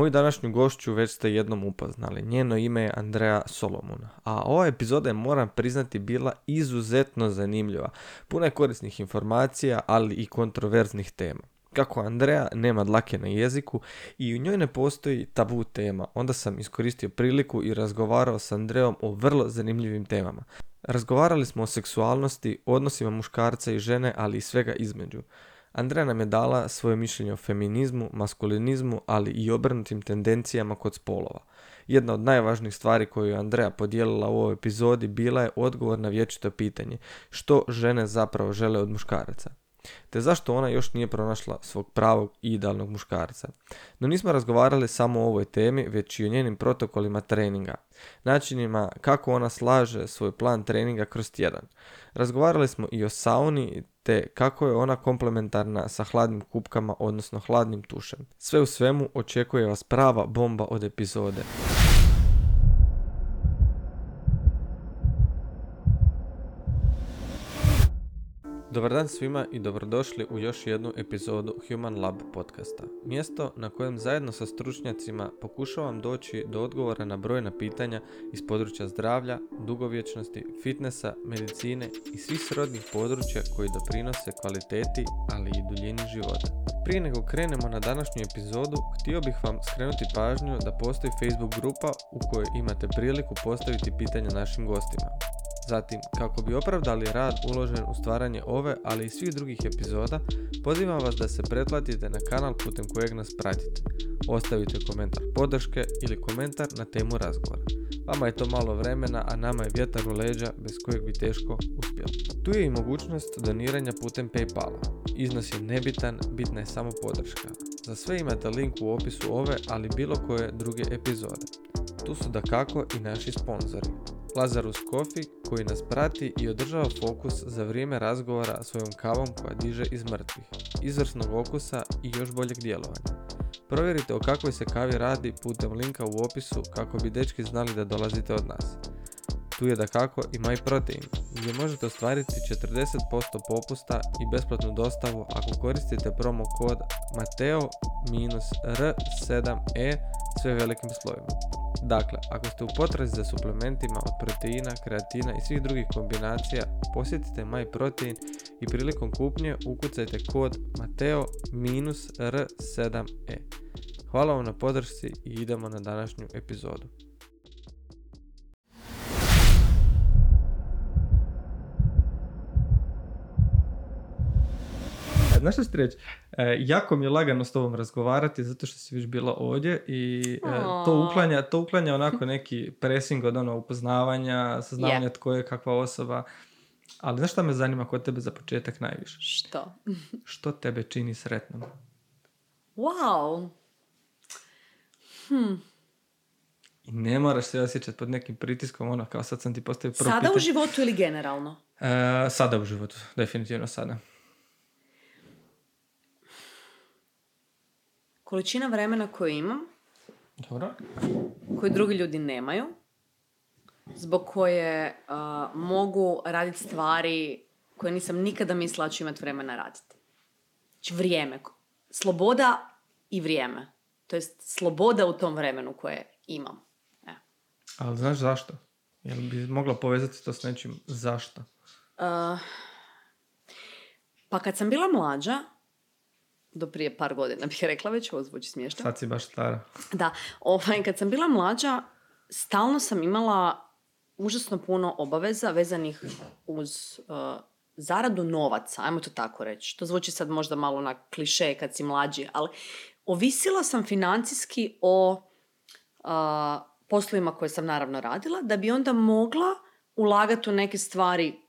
Moju današnju gošću već ste jednom upoznali. Njeno ime je Andrea Solomon. A ova epizoda je, moram priznati, bila izuzetno zanimljiva. Puna je korisnih informacija, ali i kontroverznih tema. Kako Andrea nema dlake na jeziku i u njoj ne postoji tabu tema, onda sam iskoristio priliku i razgovarao s Andreom o vrlo zanimljivim temama. Razgovarali smo o seksualnosti, odnosima muškarca i žene, ali i svega između. Andrea nam je dala svoje mišljenje o feminizmu, maskulinizmu, ali i obrnutim tendencijama kod spolova. Jedna od najvažnijih stvari koju je Andrea podijelila u ovoj epizodi bila je odgovor na vječito pitanje što žene zapravo žele od muškaraca te zašto ona još nije pronašla svog pravog i idealnog muškarca. No nismo razgovarali samo o ovoj temi, već i o njenim protokolima treninga, načinima kako ona slaže svoj plan treninga kroz tjedan. Razgovarali smo i o sauni, te kako je ona komplementarna sa hladnim kupkama, odnosno hladnim tušem. Sve u svemu očekuje vas prava bomba od epizode. Dobar dan svima i dobrodošli u još jednu epizodu Human Lab podcasta. Mjesto na kojem zajedno sa stručnjacima pokušavam doći do odgovora na brojna pitanja iz područja zdravlja, dugovječnosti, fitnessa, medicine i svih srodnih područja koji doprinose kvaliteti, ali i duljini života. Prije nego krenemo na današnju epizodu, htio bih vam skrenuti pažnju da postoji Facebook grupa u kojoj imate priliku postaviti pitanja našim gostima. Zatim, kako bi opravdali rad uložen u stvaranje ove, ali i svih drugih epizoda, pozivam vas da se pretplatite na kanal putem kojeg nas pratite. Ostavite komentar podrške ili komentar na temu razgovora. Vama je to malo vremena, a nama je vjetar u leđa bez kojeg bi teško uspjeli. Tu je i mogućnost doniranja putem Paypala. Iznos je nebitan, bitna je samo podrška. Za sve imate link u opisu ove, ali bilo koje druge epizode. Tu su da kako i naši sponzori. Lazarus Coffee koji nas prati i održava fokus za vrijeme razgovora svojom kavom koja diže iz mrtvih, izvrsnog okusa i još boljeg djelovanja. Provjerite o kakvoj se kavi radi putem linka u opisu kako bi dečki znali da dolazite od nas. Tu je da kako i MyProtein, gdje možete ostvariti 40% popusta i besplatnu dostavu ako koristite promo kod Mateo-R7E sve velikim slovima. Dakle, ako ste u potrazi za suplementima od proteina, kreatina i svih drugih kombinacija, posjetite MyProtein i prilikom kupnje ukucajte kod Mateo-R7E. Hvala vam na podršci i idemo na današnju epizodu. Znaš što ću reći? E, jako mi je lagano s tobom razgovarati zato što si već bila ovdje i e, to, uklanja, to uklanja onako neki pressing od ono upoznavanja, saznavanja yeah. tko je kakva osoba. Ali znaš šta me zanima kod tebe za početak najviše? Što? što tebe čini sretnom? Wow. Hm. I ne moraš se osjećati pod nekim pritiskom, ono kao sad sam ti postavio prvo Sada u životu ili generalno? E, sada u životu, definitivno sada. Količina vremena koju imam, Dobro. koju drugi ljudi nemaju, zbog koje mogu raditi stvari koje nisam nikada mislila ću imati vremena raditi. Znači vrijeme. Sloboda i vrijeme. To jest sloboda u tom vremenu koje imam. E. Ali znaš zašto? Jel bi mogla povezati to s nečim zašto? pa kad sam bila mlađa, do prije par godina bih rekla već, ovo zvuči smiješno. Sad si baš stara. Da, ovaj, kad sam bila mlađa, stalno sam imala užasno puno obaveza vezanih uz uh, zaradu novaca, ajmo to tako reći. To zvuči sad možda malo na kliše kad si mlađi, ali ovisila sam financijski o uh, poslovima koje sam naravno radila, da bi onda mogla ulagati u neke stvari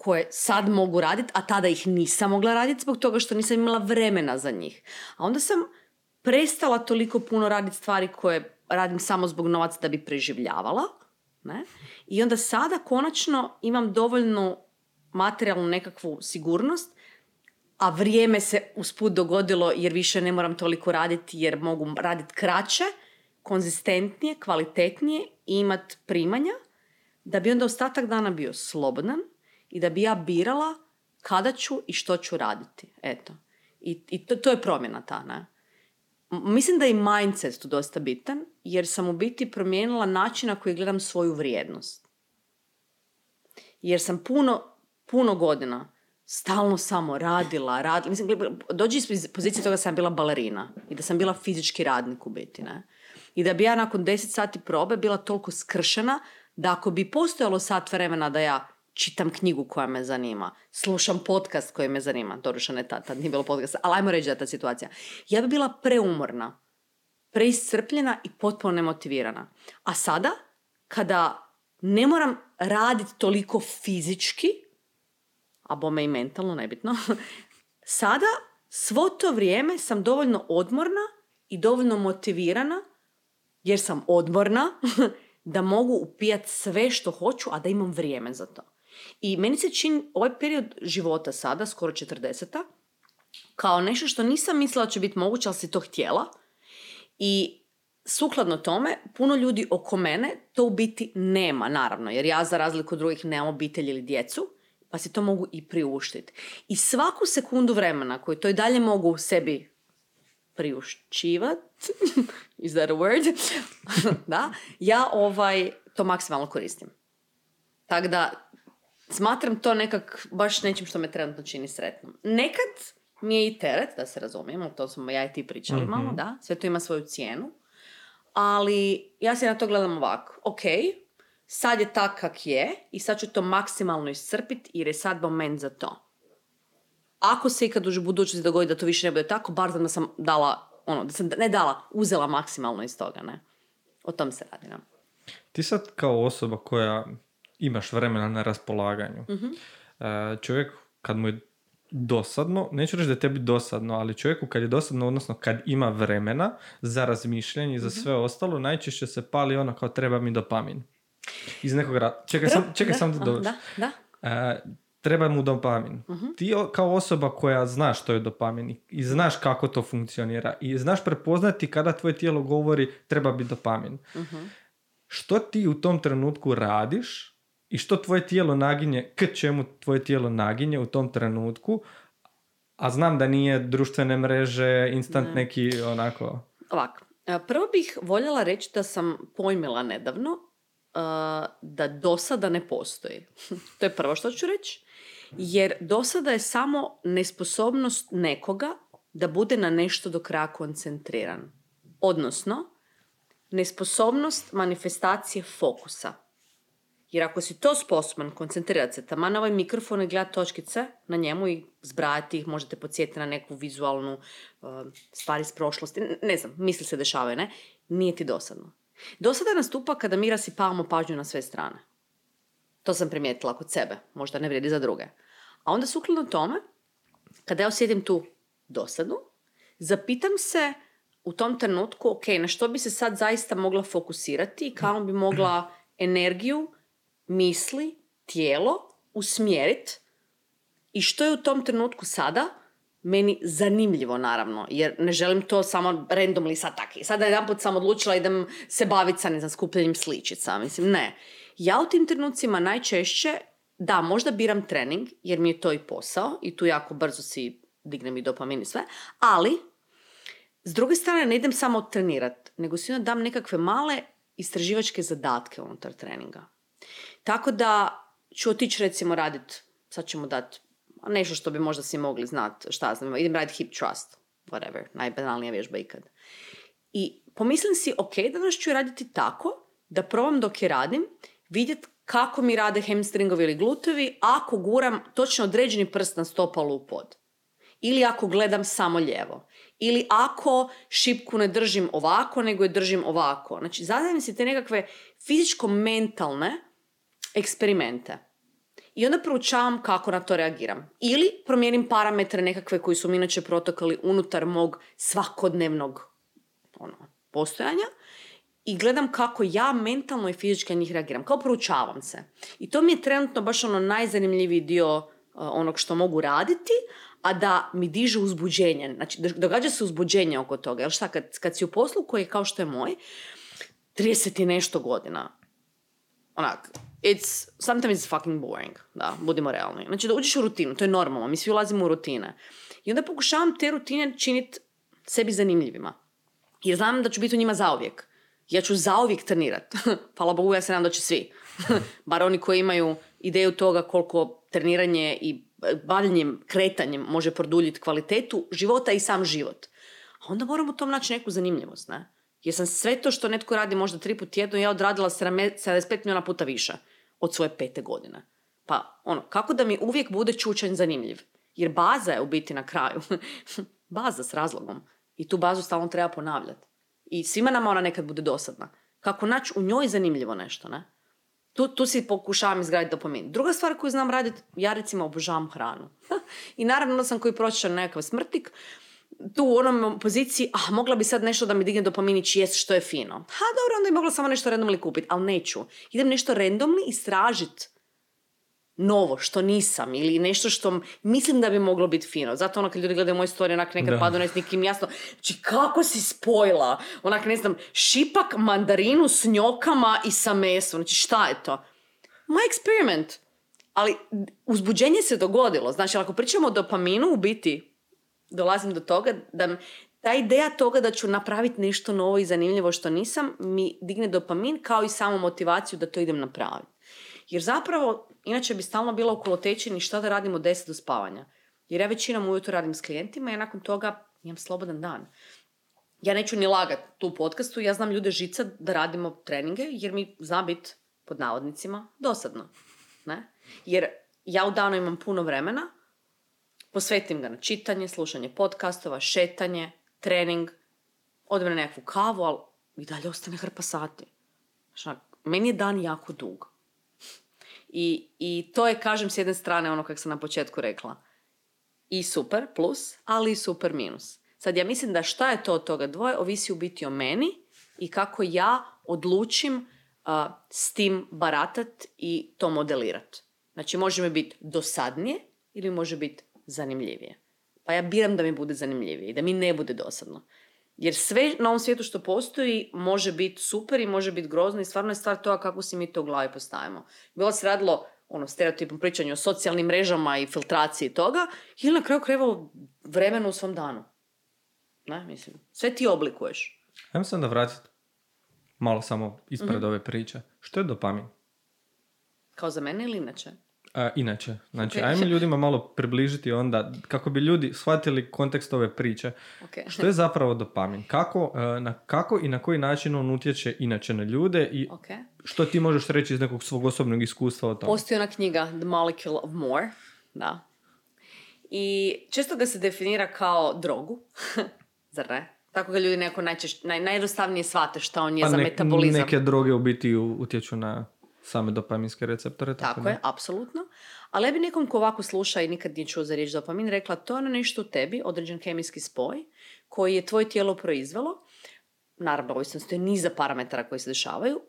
koje sad mogu raditi, a tada ih nisam mogla raditi zbog toga što nisam imala vremena za njih. A onda sam prestala toliko puno raditi stvari koje radim samo zbog novaca da bi preživljavala. Ne? I onda sada konačno imam dovoljnu materijalnu nekakvu sigurnost, a vrijeme se usput dogodilo jer više ne moram toliko raditi jer mogu raditi kraće, konzistentnije, kvalitetnije i imat primanja, da bi onda ostatak dana bio slobodan, i da bi ja birala kada ću i što ću raditi. Eto. I, i to, to je promjena ta, ne? Mislim da je i mindset tu dosta bitan, jer sam u biti promijenila način na koji gledam svoju vrijednost. Jer sam puno, puno godina stalno samo radila, radila. Mislim, dođi iz pozicije toga da sam bila balerina i da sam bila fizički radnik u biti, ne? I da bi ja nakon 10 sati probe bila toliko skršena da ako bi postojalo sat vremena da ja čitam knjigu koja me zanima, slušam podcast koji me zanima, doduše ne tad nije bilo podcasta, ali ajmo reći da je ta situacija. Ja bi bila preumorna, preiscrpljena i potpuno nemotivirana. A sada, kada ne moram raditi toliko fizički, a bome i mentalno, nebitno, sada svo to vrijeme sam dovoljno odmorna i dovoljno motivirana, jer sam odmorna, da mogu upijat sve što hoću, a da imam vrijeme za to. I meni se čini ovaj period života sada, skoro 40 kao nešto što nisam mislila da će biti moguće, ali si to htjela. I sukladno tome, puno ljudi oko mene to u biti nema, naravno, jer ja za razliku od drugih nemam obitelj ili djecu, pa si to mogu i priuštiti. I svaku sekundu vremena koju to i dalje mogu sebi priušćivat, is that a word? da, ja ovaj, to maksimalno koristim. Tako da, smatram to nekak baš nečim što me trenutno čini sretnom. Nekad mi je i teret, da se razumijemo, to smo ja i ti pričali malo, da, sve to ima svoju cijenu, ali ja se na to gledam ovako, ok, sad je tak kak je i sad ću to maksimalno iscrpiti jer je sad moment za to. Ako se ikad u budućnosti dogodi da to više ne bude tako, bar znam da sam dala, ono, da sam ne dala, uzela maksimalno iz toga, ne. O tom se radi, ne. Ti sad kao osoba koja imaš vremena na raspolaganju, Mhm. e, čovjek kad mu je dosadno, neću reći da je tebi dosadno, ali čovjeku kad je dosadno, odnosno kad ima vremena za razmišljanje i za Mhm. sve ostalo, najčešće se pali ono kao treba mi dopamin. Iz nekog ra- Čekaj, sam, čekaj Da, sam da dođeš. Da, da. E, treba mu dopamin. Mhm. Ti kao osoba koja znaš što je dopamin i- znaš kako to funkcionira i znaš prepoznati kada tvoje tijelo govori treba biti dopamin. Mhm. Što ti u tom trenutku radiš i što tvoje tijelo naginje, k čemu tvoje tijelo naginje u tom trenutku, a znam da nije društvene mreže, instant Ne. neki onako... Ovak, e, prvo bih voljela reći da sam pojmila nedavno e, da dosada ne postoji. to je prvo što ću reći. Jer dosada je samo nesposobnost nekoga da bude na nešto do kraja koncentriran. Odnosno, nesposobnost manifestacije fokusa. Jer ako si to sposoban koncentrirati se taman na ovaj mikrofon i gledati točkice na njemu i zbrajati ih, možete podsjetiti na neku vizualnu uh, stvar iz prošlosti, ne znam, misli se dešavaju, ne? Nije ti dosadno. Dosada nastupa kada mi rasipavamo pažnju na sve strane. To sam primijetila kod sebe, možda ne vrijedi za druge. A onda sukladno tome, kada ja osjetim tu dosadu, zapitam se u tom trenutku, ok, na što bi se sad zaista mogla fokusirati i kako bi mogla energiju, misli, tijelo usmjeriti i što je u tom trenutku sada meni zanimljivo naravno, jer ne želim to samo randomly sad tak. I Sada jedan put sam odlučila idem se baviti sa ne znam, skupljanjem sličica. Mislim, ne. Ja u tim trenucima najčešće, da, možda biram trening, jer mi je to i posao i tu jako brzo si dignem i dopamin i sve, ali s druge strane ne idem samo trenirat, nego si onda dam nekakve male istraživačke zadatke unutar treninga. Tako da ću otići recimo radit, sad ćemo dati nešto što bi možda svi mogli znat, šta znam, idem raditi hip trust, whatever, najbanalnija vježba ikad. I pomislim si, ok, danas ću raditi tako da probam dok je radim, vidjet kako mi rade hamstringovi ili glutevi ako guram točno određeni prst na stopalu u pod. Ili ako gledam samo lijevo. Ili ako šipku ne držim ovako, nego je držim ovako. Znači, zadajem si te nekakve fizičko-mentalne eksperimente. I onda proučavam kako na to reagiram. Ili promijenim parametre nekakve koji su mi inače protokoli unutar mog svakodnevnog ono, postojanja i gledam kako ja mentalno i fizički na njih reagiram. Kao proučavam se. I to mi je trenutno baš ono najzanimljiviji dio uh, onog što mogu raditi, a da mi diže uzbuđenje. Znači, do- događa se uzbuđenje oko toga. Jel šta, kad, kad si u poslu koji je kao što je moj, 30 i nešto godina, onak, it's, sometimes it's fucking boring, da, budimo realni. Znači da uđeš u rutinu, to je normalno, mi svi ulazimo u rutine. I onda pokušavam te rutine činiti sebi zanimljivima. Jer znam da ću biti u njima zauvijek. Ja ću zauvijek trenirat. Hvala Bogu, ja se nadam da će svi. Bar oni koji imaju ideju toga koliko treniranje i bavljenjem, kretanjem može produljiti kvalitetu života i sam život. A onda moramo u tom naći neku zanimljivost, ne? Jer sam sve to što netko radi možda tri put tjedno, ja odradila 75 milijuna puta više od svoje pete godine. Pa, ono, kako da mi uvijek bude čučanj zanimljiv? Jer baza je u biti na kraju. baza s razlogom. I tu bazu stalno treba ponavljati. I svima nama ona nekad bude dosadna. Kako naći u njoj zanimljivo nešto, ne? Tu, tu si pokušavam izgraditi dopamin. Druga stvar koju znam raditi, ja recimo obožavam hranu. I naravno sam koji pročešan nekakav smrtik, tu u onom poziciji, ah, mogla bi sad nešto da mi digne dopaminić jest što je fino. Ha, dobro, onda bi mogla samo nešto randomli kupiti, ali neću. Idem nešto randomli istražiti novo, što nisam, ili nešto što mislim da bi moglo biti fino. Zato ono kad ljudi gledaju moje storije, onak nekad padu ne nikim jasno, znači kako si spojila, onak ne znam, šipak mandarinu s njokama i sa mesom, znači šta je to? Moj eksperiment. Ali uzbuđenje se dogodilo. Znači, ako pričamo o dopaminu, u biti dolazim do toga da ta ideja toga da ću napraviti nešto novo i zanimljivo što nisam mi digne dopamin kao i samu motivaciju da to idem napraviti. Jer zapravo, inače bi stalno bila u kolotečini šta da radim od 10 do spavanja. Jer ja većinom ujutro radim s klijentima i nakon toga imam slobodan dan. Ja neću ni lagat tu podcastu, ja znam ljude žica da radimo treninge jer mi zna biti, pod navodnicima, dosadno. Ne? Jer ja u danu imam puno vremena, posvetim ga na čitanje, slušanje podcastova, šetanje, trening, odem na nekakvu kavu, ali i dalje ostane hrpa sati. Znači, meni je dan jako dug. I, I to je, kažem, s jedne strane ono kako sam na početku rekla. I super plus, ali i super minus. Sad ja mislim da šta je to od toga dvoje, ovisi u biti o meni i kako ja odlučim s tim baratat i to modelirat. Znači može mi biti dosadnije ili može biti zanimljivije. Pa ja biram da mi bude zanimljivije i da mi ne bude dosadno. Jer sve na ovom svijetu što postoji može biti super i može biti grozno i stvarno je stvar toga kako si mi to u glavi postavimo. Bilo se radilo ono stereotipnom pričanju o socijalnim mrežama i filtraciji toga ili na kraju krajeva vremenu u svom danu. Ne, mislim. Sve ti oblikuješ. Ajmo se onda vratiti malo samo ispred mm ove priče. Što je dopamin? Kao za mene ili inače? A, inače, znači, okay. ajmo ljudima malo približiti onda, kako bi ljudi shvatili kontekst ove priče. Okay. Što je zapravo dopamin? Kako, e, na, kako i na koji način on utječe inače na ljude i okay. što ti možeš reći iz nekog svog osobnog iskustva o tome? Postoji ona knjiga The Molecule of More, da. I često ga se definira kao drogu, zar ne? Tako ga ljudi neko najčešće, naj, najjednostavnije shvate šta on je pa za metabolizam. Neke droge u biti utječu na same dopaminske receptore. Tako, tako je, apsolutno. Ali ja bi nekom ko ovako sluša i nikad nije čuo za riječ dopamin rekla to je ono nešto u tebi, određen kemijski spoj koji je tvoje tijelo proizvelo naravno ovisnosti je niza parametara koji se dešavaju.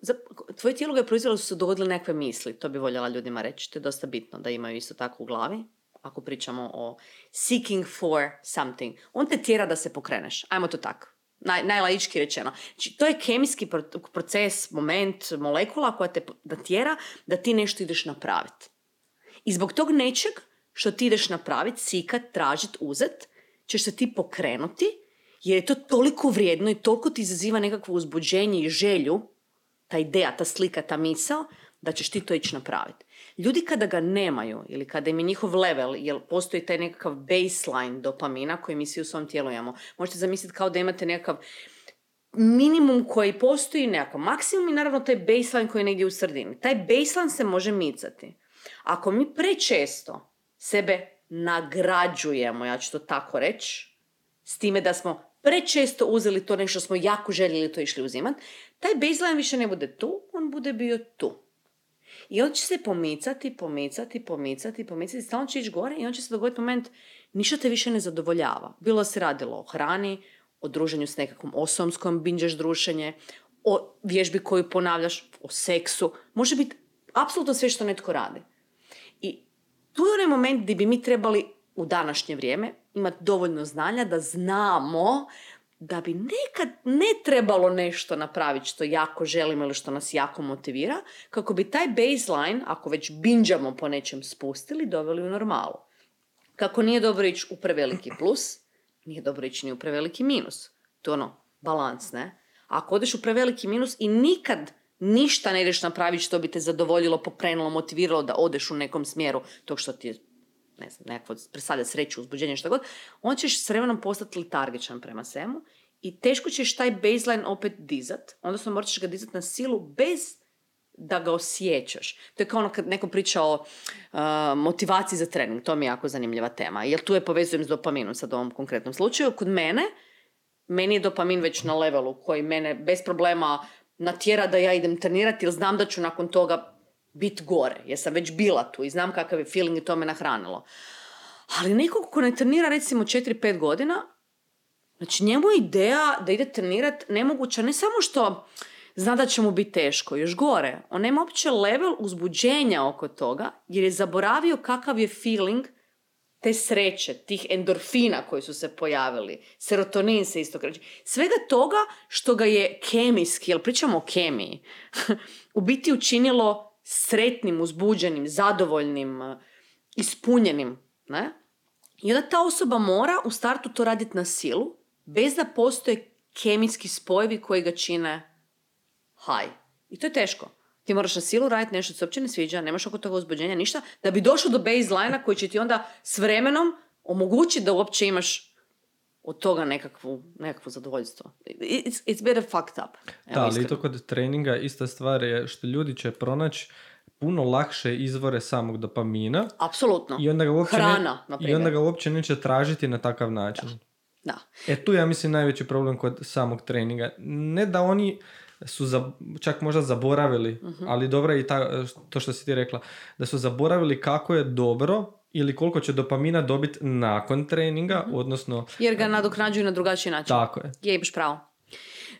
Tvoje tijelo ga je proizvelo su se dogodile nekakve misli. To bi voljela ljudima reći. To je dosta bitno da imaju isto tako u glavi. Ako pričamo o seeking for something. On te tjera da se pokreneš. Ajmo to tako naj, najlaički rečeno. Znači, to je kemijski proces, moment, molekula koja te natjera da ti nešto ideš napraviti. I zbog tog nečeg što ti ideš napraviti, sikat, tražit, uzet, ćeš se ti pokrenuti, jer je to toliko vrijedno i toliko ti izaziva nekakvo uzbuđenje i želju, ta ideja, ta slika, ta misao, da ćeš ti to ići napraviti. Ljudi kada ga nemaju ili kada im je njihov level, jer postoji taj nekakav baseline dopamina koji mi svi u svom tijelu imamo. Možete zamisliti kao da imate nekakav minimum koji postoji, nekakav maksimum i naravno taj baseline koji je negdje u sredini. Taj baseline se može micati. Ako mi prečesto sebe nagrađujemo, ja ću to tako reći, s time da smo prečesto uzeli to nešto smo jako željeli to išli uzimati, taj baseline više ne bude tu, on bude bio tu. I on će se pomicati, pomicati, pomicati, pomicati, stalno će ići gore i on će se dogoditi moment, ništa te više ne zadovoljava. Bilo se radilo o hrani, o druženju s nekakvom osobom s kojom binđeš druženje, o vježbi koju ponavljaš, o seksu. Može biti apsolutno sve što netko radi. I tu je onaj moment gdje bi mi trebali u današnje vrijeme imati dovoljno znanja da znamo da bi nekad ne trebalo nešto napraviti što jako želimo ili što nas jako motivira, kako bi taj baseline, ako već binđamo po nečem spustili, doveli u normalu. Kako nije dobro ići u preveliki plus, nije dobro ići ni u preveliki minus. To ono, balans, ne? Ako odeš u preveliki minus i nikad ništa ne ideš napraviti što bi te zadovoljilo, pokrenulo, motiviralo da odeš u nekom smjeru tog što ti je ne znam, nekako predstavlja sreću, uzbuđenje, što god, on ćeš s vremenom postati letargičan prema svemu i teško ćeš taj baseline opet dizat, odnosno morat ćeš ga dizat na silu bez da ga osjećaš. To je kao ono kad neko priča o uh, motivaciji za trening, to mi je jako zanimljiva tema, jer tu je povezujem s dopaminom sad u ovom konkretnom slučaju. Kod mene, meni je dopamin već na levelu koji mene bez problema natjera da ja idem trenirati jer znam da ću nakon toga bit gore, jer sam već bila tu i znam kakav je feeling i to me nahranilo. Ali nekog ko ne trenira recimo 4-5 godina, znači njemu je ideja da ide trenirat nemoguća ne samo što zna da će mu biti teško, još gore, on nema uopće level uzbuđenja oko toga jer je zaboravio kakav je feeling te sreće, tih endorfina koji su se pojavili, serotonin se isto kreće, svega toga što ga je kemijski, jer pričamo o kemiji, u biti učinilo sretnim, uzbuđenim, zadovoljnim, ispunjenim. Ne? I onda ta osoba mora u startu to raditi na silu, bez da postoje kemijski spojevi koji ga čine haj. I to je teško. Ti moraš na silu raditi nešto što se uopće ne sviđa, nemaš oko toga uzbuđenja, ništa, da bi došao do baseline koji će ti onda s vremenom omogućiti da uopće imaš od toga nekakvu, nekakvu zadovoljstvo. It's, it's better fucked up. Evo, Da, ali iskreno. to kod treninga ista stvar je što ljudi će pronaći puno lakše izvore samog dopamina Apsolutno. i onda ga uopće, ne- Hrana, na i onda ga uopće neće tražiti na takav način. Da. E tu ja mislim najveći problem kod samog treninga. Ne da oni su za, čak možda zaboravili, Mhm. ali dobro je i ta, to što si ti rekla, da su zaboravili kako je dobro ili koliko će dopamina dobiti nakon treninga, Mhm. odnosno Jer ga nadoknađuju na drugačiji način. tako je. Je, imaš pravo.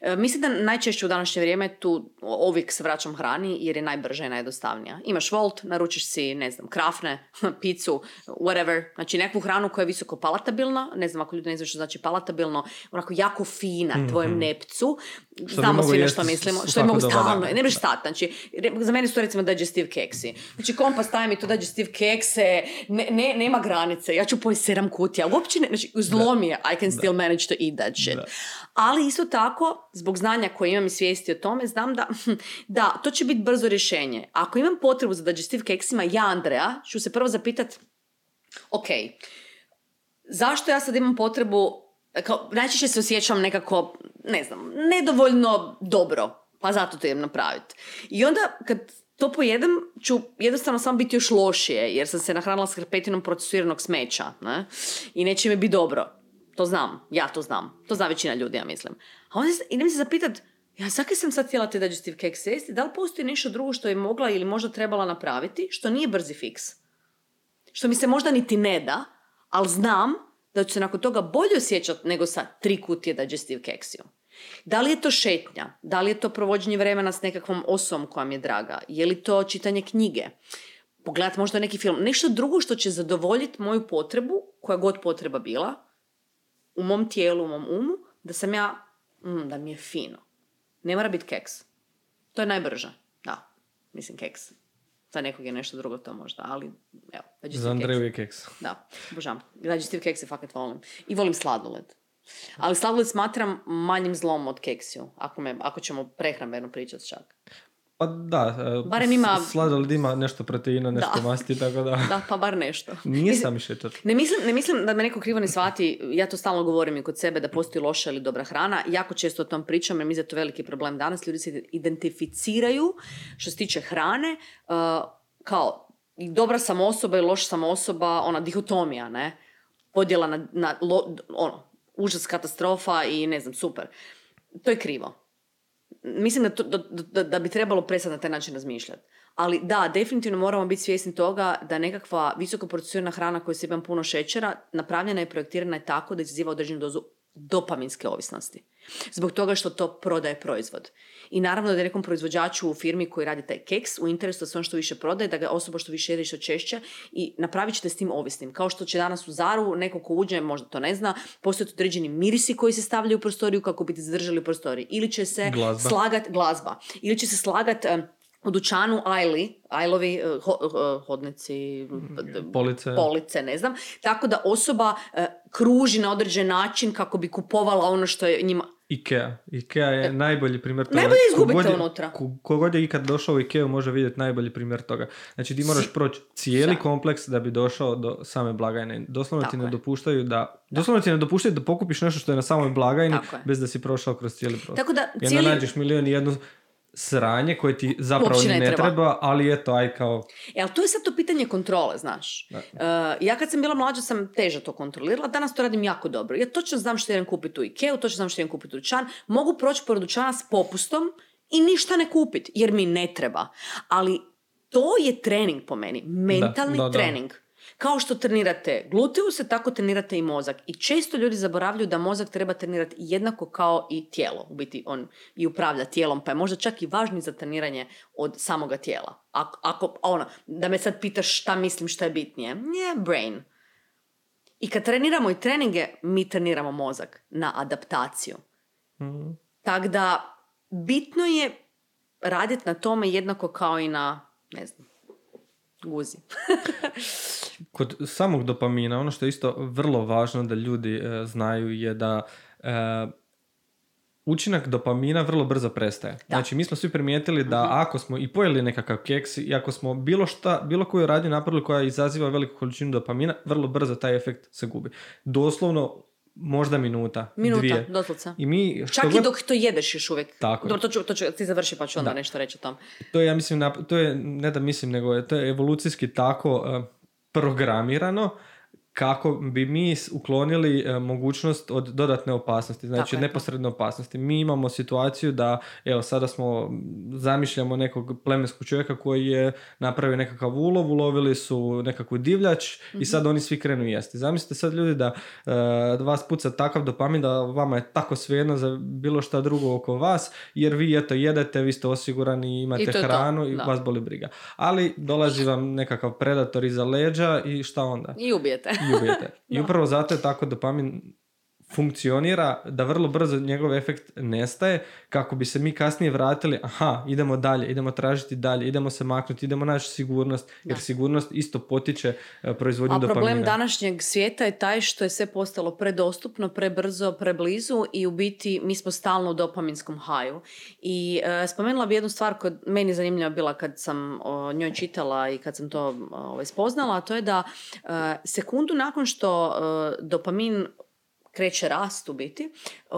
E, mislim da najčešće u današnje vrijeme tu uvijek se vraćam hrani jer je najbrža i najjednostavnija. Imaš Volt, naručiš si, ne znam, krafne, picu, whatever. Znači nekakvu hranu koja je visoko palatabilna, ne znam ako ljudi ne znaju što znači palatabilno, onako jako fina tvojem nepcu. bi Znamo svi na što mislimo. Što je mogu stalno, ne možeš stati. Znači, za mene su recimo digestive keksi. Znači kompas staje mi to digestive kekse, ne, ne, nema granice. Ja ću pojesti sedam kutija. Uopće ne, znači zlo mi je, I can still manage to eat that shit. Ali isto tako, zbog znanja koje imam i svijesti o tome, znam da, da, to će biti brzo rješenje. Ako imam potrebu za digestive keksima, ja, Andreja, ću se prvo zapitat, ok, zašto ja sad imam potrebu, kao, najčešće se osjećam nekako, ne znam, nedovoljno dobro, pa zato to idem napraviti. I onda kad to pojedem, ću jednostavno samo biti još lošije, jer sam se nahranila s hrpetinom procesiranog smeća, ne? I neće mi biti dobro. To znam, ja to znam. To zna većina ljudi, ja mislim. A onda idem se zapitat, ja zakaj sam sad htjela te digestive kekse jesti? Da li postoji nešto drugo što je mogla ili možda trebala napraviti, što nije brzi fiks? Što mi se možda niti ne da, ali znam da ću se nakon toga bolje osjećati nego sa tri kutije digestive keksiju. Da li je to šetnja? Da li je to provođenje vremena s nekakvom osobom koja mi je draga? Je li to čitanje knjige? Pogledat možda neki film. Nešto drugo što će zadovoljiti moju potrebu, koja god potreba bila, u mom tijelu, u mom umu, da sam ja, mm, da mi je fino. Ne mora biti keks. To je najbrže. Da, mislim keks. Za nekog je nešto drugo to možda, ali evo. Za. Andreju je keks. Da, obožavam. Digestive kekse fakat volim. I volim sladoled. Ali sladoled smatram manjim zlom od keksiju, ako, me, ako ćemo prehrambeno pričati čak. Pa da, e, Barem ima- sladoled ima nešto proteina, nešto Da. masti, tako da... Da, pa bar nešto. Sami šećer. Ne mislim, ne mislim da me neko krivo ne shvati, ja to stalno govorim i kod sebe da postoji loša ili dobra hrana. Jako često o tom pričam jer da je to veliki problem danas. Ljudi se identificiraju što se tiče hrane uh, kao dobra sam osoba i loša sam osoba, ona dihotomija, ne? Podjela na, na lo- ono, užas, katastrofa i ne znam, super. To je krivo. Mislim da, to, da, da, bi trebalo prestati na taj način razmišljati. Ali da, definitivno moramo biti svjesni toga da nekakva visoko procesirana hrana koja se ima puno šećera napravljena i projektirana je tako da izaziva određenu dozu dopaminske ovisnosti. Zbog toga što to prodaje proizvod. I naravno da je nekom proizvođaču u firmi koji radi taj keks u interesu da se on što više prodaje, da ga osoba što više jede što češće i napravit ćete s tim ovisnim. Kao što će danas u Zaru neko ko uđe, možda to ne zna, postoje određeni mirisi koji se stavljaju u prostoriju kako bi te zadržali u prostoriji. Ili će se Glazba. slagat glazba. Ili će se slagat u dućanu ajli, ajlovi, eh, eh, hodnici, Police. police, ne znam. Tako da osoba eh, kruži na određen način kako bi kupovala ono što je njima... Ikea. Ikea je najbolji primjer toga. Najbolje izgubite unutra. ko- Kogod je ikad došao u Ikeu može vidjeti najbolji primjer toga. Znači ti moraš proći cijeli kompleks da bi došao do same blagajne. Doslovno ti Tako ne je. dopuštaju da... Doslovno ti ne dopuštaju da pokupiš nešto što je na samoj blagajni Tako bez da si prošao kroz cijeli prostor. Tako da cijeli... nađeš milion i jednu sranje koje ti zapravo ne ne treba. treba, ali eto, aj kao... E, ali tu je sad to pitanje kontrole, znaš. Da. E, ja kad sam bila mlađa sam teže to kontrolirala, danas to radim jako dobro. Ja točno znam što idem kupiti u Ikeu, točno znam što idem kupiti u dućan, mogu proći pored dućana s popustom i ništa ne kupiti, jer mi ne treba. Ali to je trening po meni, mentalni da, da. trening. Kao što trenirate gluteuse, tako trenirate i mozak. I često ljudi zaboravljaju da mozak treba trenirati jednako kao i tijelo. U biti on i upravlja tijelom, pa je možda čak i važniji za treniranje od samoga tijela. Ako, ako ono, da me sad pitaš šta mislim šta je bitnije. Nije brain. I kad treniramo i treninge, mi treniramo mozak na adaptaciju. Mhm. Tako da, bitno je raditi na tome jednako kao i na, ne znam, guzi. Kod samog dopamina, ono što je isto vrlo važno da ljudi e, znaju je da e, učinak dopamina vrlo brzo prestaje. Znači, mi smo svi primijetili da Mhm. ako smo i pojeli nekakav keks i ako smo bilo šta, bilo koju radnju napravili koja izaziva veliku količinu dopamina, vrlo brzo taj efekt se gubi. Doslovno možda minuta, Minuta, dvije. doslovce. I mi, što Čak i god- dok to jedeš još uvijek. Tako. Dobro, to ću, to ću, ti završi pa ću onda Da. nešto reći o tom. to je, ja mislim, to je, ne da mislim, nego je, to je evolucijski tako e, programirano kako bi mi uklonili e, mogućnost od dodatne opasnosti, znači Tako je. neposredne opasnosti. Mi imamo situaciju da, evo, sada smo, zamišljamo nekog plemenskog čovjeka koji je napravio nekakav ulov, ulovili su nekakvu divljač i sad oni svi krenu jesti. Zamislite sad ljudi da e, vas puca takav dopamin da vama je tako svejedno za bilo šta drugo oko vas, jer vi eto jedete, vi ste osigurani, imate I to hranu i vas boli briga. Ali dolazi vam nekakav predator iza leđa i šta onda? I ubijete. I ubijete. I upravo zato je tako dopamin funkcionira da vrlo brzo njegov efekt nestaje kako bi se mi kasnije vratili aha, idemo dalje, idemo tražiti dalje, idemo se maknuti, idemo naći sigurnost jer Da. sigurnost isto potiče e, proizvodnju A dopamina. problem današnjeg svijeta je taj što je sve postalo predostupno, prebrzo, preblizu i u biti mi smo stalno u dopaminskom haju. I e, spomenula bi jednu stvar koja meni zanimljiva bila kad sam o njoj čitala i kad sam to ovaj, spoznala, a to je da e, sekundu nakon što e, dopamin kreće rast u biti, e,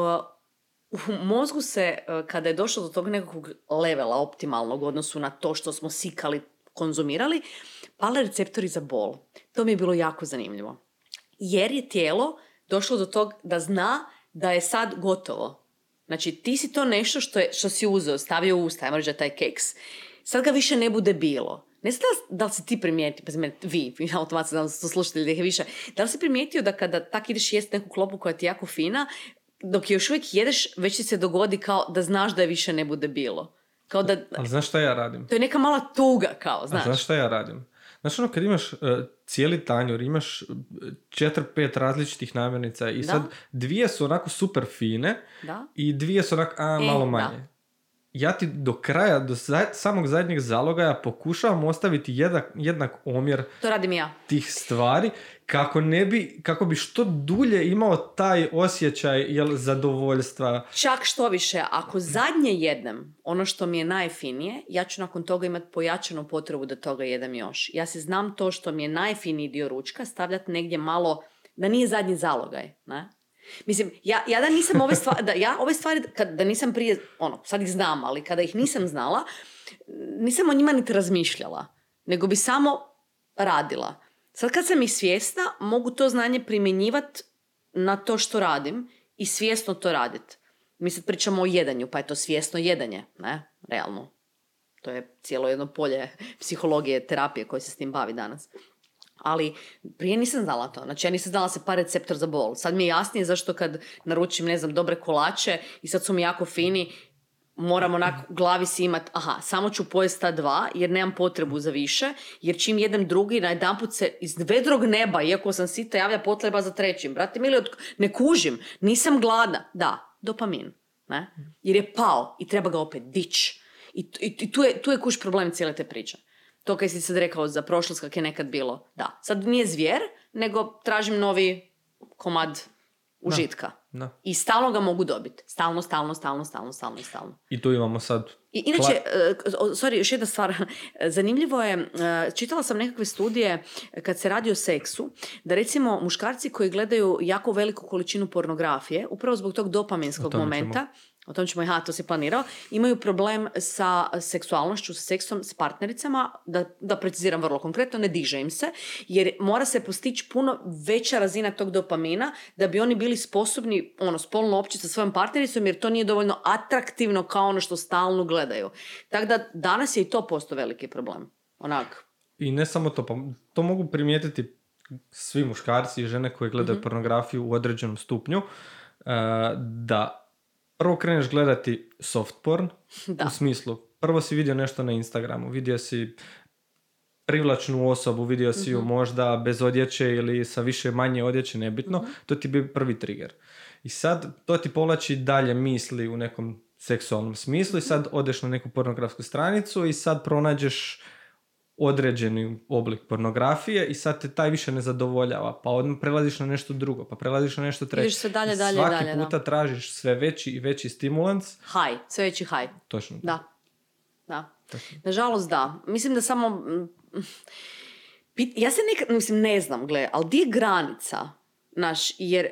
u mozgu se, e, kada je došlo do tog nekakvog levela optimalnog u odnosu na to što smo sikali, konzumirali, pale receptori za bol. To mi je bilo jako zanimljivo. Jer je tijelo došlo do tog da zna da je sad gotovo. Znači, ti si to nešto što, je, što si uzeo, stavio u usta, ajmo reći taj keks. Sad ga više ne bude bilo. Ne znam da da li si ti primijetio, pa mene, vi, automatski da su slušatelji da ih je više, da li si primijetio da kada tak ideš jesti neku klopu koja ti je jako fina, dok je još uvijek jedeš, već ti se dogodi kao da znaš da je više ne bude bilo. Kao da, Ali znaš šta ja radim? to je neka mala tuga, kao, A znaš. znaš šta ja radim? Znaš ono kad imaš e, cijeli tanjur, imaš e, četiri, pet različitih namirnica i Da. sad dvije su onako super fine Da? i dvije su onako a, E, malo da. Ja ti do kraja, do za- samog zadnjeg zalogaja pokušavam ostaviti jednak, jednak omjer To radim ja. tih stvari kako ne bi, kako bi što dulje imao taj osjećaj jel, zadovoljstva. Čak što više, ako zadnje jedem ono što mi je najfinije, ja ću nakon toga imati pojačanu potrebu da toga jedem još. Ja se znam to što mi je najfiniji dio ručka stavljati negdje malo, da nije zadnji zalogaj. Ne? Mislim, ja, ja da nisam ove stvari, da ja ove stvari, kad, da nisam prije, ono, sad ih znam, ali kada ih nisam znala, nisam o njima niti razmišljala, nego bi samo radila. Sad kad sam ih svjesna, mogu to znanje primjenjivati na to što radim i svjesno to raditi. Mi sad pričamo o jedanju, pa je to svjesno jedanje, ne? Realno. To je cijelo jedno polje psihologije, terapije koje se s tim bavi danas. Ali prije nisam znala to. Znači ja nisam znala se pa receptor za bol. Sad mi je jasnije zašto kad naručim, ne znam, dobre kolače i sad su mi jako fini, moram onak u glavi si imat, aha, samo ću pojesti ta dva jer nemam potrebu za više, jer čim jedem drugi, najedanput se iz vedrog neba, iako sam sita, javlja potreba za trećim. Brate mili, ne kužim, nisam gladna. Da, dopamin. Ne? Jer je pao i treba ga opet dić. I, i, i tu, je, tu je kuš problem cijele te priče. To kaj si sad rekao za prošlost kak je nekad bilo. Da, sad nije zvijer, nego tražim novi komad užitka. Da. I stalno ga mogu dobiti. Stalno, stalno, stalno, stalno, stalno i stalno. I tu imamo sad... I, inače, e, sorry, još jedna stvar. Zanimljivo je, e, čitala sam nekakve studije kad se radi o seksu, da recimo muškarci koji gledaju jako veliku količinu pornografije, upravo zbog tog dopaminskog momenta, o tom ćemo, aha, to si planirao, imaju problem sa seksualnošću, sa seksom, s partnericama, da, da preciziram vrlo konkretno, ne diže im se, jer mora se postići puno veća razina tog dopamina da bi oni bili sposobni ono, spolno opći sa svojom partnericom, jer to nije dovoljno atraktivno kao ono što stalno gledaju. Tako da danas je i to posto veliki problem. Onak. I ne samo to, pa to mogu primijetiti svi muškarci i žene koji gledaju Mhm. pornografiju u određenom stupnju, e, da prvo kreneš gledati soft porn, Da. u smislu, prvo si vidio nešto na Instagramu, vidio si privlačnu osobu, vidio si ju možda bez odjeće ili sa više manje odjeće, nebitno, Mhm. to ti bi prvi trigger. I sad to ti povlači dalje misli u nekom seksualnom smislu i sad odeš na neku pornografsku stranicu i sad pronađeš određeni oblik pornografije i sad te taj više ne zadovoljava, pa odmah prelaziš na nešto drugo, pa prelaziš na nešto treće. Ideš sve dalje, dalje, Svaki dalje, da. puta tražiš sve veći i veći stimulans. Haj, sve veći haj. Točno. Da. Da. Tako. Nažalost, da. Mislim da samo... mm, Ja se nekad, mislim, ne znam, gle, ali di je granica? Naš, jer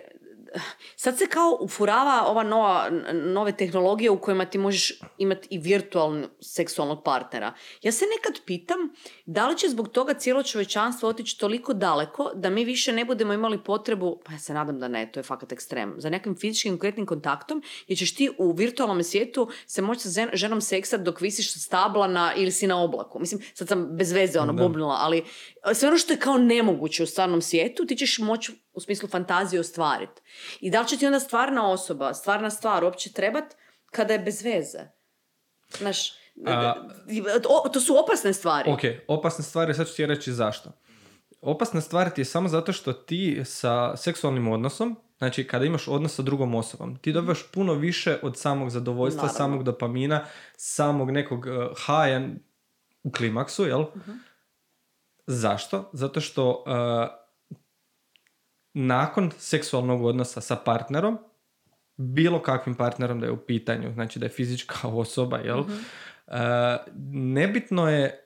sad se kao ufurava ova nova, nove tehnologije u kojima ti možeš imati i virtualnog seksualnog partnera. Ja se nekad pitam da li će zbog toga cijelo čovječanstvo otići toliko daleko da mi više ne budemo imali potrebu, pa ja se nadam da ne, to je fakat ekstrem, za nekim fizičkim konkretnim kontaktom, jer ćeš ti u virtualnom svijetu se moći sa ženom seksat dok visiš sa stabla na, ili si na oblaku. Mislim, sad sam bez veze ono bubnula, ali sve ono što je kao nemoguće u stvarnom svijetu, ti ćeš moći u smislu fantazije ostvariti. I da li će ti onda stvarna osoba, stvarna stvar uopće trebat kada je bez veze? Znaš, A- o, to su opasne stvari. Ok, opasne stvari, sad ću ti reći zašto. Opasna stvar ti je samo zato što ti sa seksualnim odnosom, znači kada imaš odnos sa drugom osobom, ti dobivaš puno više od samog zadovoljstva, Naravno. samog dopamina, samog nekog uh, haja u klimaksu, jel? Zašto? Zato što uh, nakon seksualnog odnosa sa partnerom, bilo kakvim partnerom da je u pitanju, znači da je fizička osoba, jel? Uh, nebitno je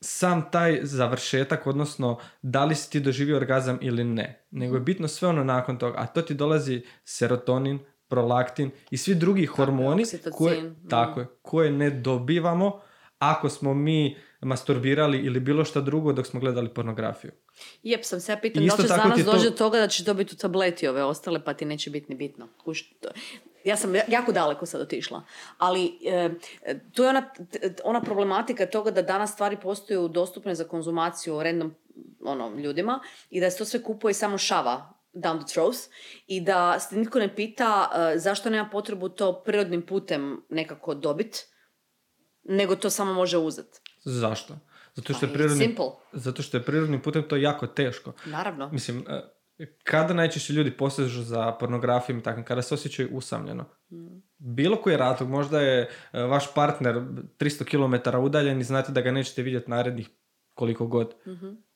sam taj završetak, odnosno da li si ti doživio orgazam ili ne, nego je bitno sve ono nakon toga, a to ti dolazi serotonin, prolaktin i svi drugi hormoni oksitocin, koje, mm. tako je, koje ne dobivamo ako smo mi masturbirali ili bilo šta drugo dok smo gledali pornografiju. Jep, sam se ja pitam da li će tako danas doći do toga da ćeš dobiti u tableti ove ostale pa ti neće biti ni bitno. Kuš, to- ja sam jako daleko sad otišla. Ali e, tu je ona, ona problematika toga da danas stvari postaju dostupne za konzumaciju random ono, ljudima i da se to sve kupuje samo šava down the throat i da se nitko ne pita e, zašto nema potrebu to prirodnim putem nekako dobit, nego to samo može uzeti. Zašto? Zato što Pa, je it's prirodni, zato što je prirodnim putem to jako teško. Naravno. Mislim, e, kada najčešće ljudi posežu za pornografijom i takvim, kada se osjećaju usamljeno. Bilo koji razlog, možda je e, vaš partner 300 km udaljen i znate da ga nećete vidjeti narednih koliko god.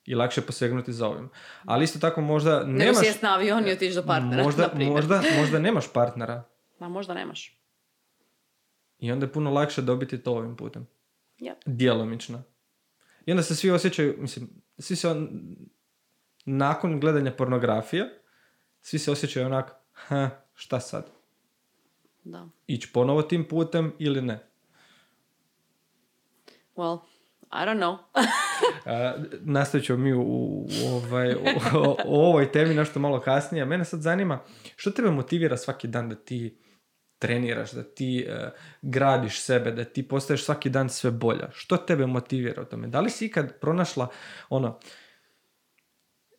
I lakše posegnuti za ovim. Ali isto tako možda Nego nemaš... sjest na avion i otići do partnera, možda, na primjer. možda, možda nemaš partnera. Ma možda nemaš. I onda je puno lakše dobiti to ovim putem. Yep. Djelomično. I onda se svi osjećaju, mislim, svi se on, nakon gledanja pornografije, svi se osjećaju onak, ha, šta sad? Da. Ići ponovo tim putem ili ne? Well, I don't know. Uh, nastavit ćemo mi u, u, ovaj, u, o, o ovoj temi nešto malo kasnije. Mene sad zanima, što tebe motivira svaki dan da ti treniraš, da ti eh, gradiš sebe, da ti postaješ svaki dan sve bolja? Što tebe motivira u tome? Da li si ikad pronašla ono,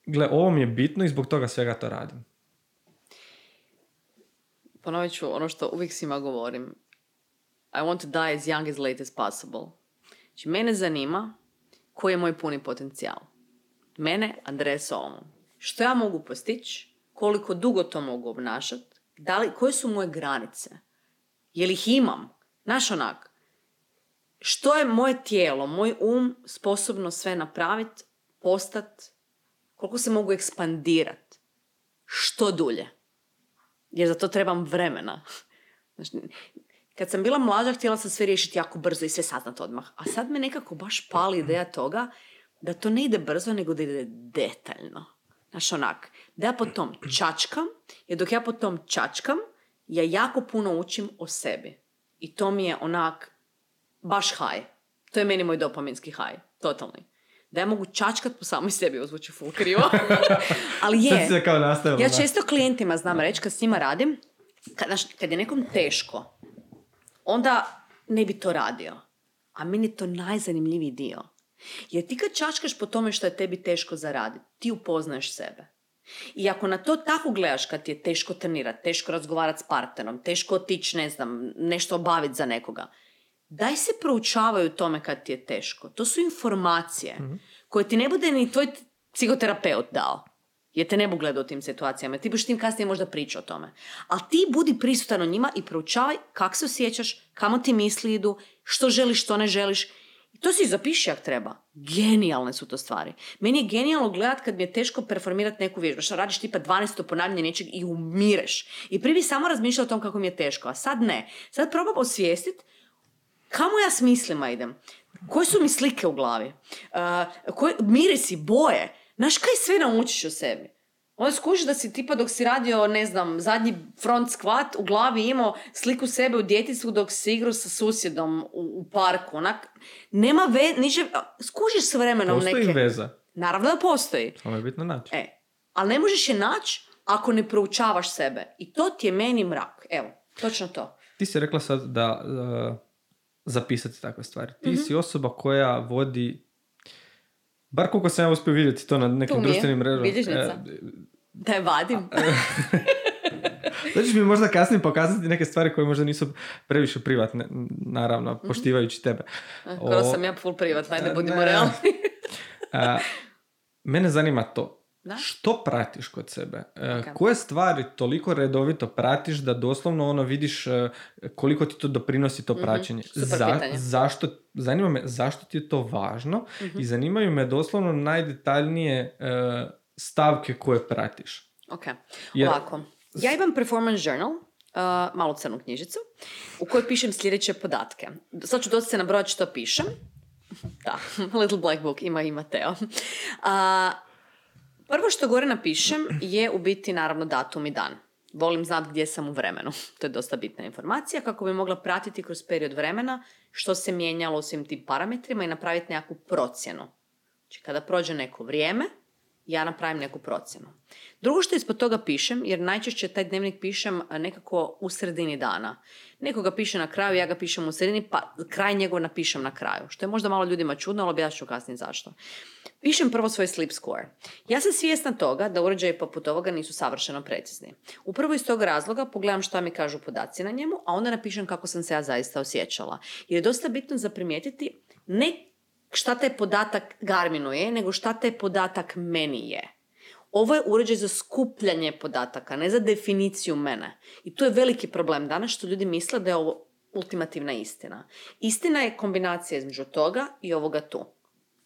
gle, ovo mi je bitno i zbog toga svega to radim? Ponovit ću ono što uvijek svima govorim. I want to die as young as late as possible. Znači, mene zanima koji je moj puni potencijal. Mene, Andreja Solomon. Što ja mogu postići? Koliko dugo to mogu obnašati? Da li, koje su moje granice? Je li ih imam? Znaš onak, što je moje tijelo, moj um sposobno sve napraviti, postat, koliko se mogu ekspandirat? Što dulje? jer za to trebam vremena. Znači, kad sam bila mlađa, htjela sam sve riješiti jako brzo i sve saznat odmah. A sad me nekako baš pali ideja toga da to ne ide brzo, nego da ide detaljno. Znaš, onak, da ja po tom čačkam, jer dok ja po tom čačkam, ja jako puno učim o sebi. I to mi je onak, baš haj. To je meni moj dopaminski haj. Totalni. Da ja mogu čačkat po samoj sebi, ozvuči full krivo. Ali je. se kao. Ja često klijentima znam reći, kad s njima radim, kad, znaš, kad je nekom teško, onda ne bi to radio. A meni je to najzanimljiviji dio. Jer ti kad čačkaš po tome što je tebi teško zaraditi, ti upoznaješ sebe. I ako na to tako gledaš kad ti je teško trenirati, teško razgovarati s partnerom, teško otići, ne znam, nešto obaviti za nekoga, daj se proučavaju tome kad ti je teško. To su informacije koje ti ne bude ni tvoj psihoterapeut dao. Jer te ne bu gledao u tim situacijama. Ti boš tim kasnije možda pričao o tome. Ali ti budi prisutan o njima i proučavaj kako se osjećaš, kamo ti misli idu, što želiš, što ne želiš. To si zapiši ako treba. Genijalne su to stvari. Meni je genijalno gledat kad mi je teško performirati neku vježbu. Što radiš tipa 12. ponavljanje nečeg i umireš. I prvi samo razmišljao o tom kako mi je teško, a sad ne. Sad probam osvijestit kamo ja s mislima idem? Koje su mi slike u glavi? Uh, koje, mirisi, boje. Znaš kaj sve naučiš o sebi? Onda skužiš da si tipa dok si radio, ne znam, zadnji front squat, u glavi imao sliku sebe u djetinstvu dok si igrao sa susjedom u, u parku. Onak, nema ve, niže, skužiš s vremenom Postoji neke... veza. Naravno da postoji. Ovo je bitno naći. E, ali ne možeš je naći ako ne proučavaš sebe. I to ti je meni mrak. Evo, točno to. Ti si rekla sad da uh, zapisati takve stvari. Ti Mhm. si osoba koja vodi bar koliko sam ja uspio vidjeti to na nekim društvenim mrežama. E, Da je vadim. Da ćeš mi možda kasnije pokazati neke stvari koje možda nisu previše privatne, naravno, poštivajući tebe. Skoro O- sam ja full privatna, ajde Ne. budimo realni. A, mene zanima to. Da? Što pratiš kod sebe? E, Ok. Koje stvari toliko redovito pratiš da doslovno ono vidiš e, koliko ti to doprinosi to praćenje? Mhm. super pitanje. zašto, zanima me zašto ti je to važno Mhm. i zanimaju me doslovno najdetaljnije e, stavke koje pratiš. Ok, Jer- ovako. Ja imam performance journal, uh, malu crnu knjižicu, u kojoj pišem sljedeće podatke. Sad ću dosta se nabrojati što pišem. Da, Little Black Book, ima i Mateo. A, prvo što gore napišem je u biti naravno datum i dan. Volim znati gdje sam u vremenu. To je dosta bitna informacija kako bi mogla pratiti kroz period vremena što se mijenjalo u svim tim parametrima i napraviti nekakvu procjenu. Znači kada prođe neko vrijeme, ja napravim neku procjenu. Drugo što ispod toga pišem, jer najčešće taj dnevnik pišem nekako u sredini dana. Neko ga piše na kraju, ja ga pišem u sredini, pa kraj njegov napišem na kraju. Što je možda malo ljudima čudno, ali objasnit ću kasnije zašto. Pišem prvo svoj sleep score. Ja sam svjesna toga da uređaji poput ovoga nisu savršeno precizni. Upravo iz tog razloga pogledam šta mi kažu podaci na njemu, a onda napišem kako sam se ja zaista osjećala. Jer je dosta bitno za primijetiti ne šta taj podatak Garminu je, nego šta taj podatak meni je. Ovo je uređaj za skupljanje podataka, ne za definiciju mene. I to je veliki problem danas što ljudi misle da je ovo ultimativna istina. Istina je kombinacija između toga i ovoga tu.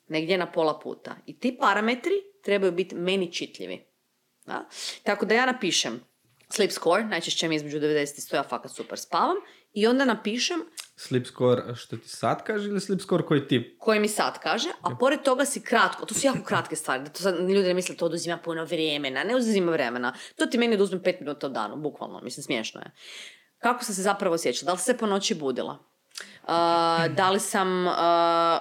Negdje na pola puta. I ti parametri trebaju biti meni čitljivi. Da? Tako da ja napišem sleep score, najčešće mi između 90 i 100, ja fakat super spavam, i onda napišem Sleep score što ti sad kaže ili sleep score koji ti koji mi sad kaže, a pored toga si kratko, to su jako kratke stvari, da to sad ljudi ne misle to oduzima puno vremena, ne uzima vremena, to ti meni oduzme pet minuta u danu, bukvalno, mislim smiješno je. Kako sam se zapravo osjećala? Da li sam se po noći budila? Uh, da li sam, uh,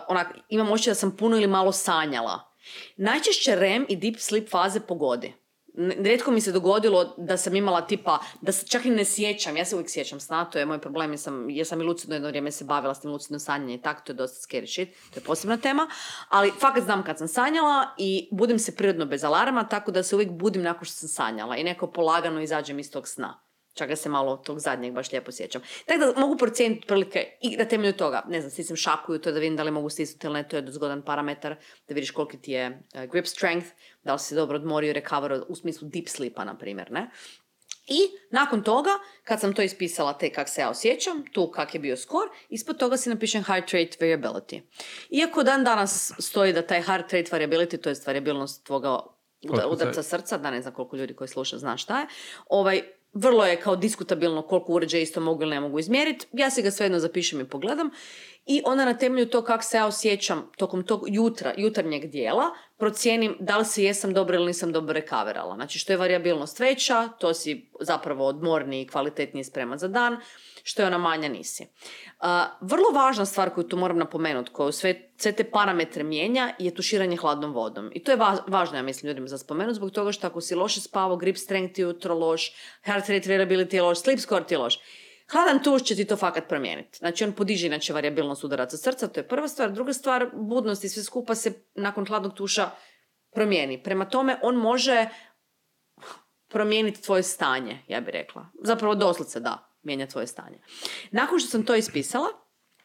onak, imam osjećaj da sam puno ili malo sanjala? Najčešće REM i deep sleep faze pogodi. Rijetko mi se dogodilo da sam imala tipa, da se čak i ne sjećam, ja se uvijek sjećam sna, to je moj problem, jer sam, jer sam i lucidno jedno vrijeme se bavila s tim lucidno sanjanje i tako, to je dosta scary shit, to je posebna tema, ali fakat znam kad sam sanjala i budim se prirodno bez alarma, tako da se uvijek budim nakon što sam sanjala i neko polagano izađem iz tog sna. Čak da se malo tog zadnjeg baš lijepo sjećam. Tako da mogu procijeniti prilike i na temelju toga, ne znam, stisnem šaku to da vidim da li mogu stisnuti ili ne, to je zgodan parametar, da vidiš koliki ti je eh, grip strength, da li si dobro odmorio, recoverio, u smislu deep sleepa, na primjer, ne? I nakon toga, kad sam to ispisala te kak se ja osjećam, tu kak je bio skor, ispod toga si napišem heart rate variability. Iako dan danas stoji da taj heart rate variability, to je variabilnost tvoga udarca srca, da ne znam koliko ljudi koji sluša zna šta je, ovaj, vrlo je kao diskutabilno koliko uređaja isto mogu ili ne mogu izmjeriti. Ja se ga svejedno zapišem i pogledam. I onda na temelju to kako se ja osjećam tokom tog jutra, jutarnjeg dijela, procijenim da li se jesam dobro ili nisam dobro rekaverala. Znači što je variabilnost veća, to si zapravo odmorniji i kvalitetnije spreman za dan što je ona manja nisi. vrlo važna stvar koju tu moram napomenuti, koju sve, sve te parametre mijenja, je tuširanje hladnom vodom. I to je važno, ja mislim, ljudima za spomenuti, zbog toga što ako si loše spavo, grip strength je jutro loš, heart rate variability je loš, sleep score ti je loš. Hladan tuš će ti to fakat promijeniti. Znači on podiže inače variabilnost udaraca srca, to je prva stvar. Druga stvar, budnost i sve skupa se nakon hladnog tuša promijeni. Prema tome on može promijeniti tvoje stanje, ja bih rekla. Zapravo doslovce da mijenja tvoje stanje. Nakon što sam to ispisala,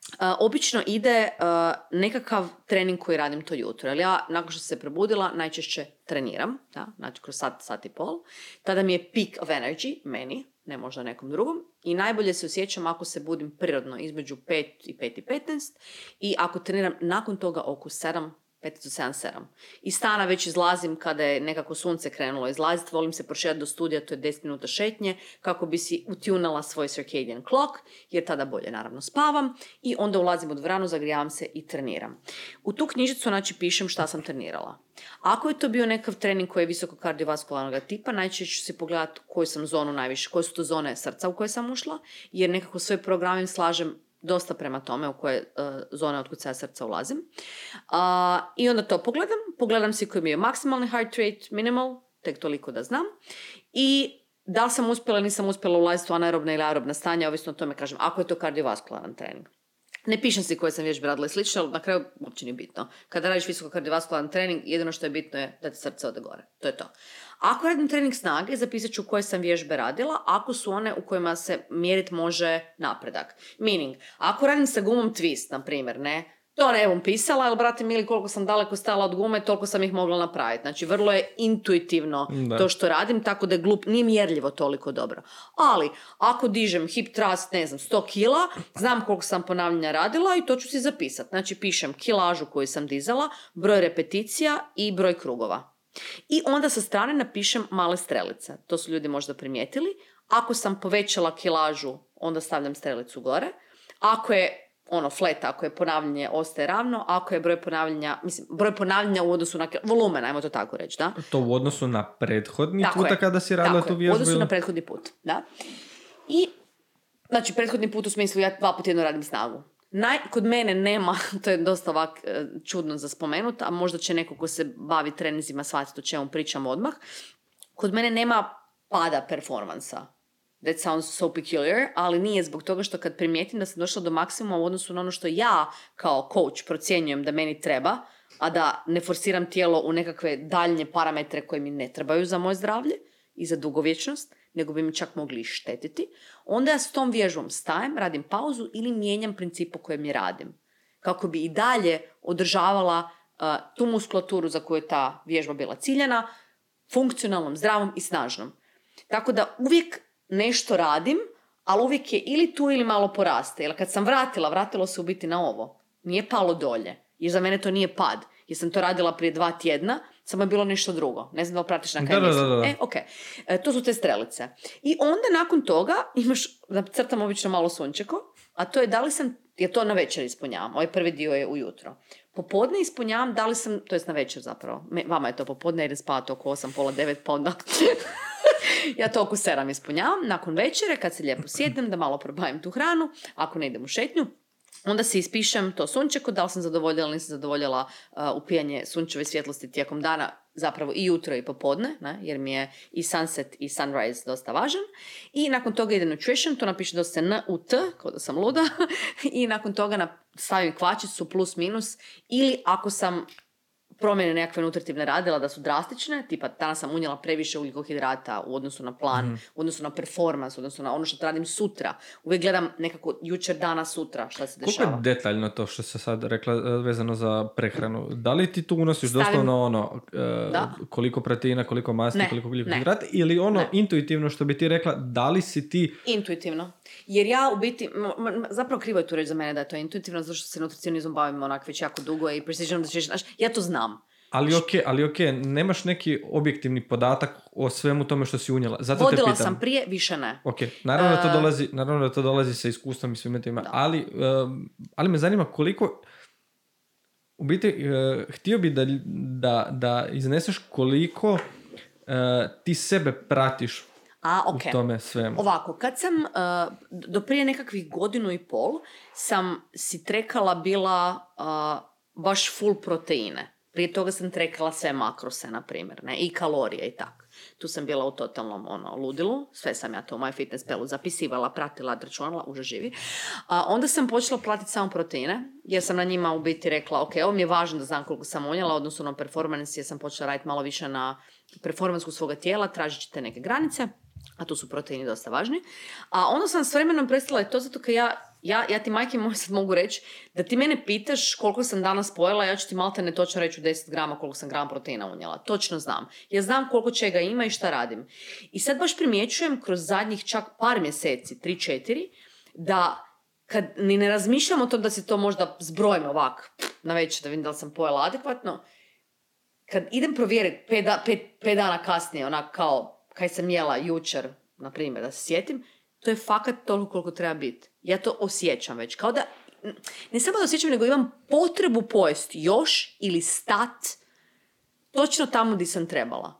Uh, obično ide uh, nekakav trening koji radim to jutro. Jer ja, nakon što se probudila, najčešće treniram, da? znači kroz sat, sat i pol. Tada mi je peak of energy, meni, ne možda nekom drugom. I najbolje se osjećam ako se budim prirodno između 5 i 5 i 15. I ako treniram nakon toga oko 7 5 do I stana već izlazim kada je nekako sunce krenulo izlaziti, volim se prošetati do studija, to je 10 minuta šetnje, kako bi si utunala svoj circadian clock, jer tada bolje naravno spavam i onda ulazim u dvoranu, zagrijavam se i treniram. U tu knjižicu znači pišem šta sam trenirala. Ako je to bio nekav trening koji je visoko kardiovaskularnog tipa, najčešće ću si pogledati koju sam zonu najviše, koje su to zone srca u koje sam ušla, jer nekako svoj program slažem dosta prema tome u koje uh, zone otkucaja srca ulazim. Uh, I onda to pogledam. Pogledam si koji mi je maksimalni heart rate, minimal, tek toliko da znam. I da li sam uspjela, nisam uspjela ulaziti u anaerobna ili aerobna stanja, ovisno o tome kažem, ako je to kardiovaskularan trening. Ne pišem si koje sam vježbe radila i slično, ali na kraju uopće nije bitno. Kada radiš visoko kardiovaskularni trening, jedino što je bitno je da ti srce ode gore. To je to. Ako radim trening snage, zapisat ću koje sam vježbe radila, ako su one u kojima se mjerit može napredak. Meaning, ako radim sa gumom twist, na primjer, ne, to ne bom pisala, ali brate mili koliko sam daleko stala od gume, toliko sam ih mogla napraviti. Znači, vrlo je intuitivno to što radim, tako da je glup, nije mjerljivo toliko dobro. Ali, ako dižem hip thrust, ne znam, 100 kila, znam koliko sam ponavljanja radila i to ću si zapisati. Znači, pišem kilažu koju sam dizala, broj repeticija i broj krugova. I onda sa strane napišem male strelice. To su ljudi možda primijetili. Ako sam povećala kilažu, onda stavljam strelicu gore. Ako je ono flat, ako je ponavljanje ostaje ravno, ako je broj ponavljanja, mislim, broj ponavljanja u odnosu na volumen, ajmo to tako reći, da? To u odnosu na prethodni put puta kada si radila tu vježbu? u odnosu na prethodni put, da. I, znači, prethodni put u smislu ja dva put jedno radim snagu. Naj, kod mene nema, to je dosta ovak e, čudno za spomenut, a možda će neko ko se bavi trenizima shvatiti o čemu pričam odmah. Kod mene nema pada performansa. That sounds so peculiar, ali nije zbog toga što kad primijetim da sam došla do maksimuma u odnosu na ono što ja kao coach procjenjujem da meni treba, a da ne forsiram tijelo u nekakve daljnje parametre koje mi ne trebaju za moje zdravlje i za dugovječnost, nego bi mi čak mogli štetiti, onda ja s tom vježbom stajem, radim pauzu ili mijenjam princip po kojem je radim. Kako bi i dalje održavala uh, tu muskulaturu za koju je ta vježba bila ciljena, funkcionalnom, zdravom i snažnom. Tako da uvijek nešto radim, ali uvijek je ili tu ili malo poraste. Jer kad sam vratila, vratilo se u biti na ovo. Nije palo dolje. Jer za mene to nije pad. Jer sam to radila prije dva tjedna, samo je bilo nešto drugo. Ne znam da li pratiš na kaj da, E, ok. E, to su te strelice. I onda nakon toga imaš, crtam obično malo sunčeko, a to je da li sam, ja to na večer ispunjavam. Ovaj prvi dio je ujutro. Popodne ispunjavam da li sam, to jest na večer zapravo. vama je to popodne jer je spavati oko 8, pola 9, pa onda ja to oko 7 ispunjavam. Nakon večere, kad se lijepo sjednem, da malo probavim tu hranu, ako ne idem u šetnju, Onda si ispišem to sunčeko, da li sam zadovoljila ili nisam zadovoljila uh, upijanje sunčeve svjetlosti tijekom dana, zapravo i jutro i popodne, ne? jer mi je i sunset i sunrise dosta važan. I nakon toga ide nutrition, to napiše da se N u T, kao da sam luda. I nakon toga stavim kvačicu plus minus ili ako sam promjene nekakve nutritivne radila da su drastične, tipa danas sam unijela previše ugljikohidrata u odnosu na plan, mm. u odnosu na performance, u odnosu na ono što radim sutra. Uvijek gledam nekako jučer, dana, sutra, šta se dešava. Koliko je detaljno to što se sad rekla e, vezano za prehranu? Da li ti tu unosiš Stavim... doslovno ono uh, koliko proteina, koliko masti, koliko ugljikohidrata ili ono intuitivno što bi ti rekla, da li si ti... Intuitivno. Jer ja u biti, zapravo krivo je tu reći za mene da je to intuitivno, zato što se nutricionizmom bavim onak već jako dugo i precision nutrition, ja to znam. Ali ok, ali ok, nemaš neki objektivni podatak o svemu tome što si unijela. Zato te Vodila pitam. sam prije, više ne. Ok, naravno da to E, dolazi, naravno da to dolazi sa iskustvom i svime time, Da. ali, ali me zanima koliko, u biti, uh, htio bi da, da, da izneseš koliko uh, ti sebe pratiš A, ok. u tome svemu. Ovako, kad sam uh, do prije nekakvih godinu i pol sam si trekala bila uh, baš full proteine. Prije toga sam trekala sve makrose, na primjer, ne? i kalorije i tak. Tu sam bila u totalnom ono, ludilu, sve sam ja to u MyFitnessPalu zapisivala, pratila, računala, uža živi. A onda sam počela platiti samo proteine, jer sam na njima u biti rekla, ok, ovo mi je važno da znam koliko sam unijela, odnosno na performance, jer sam počela raditi malo više na performansku svoga tijela, tražit ćete neke granice, a tu su proteini dosta važni. A onda sam s vremenom prestala i to zato kad ja, ja, ja ti majke moje sad mogu reći da ti mene pitaš koliko sam danas pojela, ja ću ti malte ne točno reći u 10 grama koliko sam grama proteina unijela. Točno znam. Ja znam koliko čega ima i šta radim. I sad baš primjećujem kroz zadnjih čak par mjeseci, 3-4, da kad ni ne razmišljam o tom da se to možda zbrojim ovak na večer da vidim da li sam pojela adekvatno, kad idem provjeriti pet, da- pet, pet dana kasnije, onak kao kaj sam jela jučer, na primjer, da se sjetim, to je fakat toliko koliko treba biti. Ja to osjećam već. Kao da, ne samo da osjećam, nego imam potrebu pojesti još ili stat točno tamo gdje sam trebala.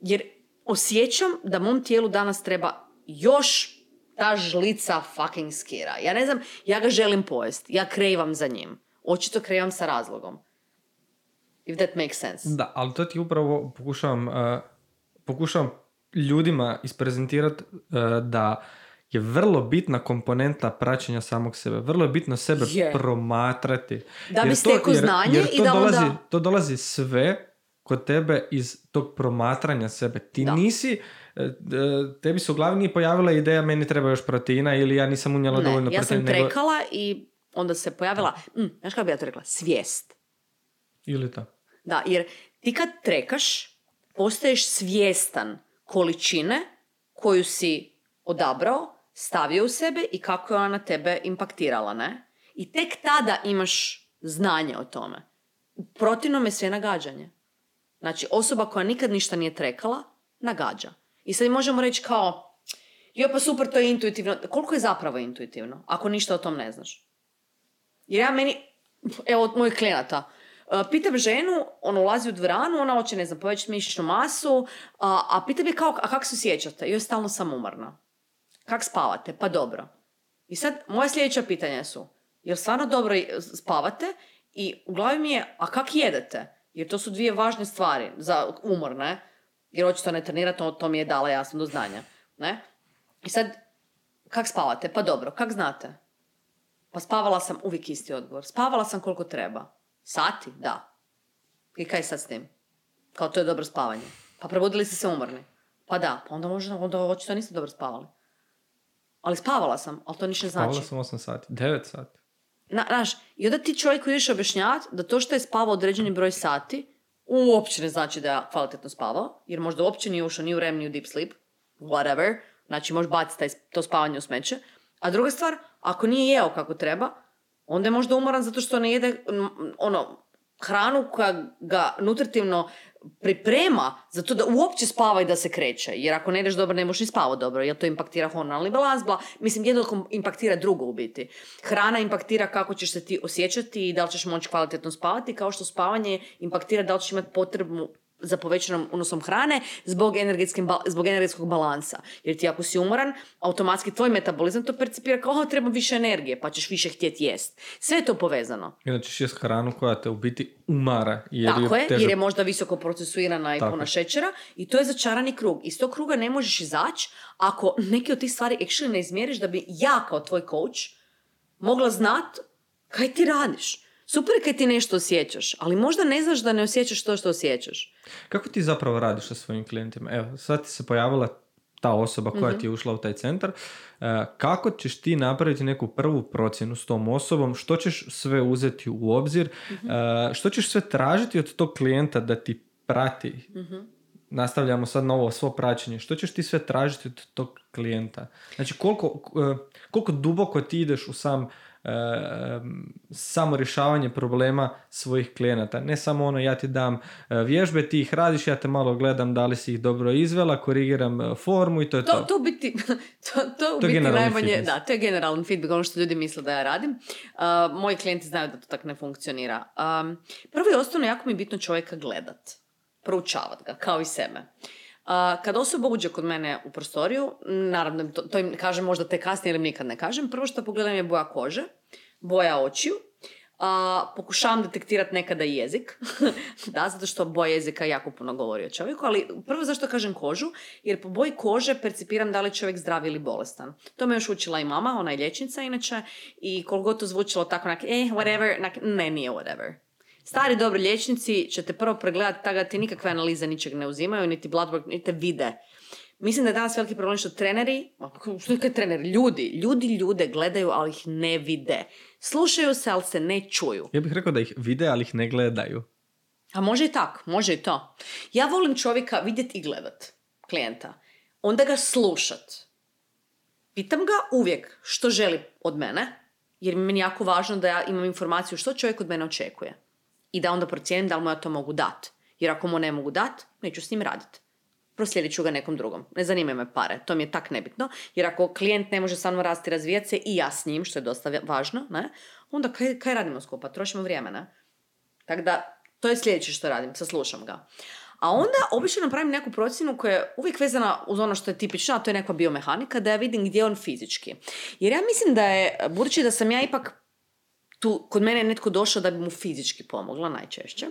Jer osjećam da mom tijelu danas treba još ta žlica fucking skira. Ja ne znam, ja ga želim pojesti. Ja krevam za njim. Očito krevam sa razlogom. If that makes sense. Da, ali to ti upravo pokušavam, uh, pokušavam ljudima isprezentirati uh, da je vrlo bitna komponenta praćenja samog sebe. Vrlo je bitno sebe Je. promatrati. Da bi stekao znanje jer i to da dolazi, onda- To dolazi sve kod tebe iz tog promatranja sebe. Ti Da. nisi, e, e, tebi se u glavi nije pojavila ideja meni treba još proteina ili ja nisam unijela dovoljno Ne, ja sam proteina. nego- trekala i onda se pojavila, mm, znaš kako bi ja to rekla, svijest. Ili to. Da, jer ti kad trekaš, postaješ svjestan količine koju si odabrao, stavio u sebe i kako je ona na tebe impaktirala, ne? I tek tada imaš znanje o tome. U protivnom je sve nagađanje. Znači, osoba koja nikad ništa nije trekala, nagađa. I sad možemo reći kao, jo pa super, to je intuitivno. Koliko je zapravo intuitivno, ako ništa o tom ne znaš? Jer ja meni, evo od mojih klijenata, pitam ženu, ona ulazi u dvoranu, ona hoće, ne znam, povećati mišićnu masu, a, a pitam je kao, a kako se osjećate? Joj, stalno sam umorna. Kak spavate? Pa dobro. I sad, moja sljedeća pitanja su, jel stvarno dobro spavate? I u glavi mi je, a kak jedete? Jer to su dvije važne stvari za umor, ne? Jer očito ne trenirate, to, to mi je dala jasno do znanja, ne? I sad, kak spavate? Pa dobro, kak znate? Pa spavala sam uvijek isti odgovor. Spavala sam koliko treba. Sati? Da. I kaj sad s tim? Kao to je dobro spavanje. Pa probudili ste se umorni. Pa da, pa onda možda, onda očito niste dobro spavali. Ali spavala sam, ali to ništa ne znači. Spavala sam 8 sati, 9 sati. Na, znaš, i onda ti čovjek ideš objašnjavati da to što je spavao određeni broj sati uopće ne znači da je kvalitetno spavao, jer možda uopće nije ušao ni u REM ni u deep sleep, whatever, znači možeš baciti to spavanje u smeće. A druga stvar, ako nije jeo kako treba, onda je možda umoran zato što ne jede ono, hranu koja ga nutritivno priprema za to da uopće spava i da se kreće. Jer ako ne ideš dobro, ne možeš ni spavati dobro, jer to impaktira hormonalni balans, bla. Mislim, jedno impaktira drugo u biti. Hrana impaktira kako ćeš se ti osjećati i da li ćeš moći kvalitetno spavati, kao što spavanje impaktira da li ćeš imati potrebu za povećanom unosom hrane zbog, zbog energetskog balansa. Jer ti ako si umoran, automatski tvoj metabolizam to percipira kao "O, treba više energije, pa ćeš više htjeti jest. Sve je to povezano. Inače ćeš jest hranu koja te u biti umara. Jer Tako je, teže jer je možda visoko procesuirana i puna šećera i to je začarani krug. Iz tog kruga ne možeš izaći ako neke od tih stvari actually ne izmjeriš da bi ja kao tvoj coach mogla znat kaj ti radiš. Super kad ti nešto osjećaš, ali možda ne znaš da ne osjećaš to što osjećaš. Kako ti zapravo radiš sa svojim klijentima? Evo, sad ti se pojavila ta osoba koja Mhm. ti je ušla u taj centar. E, kako ćeš ti napraviti neku prvu procjenu s tom osobom? Što ćeš sve uzeti u obzir? Mhm. E, što ćeš sve tražiti od tog klijenta da ti prati? Mhm. Nastavljamo sad na ovo svo praćenje. Što ćeš ti sve tražiti od tog klijenta? Znači, koliko, e, koliko duboko ti ideš u sam samo rješavanje problema svojih klijenata. Ne samo ono ja ti dam e, vježbe, ti ih radiš, ja te malo gledam da li si ih dobro izvela, korigiram e, formu i to je to. To, to, biti, to, to, u biti najmanje, da, to je generalan feedback, ono što ljudi misle da ja radim. Uh, moji klijenti znaju da to tako ne funkcionira. Um, prvo i osnovno, jako mi je bitno čovjeka gledat, proučavat ga, kao i sebe. Kad osoba uđe kod mene u prostoriju, naravno to, to im kažem možda te kasnije ili nikad ne kažem, prvo što pogledam je boja kože, boja očiju, a, pokušavam detektirati nekada jezik, da, zato što boja jezika jako puno govori o čovjeku, ali prvo zašto kažem kožu, jer po boji kože percipiram da li je čovjek zdrav ili bolestan. To me još učila i mama, ona je liječnica inače, i koliko to zvučilo tako, nak, eh, whatever, nak, ne, nije whatever. Stari dobri liječnici će te prvo pregledati tako da ti nikakve analize ničeg ne uzimaju, niti blood work, niti te vide. Mislim da je danas veliki problem što treneri, što je treneri, ljudi, ljudi ljude gledaju, ali ih ne vide. Slušaju se, ali se ne čuju. Ja bih rekao da ih vide, ali ih ne gledaju. A može i tak, može i to. Ja volim čovjeka vidjeti i gledat, klijenta. Onda ga slušat. Pitam ga uvijek što želi od mene, jer mi je jako važno da ja imam informaciju što čovjek od mene očekuje i da onda procijenim da li mu ja to mogu dat. Jer ako mu ne mogu dat, neću s njim raditi. Proslijedit ću ga nekom drugom. Ne zanimaju me pare, to mi je tak nebitno. Jer ako klijent ne može sa mnom rasti, razvijati se i ja s njim, što je dosta važno, ne, onda kaj, kaj radimo skupa? Trošimo vrijeme, ne? Tako da, to je sljedeće što radim, saslušam ga. A onda obično napravim neku procjenu koja je uvijek vezana uz ono što je tipično, a to je nekakva biomehanika, da ja vidim gdje je on fizički. Jer ja mislim da je, budući da sam ja ipak tu, kod mene je netko došao da bi mu fizički pomogla najčešće,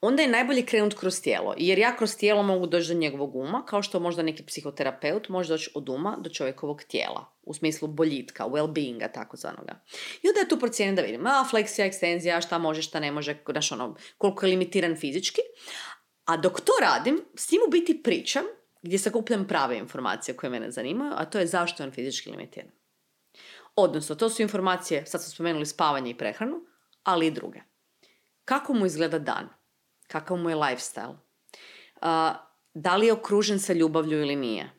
onda je najbolje krenuti kroz tijelo. Jer ja kroz tijelo mogu doći do njegovog uma, kao što možda neki psihoterapeut može doći od uma do čovjekovog tijela. U smislu boljitka, well-beinga, takozvanoga. I onda ja tu procijenim da vidim, a, fleksija, ekstenzija, šta može, šta ne može, znaš ono, koliko je limitiran fizički. A dok to radim, s njim u biti pričam, gdje sakupljam prave informacije koje mene zanimaju, a to je zašto je on fizički limitiran. Odnosno, to su informacije, sad smo spomenuli spavanje i prehranu, ali i druge. Kako mu izgleda dan? Kakav mu je lifestyle? Uh, da li je okružen sa ljubavlju ili nije?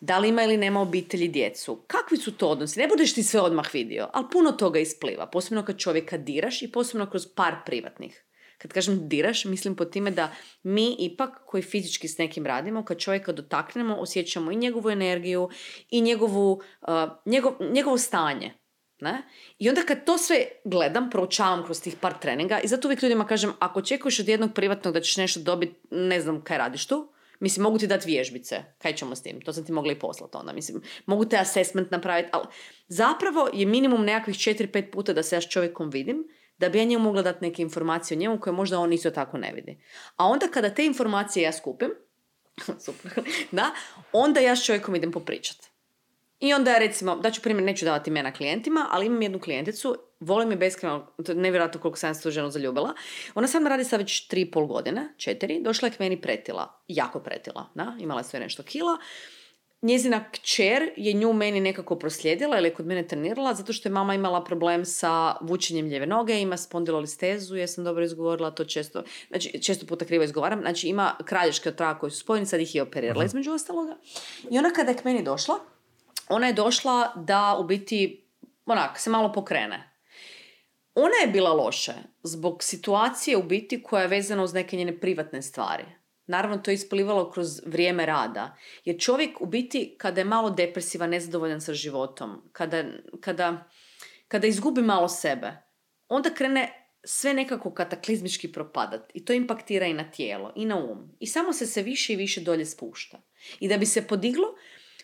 Da li ima ili nema obitelji djecu? Kakvi su to odnosi? Ne budeš ti sve odmah vidio, ali puno toga ispliva. Posebno kad čovjeka diraš i posebno kroz par privatnih. Kad kažem diraš, mislim po time da mi ipak koji fizički s nekim radimo, kad čovjeka dotaknemo, osjećamo i njegovu energiju i njegovu, uh, njegov, njegovo stanje. Ne? I onda kad to sve gledam, proučavam kroz tih par treninga i zato uvijek ljudima kažem, ako očekuješ od jednog privatnog da ćeš nešto dobiti, ne znam kaj radiš tu, mislim, mogu ti dati vježbice, kaj ćemo s tim, to sam ti mogla i poslati onda, mislim, mogu te assessment napraviti, ali zapravo je minimum nekakvih 4-5 puta da se ja s čovjekom vidim, da bi ja njemu mogla dati neke informacije o njemu koje možda on isto tako ne vidi. A onda kada te informacije ja skupim, da, onda ja s čovjekom idem popričat. I onda ja recimo, daću primjer, neću davati imena klijentima, ali imam jednu klijenticu, volim je beskreno, nevjerojatno koliko sam tu ženu zaljubila. Ona sad radi sad već tri pol godine, četiri, došla je k meni pretila, jako pretila, da, imala je sve nešto kila njezina kćer je nju meni nekako proslijedila ili je kod mene trenirala zato što je mama imala problem sa vučenjem ljeve noge, ima spondilolistezu, jesam dobro izgovorila to često, znači često puta krivo izgovaram, znači ima kralješke otrava koji su spojeni, sad ih je operirala između ostaloga. I ona kada je k meni došla, ona je došla da u biti onak se malo pokrene. Ona je bila loše zbog situacije u biti koja je vezana uz neke njene privatne stvari. Naravno, to je isplivalo kroz vrijeme rada. Jer čovjek u biti, kada je malo depresivan, nezadovoljan sa životom, kada, kada, kada izgubi malo sebe, onda krene sve nekako kataklizmički propadat. I to impaktira i na tijelo, i na um. I samo se se više i više dolje spušta. I da bi se podiglo,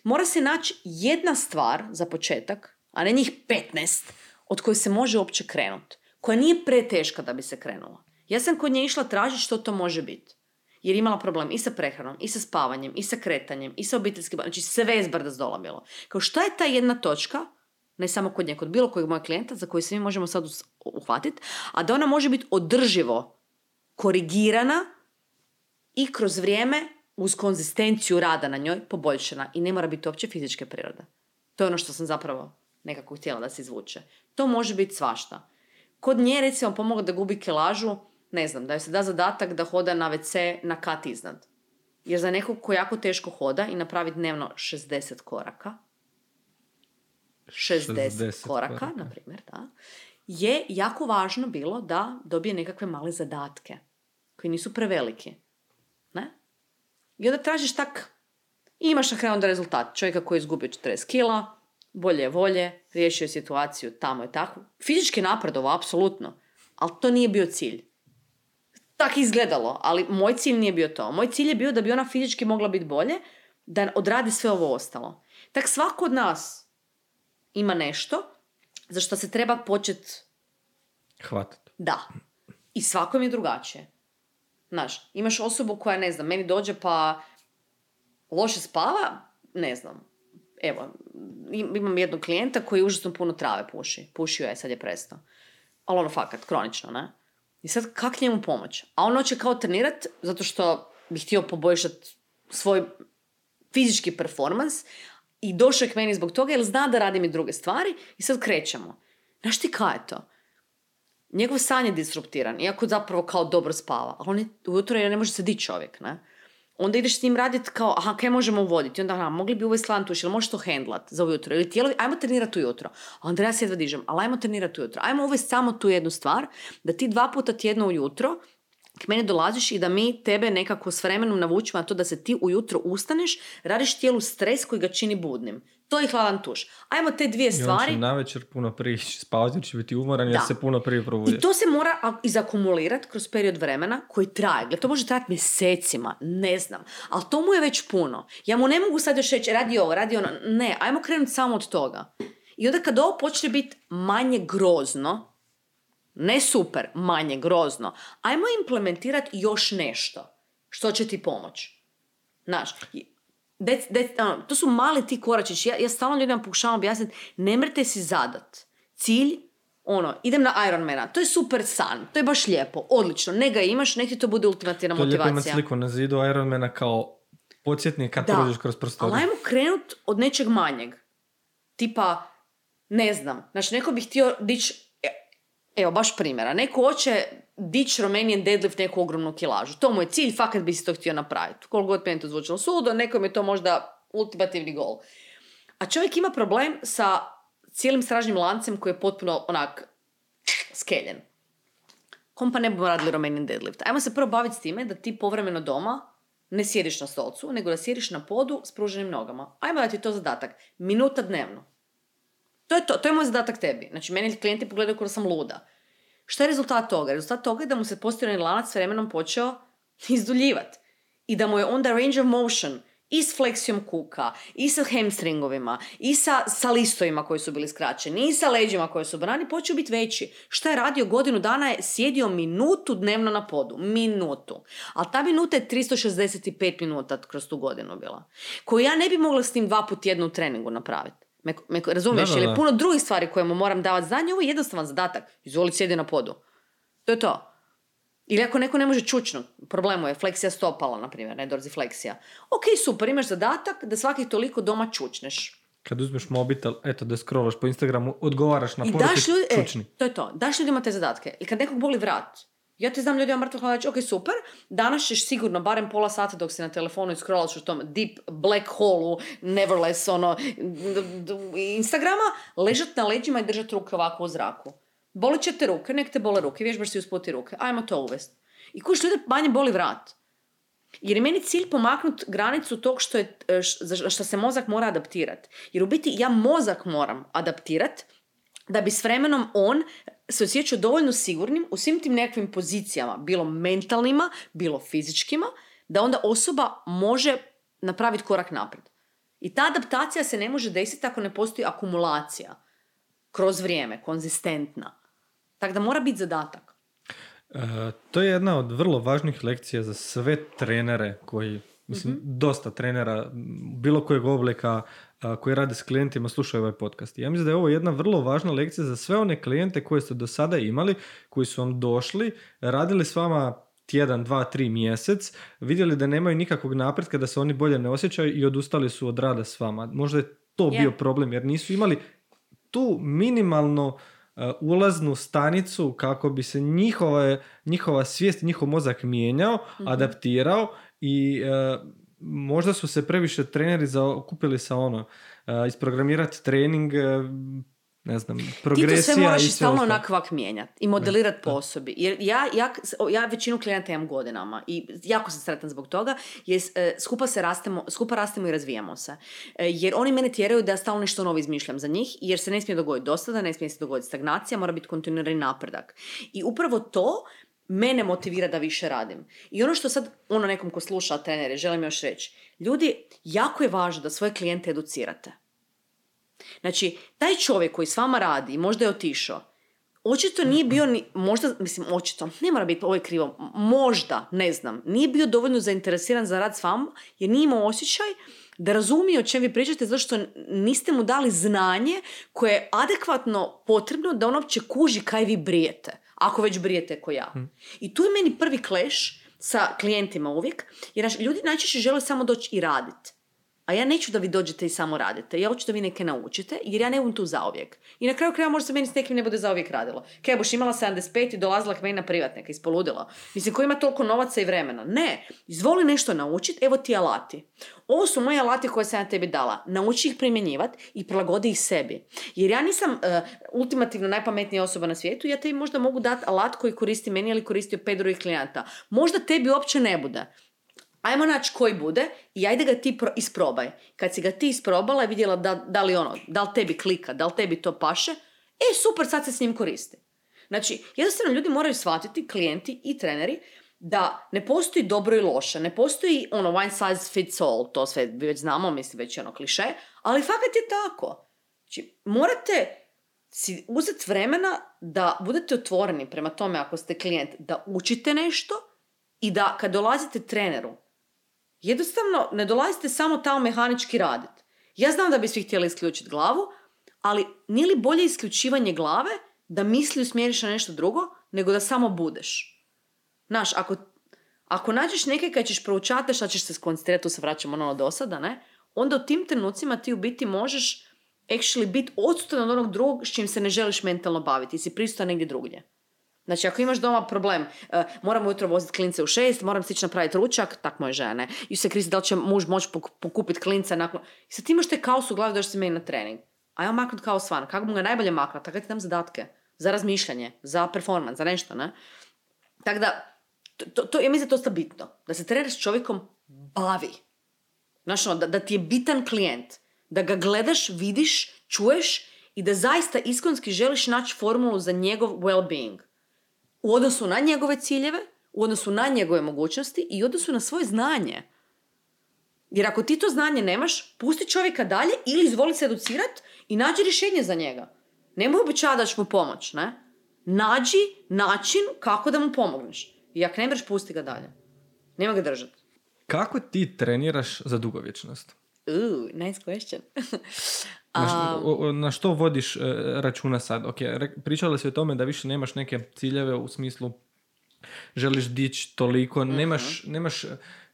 mora se naći jedna stvar za početak, a ne njih 15, od koje se može uopće krenuti. Koja nije preteška da bi se krenula. Ja sam kod nje išla tražiti što to može biti jer imala problem i sa prehranom, i sa spavanjem, i sa kretanjem, i sa obiteljskim, znači sve je zbrda zdola bilo. Kao šta je ta jedna točka, ne samo kod nje, kod bilo kojeg mojeg klijenta za koji se mi možemo sad uhvatiti, a da ona može biti održivo korigirana i kroz vrijeme uz konzistenciju rada na njoj poboljšana i ne mora biti uopće fizičke prirode. To je ono što sam zapravo nekako htjela da se izvuče. To može biti svašta. Kod nje recimo pomogla da gubi kilažu, ne znam, da joj se da zadatak da hoda na WC na kat iznad. Jer za nekog ko jako teško hoda i napravi dnevno 60 koraka, 60, 60 koraka, koraka. na primjer, da, je jako važno bilo da dobije nekakve male zadatke koji nisu preveliki. Ne? I onda tražiš tak, imaš na kraju onda rezultat čovjeka koji je izgubio 40 kila, bolje je volje, riješio je situaciju tamo i tako. Fizički napredovo, apsolutno, ali to nije bio cilj. Tak izgledalo, ali moj cilj nije bio to. Moj cilj je bio da bi ona fizički mogla biti bolje, da odradi sve ovo ostalo. Tak svako od nas ima nešto za što se treba početi Hvatat. da. I svakom je drugačije. Znaš, imaš osobu koja, ne znam, meni dođe pa loše spava, ne znam. Evo, im- imam jednog klijenta koji užasno puno trave puši. Pušio je, sad je prestao. Ali ono fakat, kronično, ne? I sad, kak njemu pomoć? A on hoće kao trenirat zato što bi htio poboljšati svoj fizički performans i došao je k meni zbog toga jer zna da radim i druge stvari i sad krećemo. Znaš ti kaj je to? njegov san je disruptiran, iako zapravo kao dobro spava. Ali on je, ujutro ne može se dići čovjek, ne? Onda ideš s njim raditi kao, aha, kaj možemo uvoditi? Onda, aha, mogli bi uvesti lantuš, ili možeš to hendlat za ujutro? Ili tijelo, ajmo trenirati ujutro. A onda ja se jedva dižem, ali ajmo trenirati ujutro. Ajmo uvesti samo tu jednu stvar, da ti dva puta tjedno ujutro k meni dolaziš i da mi tebe nekako s vremenom navučimo na to da se ti ujutro ustaneš, radiš tijelu stres koji ga čini budnim. To je hladan tuš. Ajmo te dvije I on stvari. će navečer puno prije spavati jer će biti umoran jer Da. se puno prije probudiš. I to se mora izakumulirati kroz period vremena koji traje. Gle, to može trajati mjesecima, ne znam. Ali to mu je već puno. Ja mu ne mogu sad još reći, radi ovo, radi ono. Ne, ajmo krenuti samo od toga. I onda kad ovo počne biti manje grozno, ne super, manje grozno, ajmo implementirati još nešto što će ti pomoći. Znaš, dec- dec- ono, to su mali ti koračići. Ja, ja stalno ljudima pokušavam objasniti, ne mrte si zadat. Cilj, ono, idem na Ironmana, to je super san, to je baš lijepo, odlično, ne ga imaš, nek ti to bude ultimativna To je lijepo imati motivacija. sliku na zidu Ironmana kao podsjetnik kad prođeš kroz Ali prostoriju. ajmo krenut od nečeg manjeg. Tipa, ne znam, znači neko bi htio dići, evo baš primjera, neko hoće dići Romanian deadlift neku ogromnu kilažu. To mu je cilj, fakat bi si to htio napraviti. Koliko god meni to zvučalo sudo, nekom je to možda ultimativni gol. A čovjek ima problem sa cijelim stražnim lancem koji je potpuno onak skeljen. Kom pa ne bi radili Romanian deadlift? Ajmo se prvo baviti s time da ti povremeno doma ne sjediš na stolcu, nego da sjediš na podu s pruženim nogama. Ajmo da ti to zadatak. Minuta dnevno. To je to, to je moj zadatak tebi. Znači, meni klijenti pogledaju da sam luda. Šta je rezultat toga? Rezultat toga je da mu se postirani lanac s vremenom počeo izduljivati. I da mu je onda range of motion i s fleksijom kuka, i sa hamstringovima, i sa, sa listovima koji su bili skraćeni, i sa leđima koji su brani, počeo biti veći. Šta je radio godinu dana je sjedio minutu dnevno na podu. Minutu. Ali ta minuta je 365 minuta kroz tu godinu bila. Koju ja ne bi mogla s tim dva put tjedno u treningu napraviti. Me, me, razumiješ? Da, da, da. puno drugih stvari koje mu moram davati znanje. Ovo je jednostavan zadatak. Izvoli sjedi na podu. To je to. Ili ako neko ne može čučnut, problemu je fleksija stopala, na primjer, ne dorzifleksija. Ok, super, imaš zadatak da svakih toliko doma čučneš. Kad uzmeš mobitel, eto da scrollaš po Instagramu, odgovaraš na I poruke, daš ljudi, e, čučni. to je to, daš ljudima te zadatke. I kad nekog boli vrat, ja ti znam ljudima mrtvo hladač, ok, super, danas ćeš sigurno barem pola sata dok si na telefonu i scrollaš u tom deep black hole neverless, ono, Instagrama, ležat na leđima i držat ruke ovako u zraku. Boli će te ruke, nek te bole ruke, vježbaš si usputi ruke, ajmo to uvest. I kuš ljude manje boli vrat. Jer je meni cilj pomaknut granicu tog što je, e, što se mozak mora adaptirati. Jer u biti ja mozak moram adaptirati da bi s vremenom on se osjećao dovoljno sigurnim u svim tim nekakvim pozicijama, bilo mentalnima, bilo fizičkima, da onda osoba može napraviti korak naprijed. I ta adaptacija se ne može desiti ako ne postoji akumulacija kroz vrijeme, konzistentna. Tako da mora biti zadatak. E, to je jedna od vrlo važnih lekcija za sve trenere koji, mislim, Mhm. dosta trenera bilo kojeg oblika koji rade s klijentima slušaju ovaj podcast. Ja mislim da je ovo jedna vrlo važna lekcija za sve one klijente koje ste do sada imali, koji su vam došli, radili s vama tjedan, dva, tri mjesec, vidjeli da nemaju nikakvog napretka, da se oni bolje ne osjećaju i odustali su od rada s vama. Možda je to Je. bio problem jer nisu imali tu minimalno ulaznu stanicu kako bi se njihova, njihova svijest, njihov mozak mijenjao, Mhm. adaptirao i uh, možda su se previše treneri okupili sa ono, isprogramirati trening, ne znam, progresija Ti to sve moraš i stalno onakvak mijenjati i modelirati po osobi. Jer ja, ja, ja većinu klijenata imam godinama i jako sam sretan zbog toga jer e, skupa se rastemo, skupa rastemo i razvijamo se. E, jer oni mene tjeraju da ja stalno nešto novo izmišljam za njih jer se ne smije dogoditi dosada, ne smije se dogoditi stagnacija, mora biti kontinuirani napredak. I upravo to mene motivira da više radim. I ono što sad, ono nekom ko sluša trenere, želim još reći. Ljudi, jako je važno da svoje klijente educirate. Znači, taj čovjek koji s vama radi, možda je otišao, očito nije bio ni, možda, mislim, očito, ne mora biti, ovo krivo, možda, ne znam, nije bio dovoljno zainteresiran za rad s vama, jer nije imao osjećaj da razumije o čem vi pričate, zato što niste mu dali znanje koje je adekvatno potrebno da on uopće kuži kaj vi brijete, ako već brijete ko ja. Hmm. I tu je meni prvi kleš sa klijentima uvijek, jer ljudi najčešće žele samo doći i raditi. A ja neću da vi dođete i samo radite. Ja hoću da vi neke naučite, jer ja ne budem tu zauvijek. I na kraju kraja možda se meni s nekim ne bude zauvijek radilo. Kaj buš imala 75 i dolazila k meni na privatnika, ispoludila. Mislim, ko ima toliko novaca i vremena? Ne. Izvoli nešto naučiti, evo ti alati. Ovo su moji alati koje sam ja tebi dala. Nauči ih primjenjivati i prilagodi ih sebi. Jer ja nisam uh, ultimativno najpametnija osoba na svijetu, ja tebi možda mogu dati alat koji koristi meni ili koristio pet drugih klijenata. Možda tebi uopće ne bude ajmo naći koji bude i ajde ga ti pro- isprobaj. Kad si ga ti isprobala i vidjela da, da li ono, da li tebi klika, da li tebi to paše, e super, sad se s njim koristi. Znači, jednostavno ljudi moraju shvatiti, klijenti i treneri, da ne postoji dobro i loše, ne postoji ono one size fits all, to sve već znamo, mislim već ono kliše, ali fakat je tako. Znači, morate si uzeti vremena da budete otvoreni prema tome ako ste klijent, da učite nešto i da kad dolazite treneru, Jednostavno, ne dolazite samo tamo mehanički raditi. Ja znam da bi svi htjeli isključiti glavu, ali nije li bolje isključivanje glave da misli usmjeriš na nešto drugo, nego da samo budeš? Znaš, ako, ako nađeš neke kad ćeš proučati šta ćeš se skoncentrirati, tu se vraćamo ono do sada, ne? Onda u tim trenucima ti u biti možeš actually biti odsutan od onog drugog s čim se ne želiš mentalno baviti si prisutan negdje drugdje. Znači, ako imaš doma problem, uh, moram ujutro voziti klince u šest, moram stići napraviti ručak, tak moje žene. I se krizi da li će muž moći pokupiti klince nakon... I sad ti imaš te kaos u glavi da se meni na trening. A ja maknut kaos van. Kako mu ga najbolje maknuti? Tako ti dam zadatke. Za razmišljanje, za performance, za nešto, ne? Tako da, to, to, ja mislim da je to bitno. Da se trener s čovjekom bavi. Ono, da, da ti je bitan klijent. Da ga gledaš, vidiš, čuješ i da zaista iskonski želiš naći formulu za njegov well-being u odnosu na njegove ciljeve, u odnosu na njegove mogućnosti i u odnosu na svoje znanje. Jer ako ti to znanje nemaš, pusti čovjeka dalje ili izvoli se educirat i nađi rješenje za njega. Nemoj običava da mu pomoć, ne? Nađi način kako da mu pomogneš. I ako ne mreš, pusti ga dalje. Nema ga držati. Kako ti treniraš za dugovječnost? Ooh, nice question. Na što, na što vodiš e, računa sad? Ok, pričala si o tome da više nemaš neke ciljeve u smislu želiš dići toliko, mhm. nemaš, nemaš,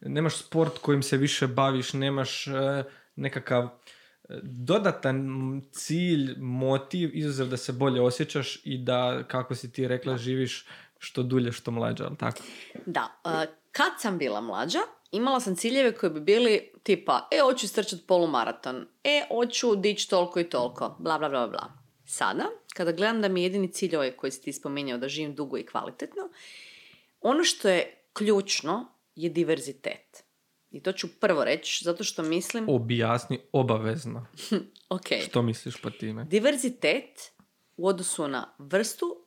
nemaš sport kojim se više baviš, nemaš e, nekakav e, dodatan cilj, motiv, izuzev da se bolje osjećaš i da, kako si ti rekla, živiš što dulje, što mlađa, ali tako? Da, kad sam bila mlađa, imala sam ciljeve koji bi bili tipa, e, hoću strčati polumaraton, e, hoću dići toliko i toliko, bla, bla, bla, bla. Sada, kada gledam da mi je jedini cilj ovaj koji si ti spominjao, da živim dugo i kvalitetno, ono što je ključno je diverzitet. I to ću prvo reći, zato što mislim... Objasni obavezno. ok. Što misliš po time? Diverzitet u odnosu na vrstu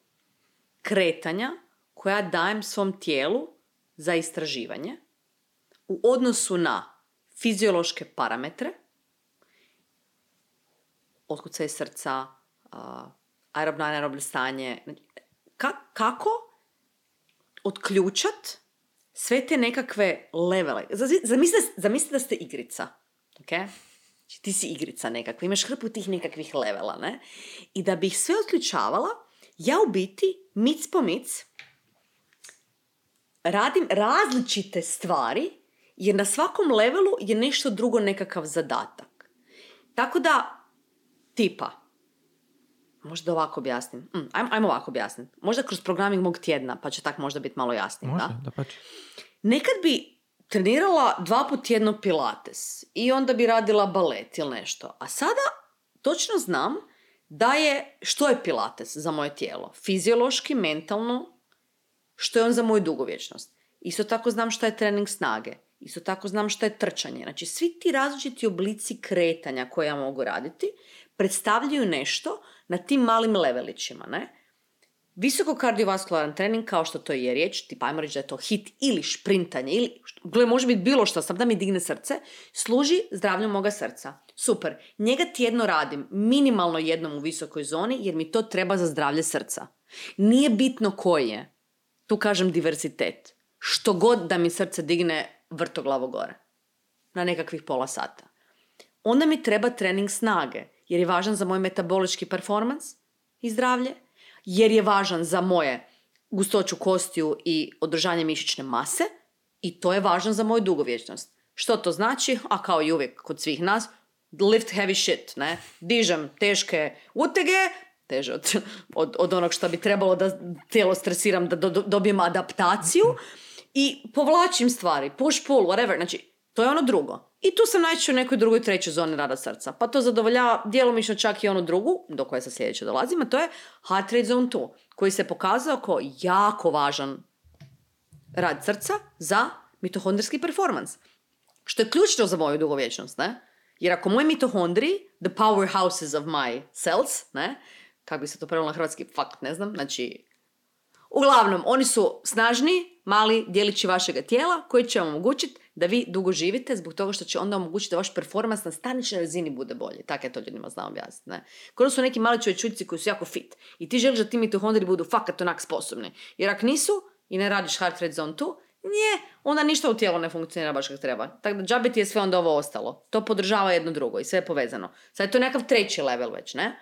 kretanja koja dajem svom tijelu za istraživanje u odnosu na fiziološke parametre, otkucaj srca, aerobno anaerobno stanje, znači, ka- kako otključat sve te nekakve levele. Zamislite da ste igrica, ok? Znači, ti si igrica nekakva, imaš hrpu tih nekakvih levela, ne? I da bih sve otključavala, ja u biti, mic po mic, radim različite stvari jer na svakom levelu je nešto drugo nekakav zadatak. Tako da, tipa, možda ovako objasnim. Mm, ajmo, ajmo ovako objasniti. Možda kroz programing mog tjedna, pa će tak možda biti malo jasnije. Može, da, Nekad bi trenirala dva put tjedno pilates i onda bi radila balet ili nešto. A sada točno znam da je, što je pilates za moje tijelo? Fiziološki, mentalno, što je on za moju dugovječnost. Isto tako znam što je trening snage. Isto tako znam što je trčanje. Znači, svi ti različiti oblici kretanja koje ja mogu raditi predstavljaju nešto na tim malim levelićima, ne? Visoko kardiovaskularni trening, kao što to je riječ, tipa ajmo reći da je to hit ili šprintanje, ili, gle, može biti bilo što, sam da mi digne srce, služi zdravlju moga srca. Super. Njega tjedno radim, minimalno jednom u visokoj zoni, jer mi to treba za zdravlje srca. Nije bitno koji je. Tu kažem diversitet. Što god da mi srce digne vrtoglavo gore. Na nekakvih pola sata. Onda mi treba trening snage, jer je važan za moj metabolički performans i zdravlje, jer je važan za moje gustoću kostiju i održanje mišićne mase i to je važan za moju dugovječnost. Što to znači? A kao i uvijek kod svih nas, lift heavy shit, ne? Dižem teške utege, teže od, od, od onog što bi trebalo da tijelo stresiram, da do, dobijem adaptaciju i povlačim stvari, push pull, whatever, znači to je ono drugo. I tu sam najčešće u nekoj drugoj trećoj zoni rada srca. Pa to zadovoljava djelomično čak i onu drugu, do koje sa sljedeće dolazim, a to je heart rate zone 2, koji se pokazao kao jako važan rad srca za mitohondrijski performans. Što je ključno za moju dugovječnost, ne? Jer ako moji mitohondri, the powerhouses of my cells, ne? Kako bi se to prevelo na hrvatski, fakt ne znam, znači... Uglavnom, oni su snažni, mali dijelići vašega tijela koji će vam omogućiti da vi dugo živite zbog toga što će onda omogućiti da vaš performans na staničnoj razini bude bolji. Tako je to ljudima znam objasniti. Ne? Su neki mali čovječuljci koji su jako fit i ti želiš da ti mitohondri budu fakat onak sposobni. Jer ako nisu i ne radiš heart rate zone 2, nje, onda ništa u tijelu ne funkcionira baš kako treba. Tako da džabe ti je sve onda ovo ostalo. To podržava jedno drugo i sve je povezano. Sad je to nekakav treći level već, ne?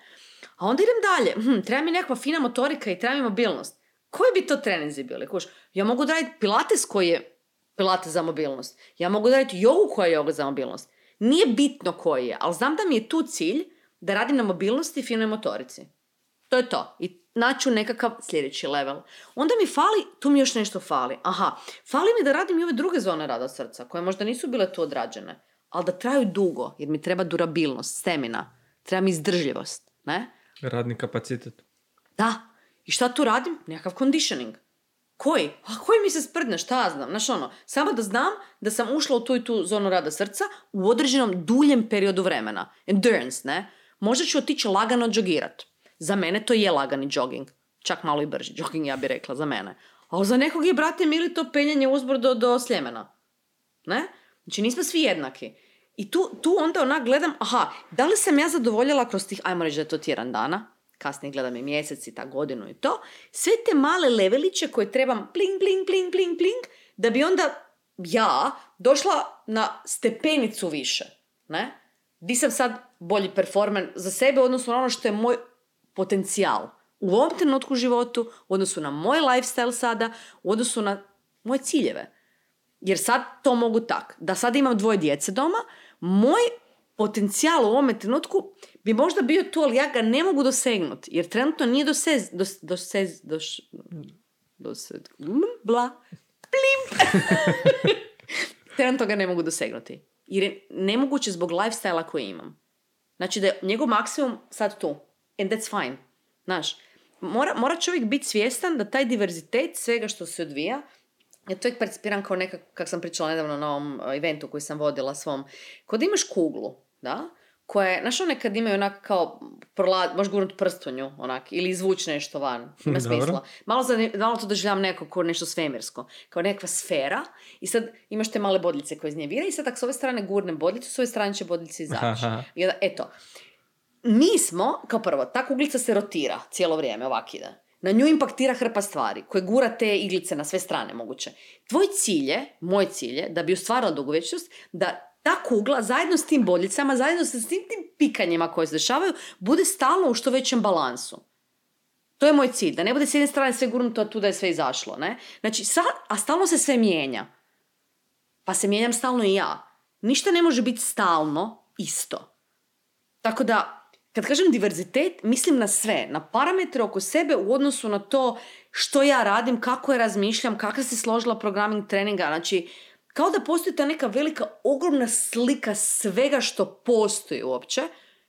A onda idem dalje. Hm, treba mi nekakva fina motorika i treba mi mobilnost. Koji bi to treninzi bili? Kuš, ja mogu raditi pilates koji je pilates za mobilnost. Ja mogu raditi jogu koja je joga za mobilnost. Nije bitno koji je, ali znam da mi je tu cilj da radim na mobilnosti i finoj motorici. To je to. I naću nekakav sljedeći level. Onda mi fali, tu mi još nešto fali. Aha, fali mi da radim i ove druge zone rada srca, koje možda nisu bile tu odrađene, ali da traju dugo, jer mi treba durabilnost, stemina, treba mi izdržljivost. Ne? Radni kapacitet. Da. I šta tu radim? Nekakav conditioning. Koji? A koji mi se sprdne, šta znam? Znaš ono, samo da znam da sam ušla u tu i tu zonu rada srca u određenom duljem periodu vremena. Endurance, ne? Možda ću otići lagano džogirat. Za mene to je lagani jogging. Čak malo i brži jogging, ja bih rekla, za mene. Ali za nekog je, brate, mili to penjanje uzbor do, do Sljemena. Ne? Znači, nismo svi jednaki. I tu, tu onda onak gledam, aha, da li sam ja zadovoljila kroz tih, ajmo reći da je to tjedan dana, kasnije gledam i mjesec i ta godinu i to, sve te male leveliće koje trebam pling, pling, pling, pling, pling, da bi onda ja došla na stepenicu više, ne? Di sam sad bolji performer za sebe, odnosno na ono što je moj potencijal u ovom trenutku u životu, u odnosu na moj lifestyle sada, u odnosu na moje ciljeve. Jer sad to mogu tak, da sad imam dvoje djece doma, moj potencijal u ovome trenutku bi možda bio tu, ali ja ga ne mogu dosegnuti, jer trenutno nije dosez, dos, dosez, dos, dos, bla, plim. trenutno ga ne mogu dosegnuti. Jer je nemoguće zbog lifestyle koji imam. Znači da je njegov maksimum sad tu. And that's fine. Znaš, mora, mora čovjek biti svjestan da taj diverzitet svega što se odvija, ja to uvijek percipiram kao nekak, kak sam pričala nedavno na ovom eventu koji sam vodila svom, kod imaš kuglu, da, koja je, znaš one kad imaju onak kao, prola, možeš gurnut prst u nju, onak, ili izvući nešto van, ima smisla. Malo, za, malo to doživljam neko kao nešto svemirsko, kao nekakva sfera i sad imaš te male bodljice koje iz nje vira i sad ako s ove strane gurne bodljicu, s ove strane će bodljice izaći. I onda, eto, mi smo, kao prvo, ta kuglica se rotira cijelo vrijeme, ovak ide. Na nju impaktira hrpa stvari koje gura te iglice na sve strane moguće. Tvoj cilj je, moj cilj je, da bi ostvarila dugovječnost, da ta kugla zajedno s tim boljicama, zajedno sa svim tim pikanjima koje se dešavaju, bude stalno u što većem balansu. To je moj cilj, da ne bude s jedne strane sve gurnuto, tu da je sve izašlo. Ne? Znači, a stalno se sve mijenja. Pa se mijenjam stalno i ja. Ništa ne može biti stalno isto. Tako da, kad kažem diverzitet, mislim na sve, na parametre oko sebe u odnosu na to što ja radim, kako je razmišljam, kako se složila programming treninga, znači kao da postoji ta neka velika, ogromna slika svega što postoji uopće,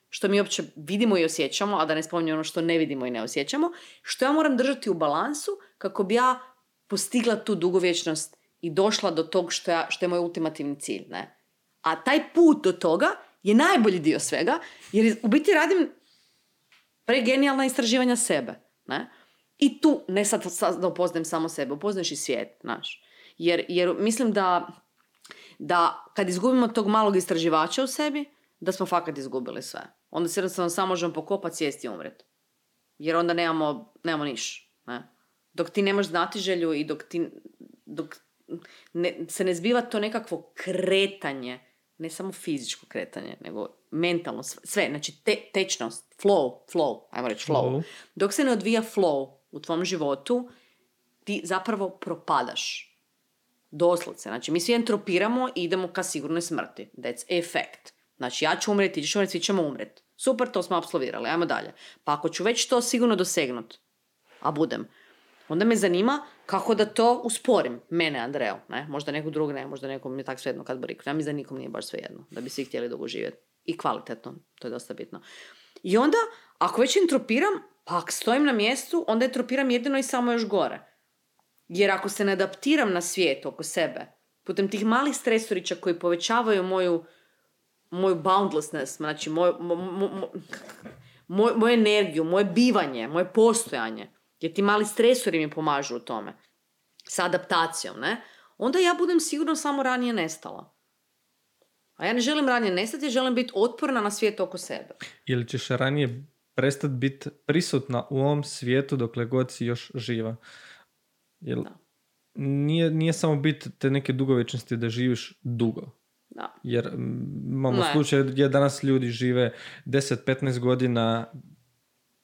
što mi uopće vidimo i osjećamo, a da ne spominjem ono što ne vidimo i ne osjećamo, što ja moram držati u balansu kako bi ja postigla tu dugovječnost i došla do tog što, ja, što je moj ultimativni cilj. Ne? A taj put do toga je najbolji dio svega, jer u biti radim pregenijalna istraživanja sebe. Ne? I tu, ne sad, sad da upoznajem samo sebe, upoznaš i svijet, znaš. Jer, jer mislim da, da kad izgubimo tog malog istraživača u sebi, da smo fakat izgubili sve. Onda se jednostavno samo možemo pokopati, sjesti i umret. Jer onda nemamo, nemamo niš. Ne? Dok ti nemaš znatiželju i dok ti dok ne, se ne zbiva to nekakvo kretanje, ne samo fizičko kretanje, nego mentalno, sve, znači te, tečnost, flow, flow, ajmo reći flow. Flow. Dok se ne odvija flow u tvom životu, ti zapravo propadaš. Doslovce. Znači, mi svi entropiramo i idemo ka sigurnoj smrti. That's effect. Znači, ja ću umreti, ti ćeš umreti, svi ćemo umreti. Super, to smo apsolvirali, ajmo dalje. Pa ako ću već to sigurno dosegnut, a budem, onda me zanima kako da to usporim. Mene, Andreo, ne? Možda nekog drugog ne, možda nekom je tak svejedno kad boriku. Ja mi za nikom nije baš svejedno, da bi svi htjeli dugo živjeti. I kvalitetno, to je dosta bitno. I onda, ako već entropiram, pa ako stojim na mjestu, onda entropiram jedino i samo još gore. Jer ako se ne adaptiram na svijet oko sebe, putem tih malih stresorića koji povećavaju moju, moju boundlessness, znači moju, mo, mo, mo- moj- moju energiju, moje bivanje, moje postojanje, jer ti mali stresori mi pomažu u tome, sa adaptacijom, ne? Onda ja budem sigurno samo ranije nestala. A ja ne želim ranije nestati, ja želim biti otporna na svijet oko sebe. Ili ćeš ranije prestati biti prisutna u ovom svijetu dokle god si još živa. Da. nije, nije samo bit te neke dugovečnosti da živiš dugo. Da. Jer imamo Ne. slučaj gdje danas ljudi žive 10-15 godina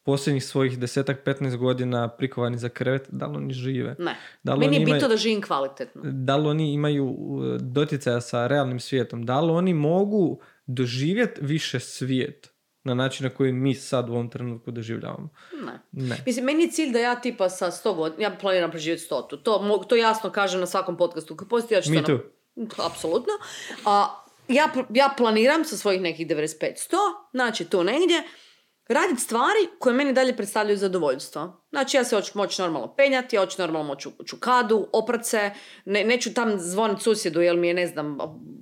posljednjih svojih 10-15 godina prikovani za krevet, da li oni žive? Ne. Da li Meni je bitno da živim kvalitetno. da li oni imaju uh, doticaja sa realnim svijetom, da li oni mogu doživjeti više svijet na način na koji mi sad u ovom trenutku doživljavamo. Ne. Ne. Mislim, meni je cilj da ja tipa sa 100 godina, ja planiram preživjeti stotu. To, to jasno kažem na svakom podcastu. Kad postoji, ja ću to too. Apsolutno. A, ja, ja planiram sa svojih nekih 95-100, znači tu negdje, raditi stvari koje meni dalje predstavljaju zadovoljstvo. Znači ja se hoću moći normalno penjati, ja hoću normalno moći u čukadu, oprat se, ne, neću tam zvonit susjedu jer mi je, ne znam,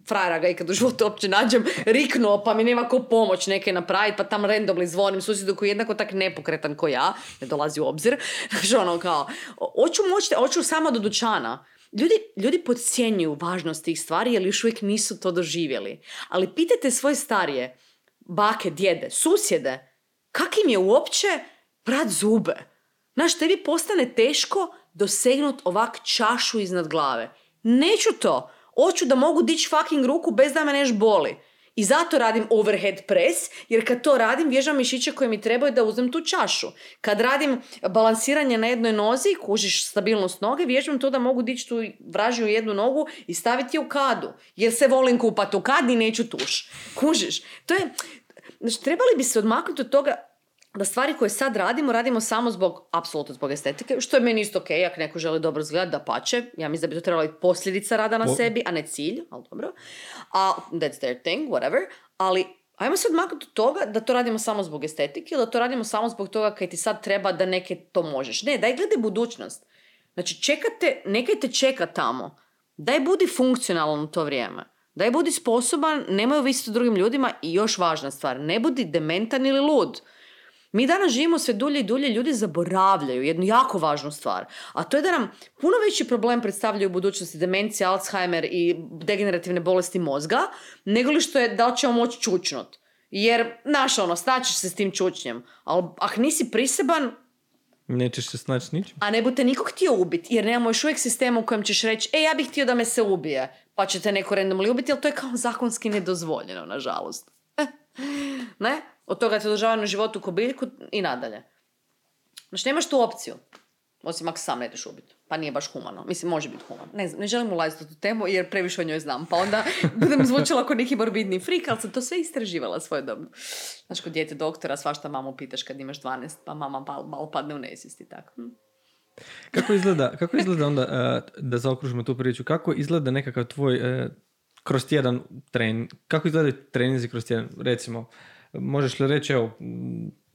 frajera ga ikad u životu uopće nađem, riknuo pa mi nema ko pomoć neke napraviti, pa tam randomly zvonim susjedu koji je jednako tak nepokretan ko ja, ne dolazi u obzir. Znači ono kao, hoću moći, hoću sama do dućana. Ljudi, ljudi podcjenjuju važnost tih stvari jer još uvijek nisu to doživjeli. Ali pitajte svoje starije, bake, djede, susjede, kak im je uopće prat zube? Znaš, tebi postane teško dosegnut ovak čašu iznad glave. Neću to. Hoću da mogu dići fucking ruku bez da me neš boli. I zato radim overhead press, jer kad to radim, vježam mišiće koje mi trebaju da uzmem tu čašu. Kad radim balansiranje na jednoj nozi, kužiš stabilnost noge, vježbam to da mogu dići tu vražiju jednu nogu i staviti je u kadu. Jer se volim kupati u kad i neću tuš. Kužiš. To je, znači, trebali bi se odmaknuti od toga da stvari koje sad radimo, radimo samo zbog, apsolutno zbog estetike, što je meni isto ok, ako neko želi dobro izgledati, da pače. Ja mislim da bi to trebala biti posljedica rada na O- sebi, a ne cilj, ali dobro. A, that's their thing, whatever. Ali, ajmo se odmaknuti od toga da to radimo samo zbog estetike ili da to radimo samo zbog toga kaj ti sad treba da neke to možeš. Ne, daj gledaj budućnost. Znači, čekate, nekaj te čeka tamo. Daj budi funkcionalan u to vrijeme. Daj budi sposoban, nemoj ovisiti o drugim ljudima i još važna stvar, ne budi dementan ili lud. Mi danas živimo sve dulje i dulje, ljudi zaboravljaju jednu jako važnu stvar. A to je da nam puno veći problem predstavljaju u budućnosti demencija, Alzheimer i degenerativne bolesti mozga, nego li što je da li ćemo moći čučnut. Jer, znaš ono, snaćiš se s tim čučnjem. Ali ako nisi priseban, Nećeš se snaći s ničim. a ne bu te niko htio ubiti, jer nemamo još uvijek sistema u kojem ćeš reći, e, ja bih htio da me se ubije, pa će te neko randomly ubiti, ali to je kao zakonski nedozvoljeno, nažalost. ne? Od toga te održavaju na životu ko biljku i nadalje. Znači, nemaš tu opciju. Osim ako sam ne ideš ubiti. Pa nije baš humano. Mislim, može biti humano. Ne znam, ne želim ulaziti u tu temu jer previše o njoj znam. Pa onda budem zvučala kao neki morbidni frik, ali sam to sve istraživala svojedobno. Znaš, kod dijete doktora svašta mamu pitaš kad imaš 12, pa mama malo, padne u nesvijest i tako. Hm. Kako izgleda, kako izgleda onda, uh, da zaokružimo tu priču, kako izgleda nekakav tvoj uh, kroz tjedan trening, kako izgledaju treninzi kroz tjedan, recimo, možeš li reći, evo,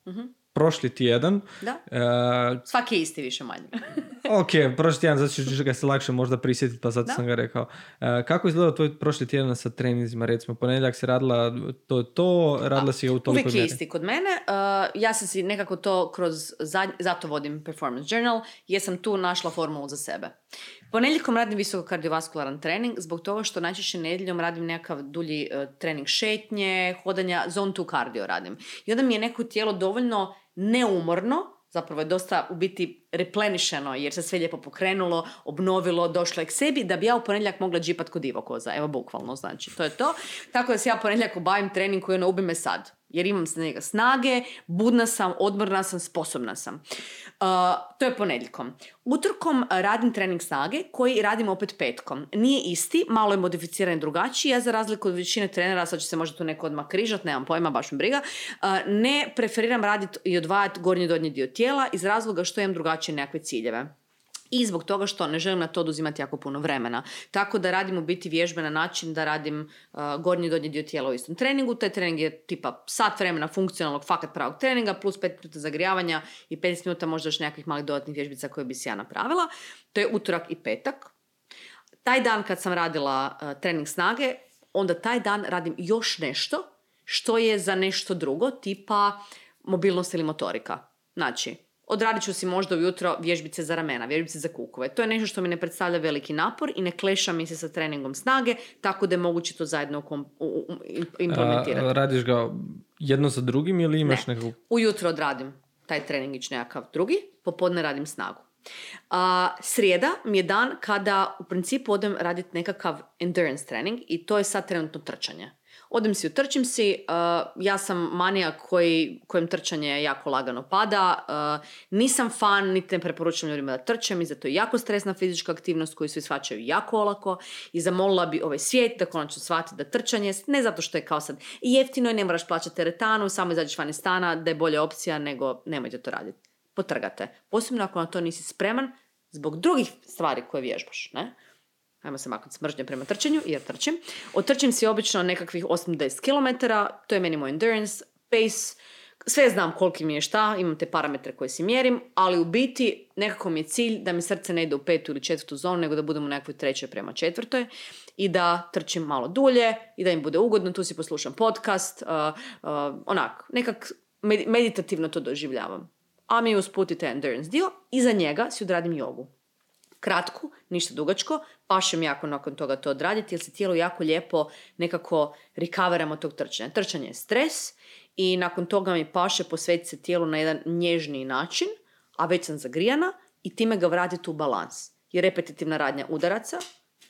Mhm. Prošli tjedan, Da? uh, Svaki je isti više manje. ok, prošli tjedan, zato ćeš ga se lakše možda prisjetiti, pa zato Da. sam ga rekao. Uh, kako izgleda tvoj prošli tjedan sa treninzima, recimo, ponedjeljak si radila to, to, radila si ga u toliko Uvijek je isti kod mene. Uh, ja sam si nekako to kroz, zadnj- zato vodim performance journal, jer sam tu našla formulu za sebe. Ponedjeljkom radim visoko kardiovaskularni trening, zbog toga što najčešće nedjeljom radim nekakav dulji uh, trening šetnje, hodanja, zone 2 kardio radim. I onda mi je neko tijelo dovoljno neumorno, zapravo je dosta u biti replenišeno jer se sve lijepo pokrenulo, obnovilo, došlo je k sebi, da bi ja u ponedjeljak mogla džipat kod divokoza. Evo, bukvalno, znači, to je to. Tako da se ja ponedjeljak obavim trening koji ono ubi me sad. Jer imam njega snage, budna sam, odmorna sam, sposobna sam. Uh, to je ponedjeljkom. Utorkom uh, radim trening snage koji radim opet petkom. Nije isti, malo je modificiran i drugačiji. Ja za razliku od većine trenera, sad će se možda tu neko odmah križat, nemam pojma, baš me briga, uh, ne preferiram raditi i odvajati gornji i donji dio tijela iz razloga što imam drugačije nekakve ciljeve i zbog toga što ne želim na to oduzimati jako puno vremena. Tako da radim u biti vježbe na način da radim uh, gornji i donji dio tijela u istom treningu. Taj trening je tipa sat vremena funkcionalnog fakat pravog treninga plus 5 minuta zagrijavanja i 15 minuta možda još nekakvih malih dodatnih vježbica koje bi si ja napravila. To je utorak i petak. Taj dan kad sam radila uh, trening snage, onda taj dan radim još nešto što je za nešto drugo, tipa mobilnost ili motorika. Znači, odradit ću si možda ujutro vježbice za ramena, vježbice za kukove. To je nešto što mi ne predstavlja veliki napor i ne kleša mi se sa treningom snage, tako da je moguće to zajedno kom- u- u- im- implementirati. A, radiš ga jedno za drugim ili imaš Ne. nekakvu... Ujutro odradim taj treningić nekakav drugi, popodne radim snagu. A, srijeda mi je dan kada u principu odem raditi nekakav endurance trening i to je sad trenutno trčanje. Odem si, utrčim si, a, ja sam manija koji, kojem trčanje jako lagano pada, a, nisam fan, niti ne preporučujem ljudima da trče, mi zato je jako stresna fizička aktivnost koju svi shvaćaju jako olako i zamolila bi ovaj svijet da konačno shvati da trčanje, ne zato što je kao sad jeftino i ne moraš plaćati teretanu, samo izađeš van iz stana, da je bolja opcija nego nemojte to raditi. Potrgate. Posebno ako na to nisi spreman zbog drugih stvari koje vježbaš, ne? Ajmo se maknuti s mržnje prema trčanju, jer trčim. Otrčim si obično nekakvih 8-10 km, to je meni moj endurance, pace, sve znam koliki mi je šta, imam te parametre koje si mjerim, ali u biti nekako mi je cilj da mi srce ne ide u petu ili četvrtu zonu, nego da budem u nekakvoj trećoj prema četvrtoj i da trčim malo dulje i da im bude ugodno, tu si poslušam podcast, uh, uh, onak, nekak med- meditativno to doživljavam. A mi usput i taj endurance dio, i za njega si odradim jogu kratku, ništa dugačko, pašem jako nakon toga to odraditi jer se tijelo jako lijepo nekako recoveramo od tog trčanja. Trčanje je stres i nakon toga mi paše posvetiti se tijelu na jedan nježniji način, a već sam zagrijana i time ga vratiti u balans. Jer repetitivna radnja udaraca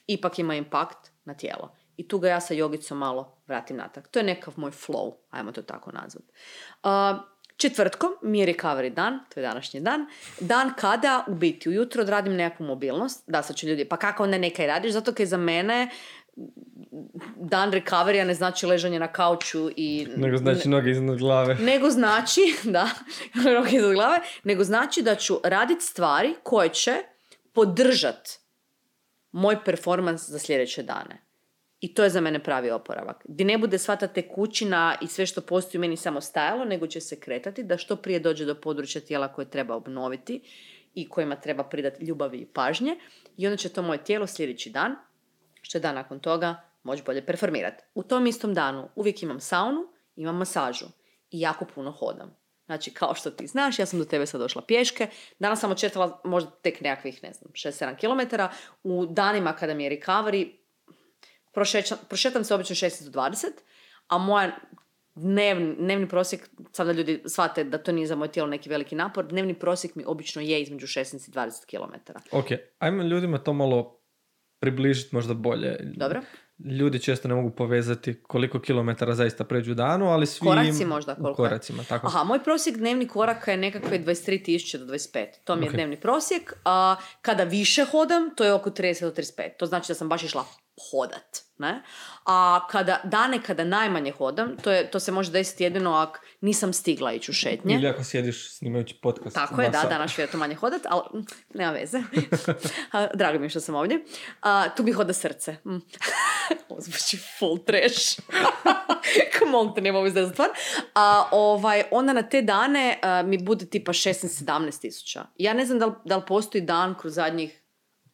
ipak ima impakt na tijelo. I tu ga ja sa jogicom malo vratim natrag. To je nekakav moj flow, ajmo to tako nazvati. Četvrtkom mi je recovery dan, to je današnji dan, dan kada u biti ujutro odradim nekakvu mobilnost, da sad će ljudi, pa kako onda nekaj radiš, zato kaj za mene dan recovery ne znači ležanje na kauču i... Nego znači noge iznad glave. Nego znači, da, ruke iznad glave, nego znači da ću raditi stvari koje će podržat moj performans za sljedeće dane. I to je za mene pravi oporavak. Gdje ne bude sva ta tekućina i sve što postoji u meni samo stajalo, nego će se kretati da što prije dođe do područja tijela koje treba obnoviti i kojima treba pridati ljubavi i pažnje. I onda će to moje tijelo sljedeći dan, što je dan nakon toga, moći bolje performirati. U tom istom danu uvijek imam saunu, imam masažu i jako puno hodam. Znači, kao što ti znaš, ja sam do tebe sad došla pješke. Danas sam očetala možda tek nekakvih, ne znam, 6-7 km. U danima kada mi je recovery, prošećam, prošetam se obično 16 do 20, a moja dnevni, dnevni prosjek, sada ljudi shvate da to nije za moje tijelo neki veliki napor, dnevni prosjek mi obično je između 16 i 20 km. Ok, ajmo ljudima to malo približiti možda bolje. Dobro? Ljudi često ne mogu povezati koliko kilometara zaista pređu danu, ali svi... Koraci možda koliko je? Koracima, tako. Aha, moj prosjek dnevni koraka je nekakve 23.000 do 25. To mi je Ok. dnevni prosjek. A kada više hodam, to je oko 30 do 35. To znači da sam baš išla hodat. Ne? A kada, dane kada najmanje hodam, to, je, to se može desiti jedino ako nisam stigla ići u šetnje. Ili ako sjediš snimajući podcast. Tako je, da, danas ću ja to manje hodat, ali nema veze. Drago mi je što sam ovdje. A, tu bi hoda srce. Mm. Ovo zvuči full trash. Come on, to nema ovo za stvar. A, ovaj, onda na te dane a, mi bude tipa 16-17 tisuća. Ja ne znam da li, da li postoji dan kroz zadnjih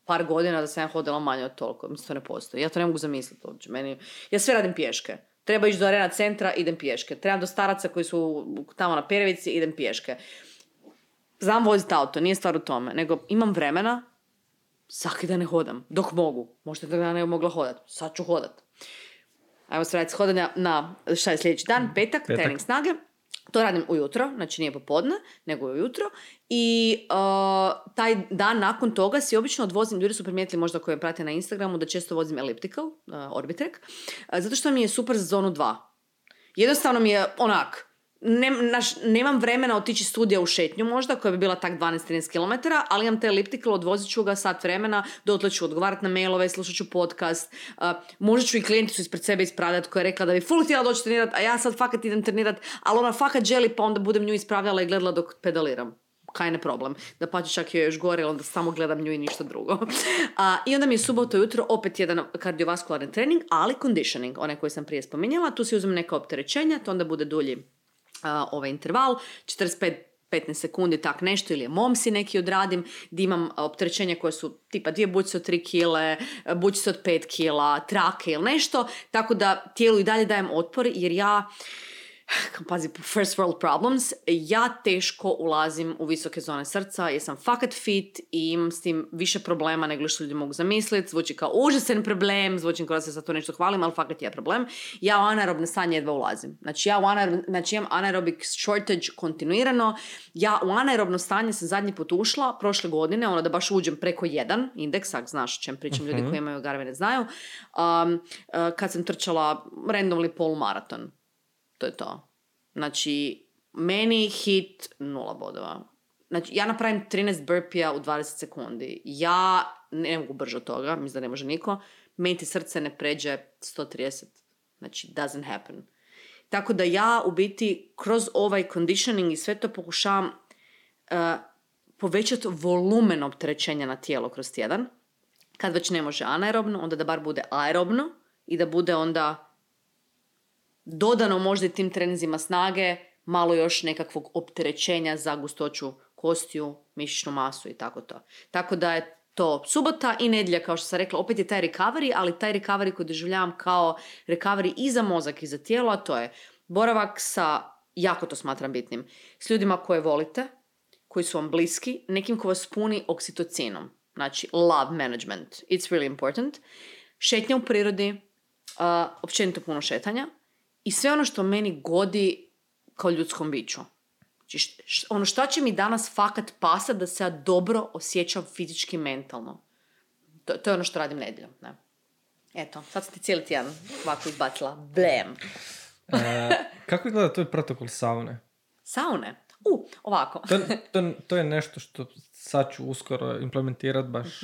par godina da sam ja hodila manje od toliko. Mislim, to ne postoji. Ja to ne mogu zamisliti uopće. Meni, ja sve radim pješke. Treba ići do arena centra, idem pješke. Trebam do staraca koji su tamo na Perevici, idem pješke. Znam voziti auto, nije stvar u tome. Nego imam vremena, svaki dan ne hodam. Dok mogu. Možda da ne mogla hodat. Sad ću hodat. Ajmo se raditi hodanja na šta je sljedeći dan, petak, Petak. trening snage. To radim ujutro, znači nije popodne, nego ujutro. I uh, taj dan nakon toga si obično odvozim, ljudi su primijetili možda koji me prate na Instagramu da često vozim elliptical, uh, Orbitrek, uh, zato što mi je super za zonu 2. Jednostavno mi je onak, ne, naš, nemam vremena otići studija u šetnju možda, koja bi bila tak 12-13 km, ali imam te elliptical, odvozit ću ga sat vremena, dotle ću odgovarati na mailove, slušat ću podcast, uh, možda ću i klijenticu ispred sebe ispravljati koja je rekla da bi full htjela doći trenirat, a ja sad fakat idem trenirat, ali ona fakat želi pa onda budem nju ispravljala i gledala dok pedaliram kaj ne problem. Da pa čak je još gore, onda samo gledam nju i ništa drugo. A, I onda mi je subota ujutro opet jedan kardiovaskularni trening, ali conditioning, onaj koji sam prije spominjala. Tu si uzmem neka opterećenja, to onda bude dulji ovaj interval, 45 15 sekundi, tak nešto, ili je momsi neki odradim, gdje imam a, opterećenja koje su tipa dvije bučice od 3 kile, a, bučice od 5 kila, trake ili nešto, tako da tijelu i dalje dajem otpor, jer ja, pazi, first world problems, ja teško ulazim u visoke zone srca, jer sam fakat fit i imam s tim više problema nego što ljudi mogu zamisliti, zvuči kao užasan problem, zvuči kao da se za to nešto hvalim, ali fakat je problem. Ja u anaerobne stanje jedva ulazim. Znači ja u anaerob, znači imam anaerobic shortage kontinuirano, ja u anaerobno stanje sam zadnji put ušla prošle godine, ono da baš uđem preko jedan indeks, ak znaš o čem pričam, ljudi koji imaju garve znaju, um, uh, kad sam trčala randomly polumaraton to je to. Znači, meni hit nula bodova. Znači, ja napravim 13 burpija u 20 sekundi. Ja ne mogu brže od toga, mislim da ne može niko. Meni ti srce ne pređe 130. Znači, doesn't happen. Tako da ja u biti kroz ovaj conditioning i sve to pokušavam uh, povećati volumen opterećenja na tijelo kroz tjedan. Kad već ne može anaerobno, onda da bar bude aerobno i da bude onda dodano možda tim trenzima snage, malo još nekakvog opterećenja za gustoću kostiju, mišićnu masu i tako to. Tako da je to subota i nedjelja, kao što sam rekla, opet je taj recovery, ali taj recovery koji doživljavam kao recovery i za mozak i za tijelo, a to je boravak sa, jako to smatram bitnim, s ljudima koje volite, koji su vam bliski, nekim ko vas puni oksitocinom. Znači, love management. It's really important. Šetnja u prirodi, uh, općenito puno šetanja, i sve ono što meni godi kao ljudskom biću. Znači, ono šta će mi danas fakat pasat da se ja dobro osjećam fizički i mentalno. To, to je ono što radim nedjeljom. Ne? Eto, sad sam ti cijeli tjedan ovako izbacila. Blem. E, kako izgleda tvoj protokol saune? Saune. U, ovako. To, to, to je nešto što sad ću uskoro implementirati baš.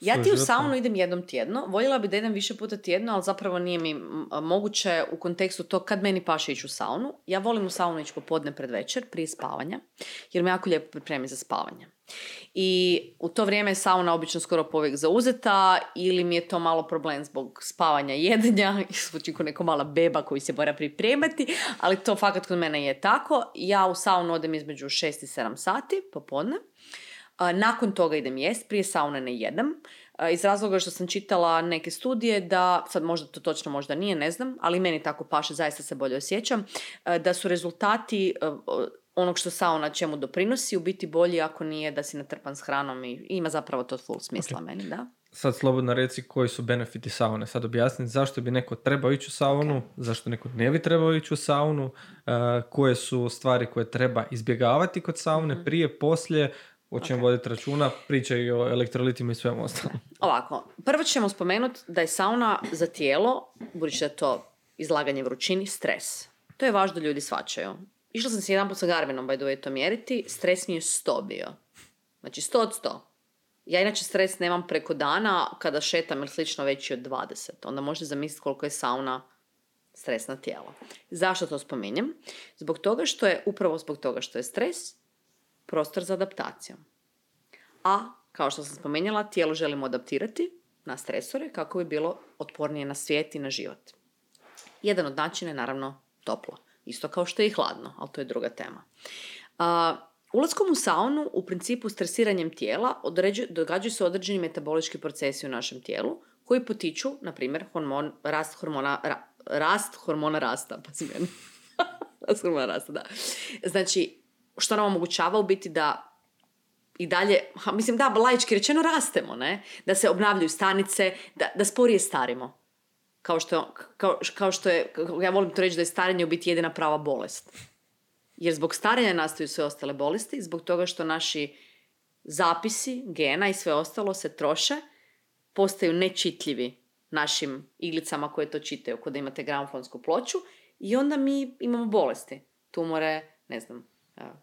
Ja svoj ti u saunu idem jednom tjedno. Voljela bi da idem više puta tjedno, ali zapravo nije mi moguće u kontekstu to kad meni paše ići u saunu. Ja volim u saunu ići popodne pred večer, prije spavanja, jer me jako lijepo pripremi za spavanje. I u to vrijeme je sauna obično skoro povijek zauzeta ili mi je to malo problem zbog spavanja i jedenja, zvuči kao neko mala beba koji se mora pripremati, ali to fakat kod mene je tako. Ja u saunu odem između 6 i 7 sati popodne. Nakon toga idem jest, prije saune ne jedem. Iz razloga što sam čitala neke studije da, sad možda to točno možda nije, ne znam, ali meni tako paše, zaista se bolje osjećam, da su rezultati onog što sauna čemu doprinosi u biti bolji ako nije da si natrpan s hranom i ima zapravo to full smisla meni, da. Sad slobodno reci koji su benefiti saune. Sad objasniti zašto bi neko trebao ići u saunu, zašto neko ne bi trebao ići u saunu, e, koje su stvari koje treba izbjegavati kod saune, prije, poslije, o čem Ok. voditi računa, priča i o elektrolitima i svemu ostalom. Ovako, prvo ćemo spomenuti da je sauna za tijelo, budući da je to izlaganje vrućini, stres. To je važno da ljudi svačaju. Išla sam se jedan put sa Garminom, by the way, to mjeriti, stres mi je 100 bio. Znači 100 od 100. ja inače stres nemam preko dana kada šetam ili slično veći od 20. Onda možete zamisliti koliko je sauna stresna tijela. Zašto to spominjem? Zbog toga što je, upravo zbog toga što je stres, prostor za adaptaciju. A, kao što sam spomenjala, tijelo želimo adaptirati na stresore kako bi bilo otpornije na svijet i na život. Jedan od načina je naravno toplo. Isto kao što je i hladno, ali to je druga tema. A, ulaskom u saunu, u principu stresiranjem tijela, određu, događaju se određeni metabolički procesi u našem tijelu koji potiču, na primjer, hormon, rast hormona, rast hormona rasta, pa si meni. rast hormona rasta, da. Znači, što nam omogućava u biti da i dalje, ha, mislim da, laički rečeno rastemo, ne? Da se obnavljaju stanice, da, da sporije starimo. Kao što, kao, kao što je, ja volim to reći da je starenje u biti jedina prava bolest. Jer zbog starenja nastaju sve ostale bolesti, zbog toga što naši zapisi, gena i sve ostalo se troše, postaju nečitljivi našim iglicama koje to čitaju, kod da imate gramofonsku ploču i onda mi imamo bolesti, tumore, ne znam,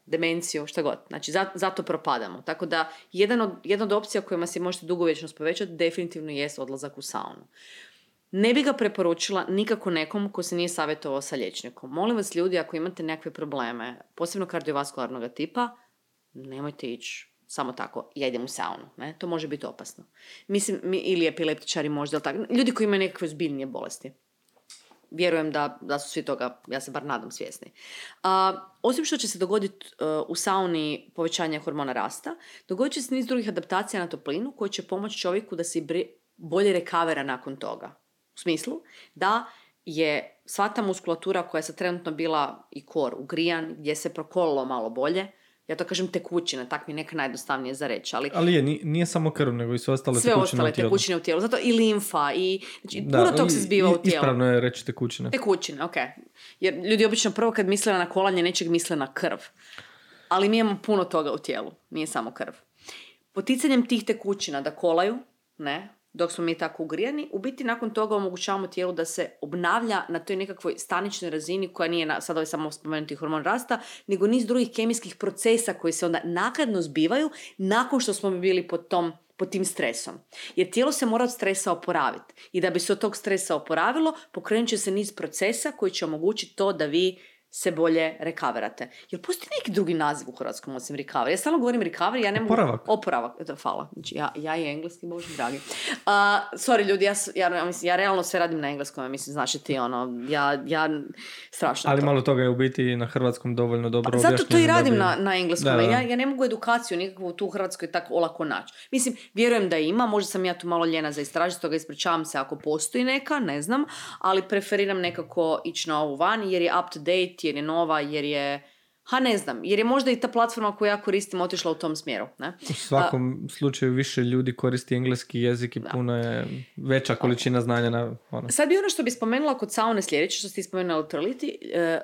demenciju, šta god. Znači, zato propadamo. Tako da, jedan od, jedna od opcija kojima si možete dugovječnost povećati definitivno jest odlazak u saunu. Ne bi ga preporučila nikako nekom ko se nije savjetovao sa liječnikom. Molim vas ljudi, ako imate nekakve probleme, posebno kardiovaskularnog tipa, nemojte ići samo tako, ja idem u saunu. Ne? To može biti opasno. Mislim, mi, ili epileptičari možda, ili tako. Ljudi koji imaju nekakve zbiljnije bolesti. Vjerujem da, da su svi toga, ja se bar nadam, svjesni. A, osim što će se dogoditi uh, u sauni povećanje hormona rasta, dogodit će se niz drugih adaptacija na toplinu koji će pomoći čovjeku da se bolje rekavera nakon toga. U smislu da je sva ta muskulatura koja je trenutno bila i kor ugrijan, gdje se prokolilo malo bolje, ja to kažem tekućina, tak mi je neka najjednostavnije za reći. Ali, ali je, nije samo krv, nego i sve ostale sve tekućine ostale u tijelu. tekućine u tijelu. Zato i limfa, i znači, da, puno tog se zbiva u tijelu. Ispravno je reći tekućine. Tekućine, ok. Jer ljudi obično prvo kad misle na kolanje nečeg misle na krv. Ali mi imamo puno toga u tijelu, nije samo krv. Poticanjem tih tekućina da kolaju, ne, dok smo mi tako ugrijani, u biti nakon toga omogućavamo tijelu da se obnavlja na toj nekakvoj staničnoj razini koja nije na, sad ovaj samo spomenuti hormon rasta, nego niz drugih kemijskih procesa koji se onda nakladno zbivaju nakon što smo bili pod tom pod tim stresom. Jer tijelo se mora od stresa oporaviti. I da bi se od tog stresa oporavilo, pokrenut će se niz procesa koji će omogućiti to da vi se bolje rekaverate. Jel postoji neki drugi naziv u hrvatskom osim recovery? Ja stalno govorim recovery, ja ne mogu... Oporavak. Oporavak, da, hvala. Znači, ja, ja i engleski, bože dragi. Uh, sorry ljudi, ja, ja, mislim, ja realno sve radim na engleskom, mislim, znači ti ono, ja, ja strašno Ali to. malo toga je u biti na hrvatskom dovoljno dobro pa, Zato to i radim na, na engleskom, Ja, ja ne mogu edukaciju nikakvu tu u Hrvatskoj tako olako naći. Mislim, vjerujem da ima, možda sam ja tu malo ljena za istražiti, toga ispričavam se ako postoji neka, ne znam, ali preferiram nekako ići na ovu van jer je up to date, jer je nova, jer je Ha ne znam, jer je možda i ta platforma koju ja koristim otišla u tom smjeru. Ne? U svakom slučaju više ljudi koristi engleski jezik i puno je veća količina znanja na... Ono. Sad bi ono što bi spomenula kod saune sljedeće, što ste spomenuli elektroliti,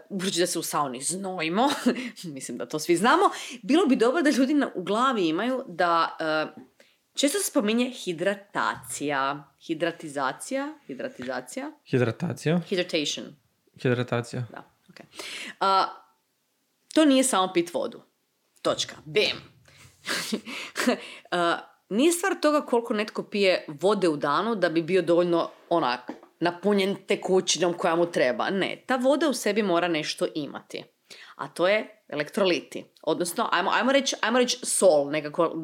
uh, da se u sauni znojimo, mislim da to svi znamo, bilo bi dobro da ljudi u glavi imaju da uh, često se spominje hidratacija, hidratizacija, hidratizacija. Hidratacija. Hydration. Hidratacija. Da. Uh, to nije samo pit vodu. Točka. Bim. uh, nije stvar toga koliko netko pije vode u danu da bi bio dovoljno onak napunjen tekućinom koja mu treba. Ne, ta voda u sebi mora nešto imati. A to je elektroliti. Odnosno, ajmo, ajmo reći ajmo reći sol, nekako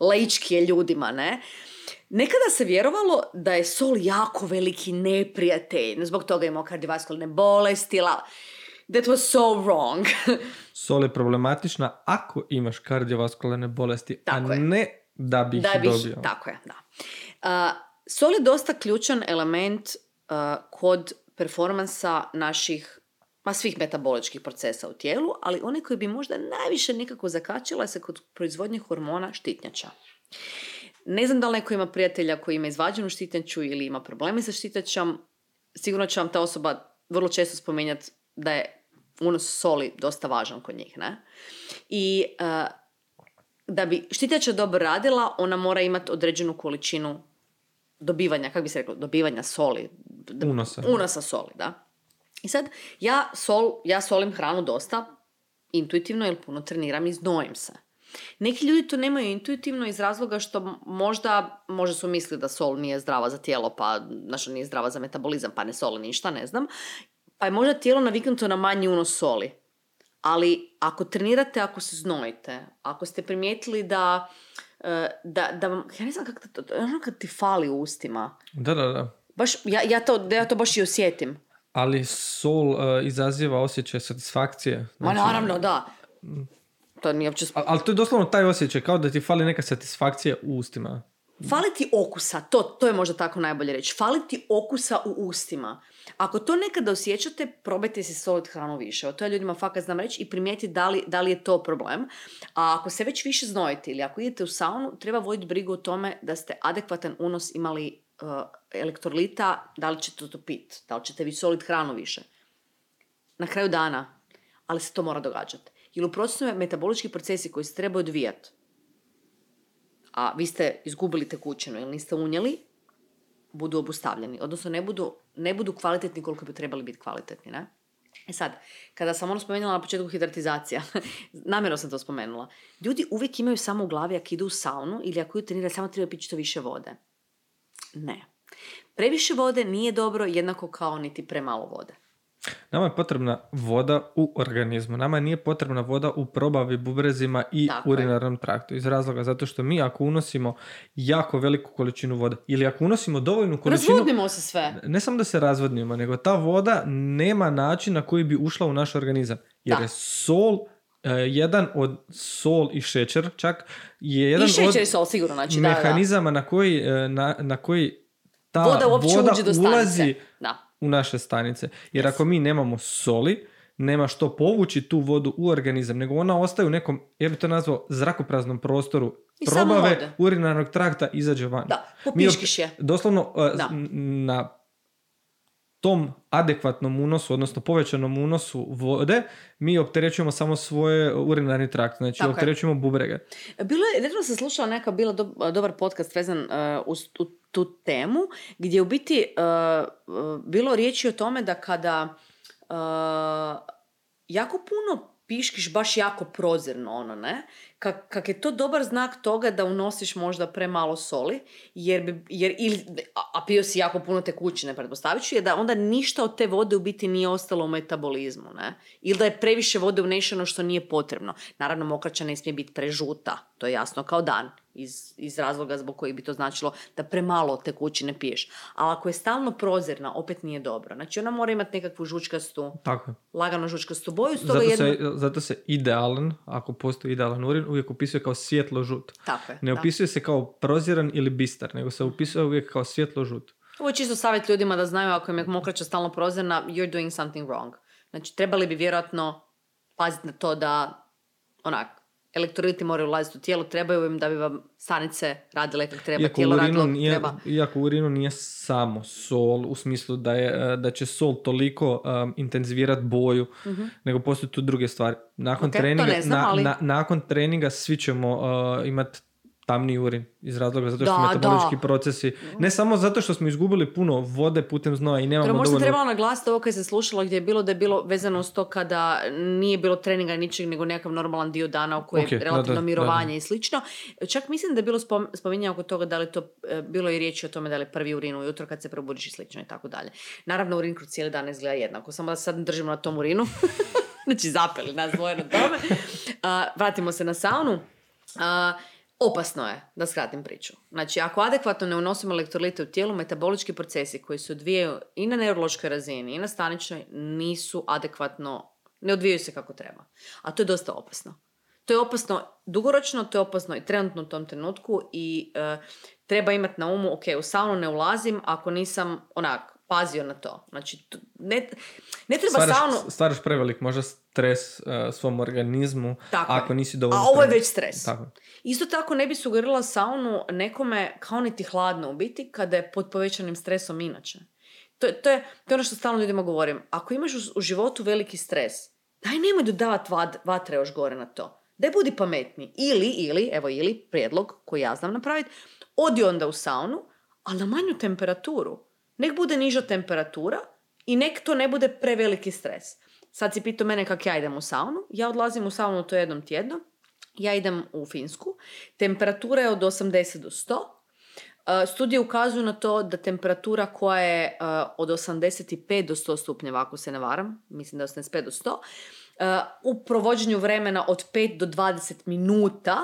laički je ljudima, ne? Nekada se vjerovalo da je sol jako veliki neprijatelj, zbog toga imao kardiovaskularne bolesti, la... That was so wrong. sol je problematična ako imaš kardiovaskularne bolesti, tako a ne da bi da ih dobio. Tako je, da. Uh, sol je dosta ključan element uh, kod performansa naših ma svih metaboličkih procesa u tijelu, ali one koji bi možda najviše nekako zakačila se kod proizvodnje hormona štitnjača. Ne znam da li neko ima prijatelja koji ima izvađenu štitnjaču ili ima probleme sa štitnjačom, sigurno će vam ta osoba vrlo često spominjati da je unos soli dosta važan kod njih. Ne? I uh, da bi štitnjača dobro radila, ona mora imati određenu količinu dobivanja, kako bi se reklo, dobivanja soli. Unosa. Unosa soli, da. I sad, ja, sol, ja solim hranu dosta intuitivno jer puno treniram i znojim se. Neki ljudi to nemaju intuitivno iz razloga što možda, možda su mislili da sol nije zdrava za tijelo, pa znači nije zdrava za metabolizam, pa ne soli ništa, ne znam. Pa je možda tijelo naviknuto na manji unos soli. Ali ako trenirate, ako se znojite, ako ste primijetili da, e, da, da vam, ja ne znam kako to, ono kad ti fali u ustima. Da, da, da. Baš, ja, ja, to, ja to baš i osjetim. Ali sol uh, izaziva osjećaj satisfakcije. Ma Znači, naravno, da. To nije uopće... Ali, ali to je doslovno taj osjećaj, kao da ti fali neka satisfakcija u ustima. Fali ti okusa, to, to je možda tako najbolje reći. Fali ti okusa u ustima. Ako to nekada osjećate, probajte si solit hranu više. Evo, To ja ljudima fakat znam reći i primijetiti da li, da li je to problem. A ako se već više znojite ili ako idete u saunu, treba voditi brigu o tome da ste adekvatan unos imali uh, elektrolita, da li ćete to pit, da li ćete vi solit hranu više. Na kraju dana, ali se to mora događati. Jer u prosjecu metabolički procesi koji se trebaju odvijati, a vi ste izgubili tekućinu ili niste unijeli, budu obustavljeni. Odnosno ne budu, ne budu kvalitetni koliko bi trebali biti kvalitetni. Ne? E sad, kada sam ono spomenula na početku hidratizacija, namjerno sam to spomenula, ljudi uvijek imaju samo u glavi ako idu u saunu ili ako idu trenirati, samo treba piti što više vode. Ne. Previše vode nije dobro jednako kao niti premalo vode. Nama je potrebna voda u organizmu. Nama nije potrebna voda u probavi, bubrezima i Tako je. urinarnom traktu. Iz razloga zato što mi ako unosimo jako veliku količinu vode ili ako unosimo dovoljnu količinu... Razvodnimo se sve. Ne samo da se razvodnimo, nego ta voda nema način na koji bi ušla u naš organizam. Jer Da. je sol, e, jedan od sol i šećer čak, je jedan I šećer od sol, sigurno. Znači, da, da. mehanizama na koji, e, na, na koji ta Voda voda ulazi Da. U naše stanice. Jer Yes. ako mi nemamo soli, nema što povući tu vodu u organizam, nego ona ostaje u nekom, ja bih to nazvao, zrakopraznom prostoru. I probave urinarnog trakta izađe van. Da, popiškiš je. Doslovno uh, Da. na tom adekvatnom unosu, odnosno povećanom unosu vode, mi opterećujemo samo svoje urinarni trakt, znači Tako je. opterećujemo bubrege. Bilo je, nedavno sam slušala neka, bila do- dobar podcast vezan uh, uz tu, tu temu, gdje je u biti uh, bilo riječi o tome da kada uh, jako puno piškiš baš jako prozirno, ono, ne? Kak, kak je to dobar znak toga da unosiš možda premalo soli, jer, bi, jer ili, a, a pio si jako puno tekućine, pretpostavit ću, je da onda ništa od te vode u biti nije ostalo u metabolizmu, ne? Ili da je previše vode unešeno što nije potrebno. Naravno, mokraća ne smije biti prežuta, to je jasno kao dan, iz, iz razloga zbog kojih bi to značilo da premalo tekućine piješ. Ali ako je stalno prozirna, opet nije dobro. Znači, ona mora imati nekakvu žučkastu, Tako lagano žučkastu boju, stoga Zato jedno... se, zato se idealan, ako postoji idealan urin, uvijek opisuje kao svjetlo žut. Tako je, Ne da. opisuje se kao proziran ili bistar, nego se opisuje uvijek kao svjetlo žut. Ovo je čisto savjet ljudima da znaju ako im je mokraća stalno prozirna, you're doing something wrong. Znači, trebali bi vjerojatno paziti na to da, onak, elektroliti moraju ulaziti u tijelo, trebaju im da bi vam stanice radile kako treba, Iako tijelo radilo urinu nije, treba. iako u urinu nije samo sol, u smislu da, je, e, da će sol toliko um, intenzivirati boju, nego postoje tu druge stvari. Nakon, Ok, to treninga, znam, na- ali- na- nakon treninga svi ćemo uh, imati tamni urin iz razloga zato što Da, metabolički da. procesi, ne samo zato što smo izgubili puno vode putem znoja i nemamo Dobro, možda dovoljno... trebalo naglasiti ovo kad se slušalo gdje je bilo da je bilo vezano uz to kada nije bilo treninga ničeg nego nekakav normalan dio dana u kojem Ok, je relativno da, mirovanje da. i slično. Čak mislim da je bilo spom- spominjao oko toga da li to e, bilo i riječi o tome da li prvi urin ujutro kad se probudiš i slično i tako dalje. Naravno urin kroz cijeli dan izgleda jednako, samo da sad držimo na tom urinu. znači zapeli nas dvoje na tome. A, vratimo se na saunu. A, opasno je, da skratim priču. Znači, ako adekvatno ne unosimo elektrolite u tijelu, metabolički procesi koji se odvijaju i na neurološkoj razini i na staničnoj nisu adekvatno, ne odvijaju se kako treba. A to je dosta opasno. To je opasno dugoročno, to je opasno i trenutno u tom trenutku i e, treba imati na umu, ok, u saunu ne ulazim ako nisam onak pazio na to. Znači, ne, ne treba stvaraš, saunu... stvaraš prevelik možda stres uh, svom organizmu Tako je. ako nisi dovoljno... A ovo je već stres. Tako je. Isto tako ne bi sugerirala saunu nekome kao niti hladno u biti kada je pod povećanim stresom inače. To, je- to, je, to je ono što stalno ljudima govorim. Ako imaš u, u životu veliki stres, daj nemoj dodavati vat, vatre još gore na to. Daj budi pametni. Ili, ili, evo ili, prijedlog koji ja znam napraviti, odi onda u saunu, ali na manju temperaturu. Nek bude niža temperatura i nek to ne bude preveliki stres. Sad si pitao mene kako ja idem u saunu. Ja odlazim u saunu to jednom tjedno ja idem u Finsku, temperatura je od 80 do 100, Uh, Studije ukazuju na to da temperatura koja je uh, od 85 do 100 stupnjeva, ako se ne varam, mislim da je 85 do 100, uh, u provođenju vremena od 5 do 20 minuta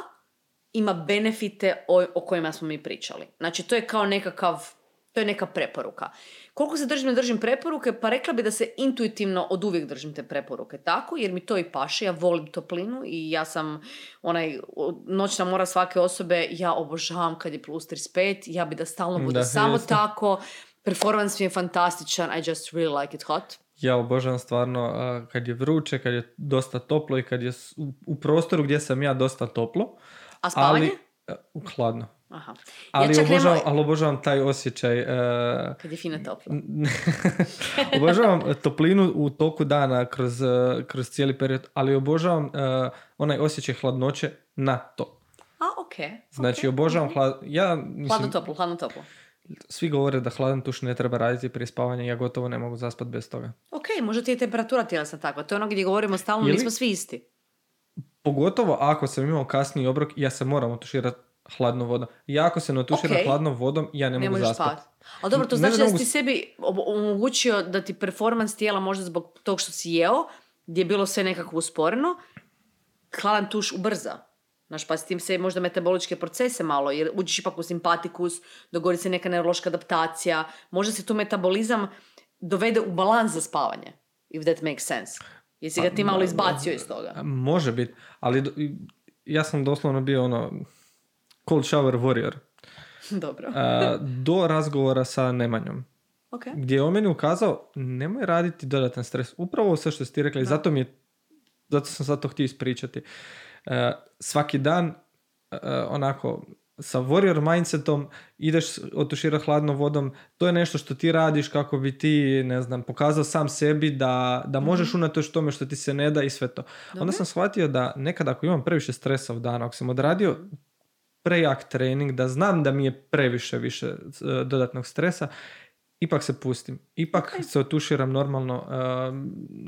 ima benefite o kojima smo mi pričali. Znači, to je kao nekakav, to je neka preporuka. Koliko se držim, ne držim preporuke, pa rekla bi da se intuitivno od uvijek držim te preporuke tako, jer mi to i paše, ja volim toplinu i ja sam onaj noćna mora svake osobe, ja obožavam kad je plus 35, ja bi da stalno bude Da, samo jeste. tako, performance mi je fantastičan, I just really like it hot. Ja obožavam stvarno a, kad je vruće, kad je dosta toplo i kad je u, u prostoru gdje sam ja dosta toplo. A spavanje? Ali, a, hladno. Aha. Ali, ja čak obožavam, nemoj- ali obožavam taj osjećaj. e, Kad je fino toplo. obožavam toplinu u toku dana kroz, e, kroz cijeli period, ali obožavam e, onaj osjećaj hladnoće na to. A, okej. Znači, okej. obožavam hlad... Ja, mislim, Hladno toplo, hladno toplo. svi govore da hladan tuš ne treba raditi prije spavanja, ja gotovo ne mogu zaspat bez toga. Ok, možda ti je temperatura tjelesna takva. To je ono gdje govorimo stalno, Je li- nismo svi isti. Pogotovo ako sam imao kasni obrok, ja se moram otuširati hladnom vodom. Ja ako se ne otuširam Ok. hladnom vodom, ja ne, Ne mogu možeš zaspat. spavati. Ali dobro, to Ne znači da da, mogu si sebi omogućio da ti performans tijela možda zbog tog što si jeo, gdje je bilo sve nekako usporeno, hladan tuš ubrza. Znaš, pa s tim se možda metaboličke procese malo, jer uđeš ipak u simpatikus, dogodi se neka neurološka adaptacija, možda se tu metabolizam dovede u balans za spavanje. If that makes sense. Jesi ga ti malo izbacio iz toga? Može biti, ali ja sam doslovno bio ono cold shower warrior. Dobro. A, do razgovora sa Nemanjom. Ok. Gdje je on meni ukazao, nemoj raditi dodatan stres. Upravo sve što si ti rekla i zato mi je, zato sam sad to htio ispričati. E, svaki dan e, onako sa warrior mindsetom ideš otuširati hladnom vodom, to je nešto što ti radiš kako bi ti, ne znam, pokazao sam sebi da, da možeš unatoč tome što ti se ne da i sve to. Onda Dobro. sam shvatio da nekad ako imam previše stresa u danu, ako sam odradio prejak trening, da znam da mi je previše više dodatnog stresa, ipak se pustim. Ipak se otuširam normalno. e,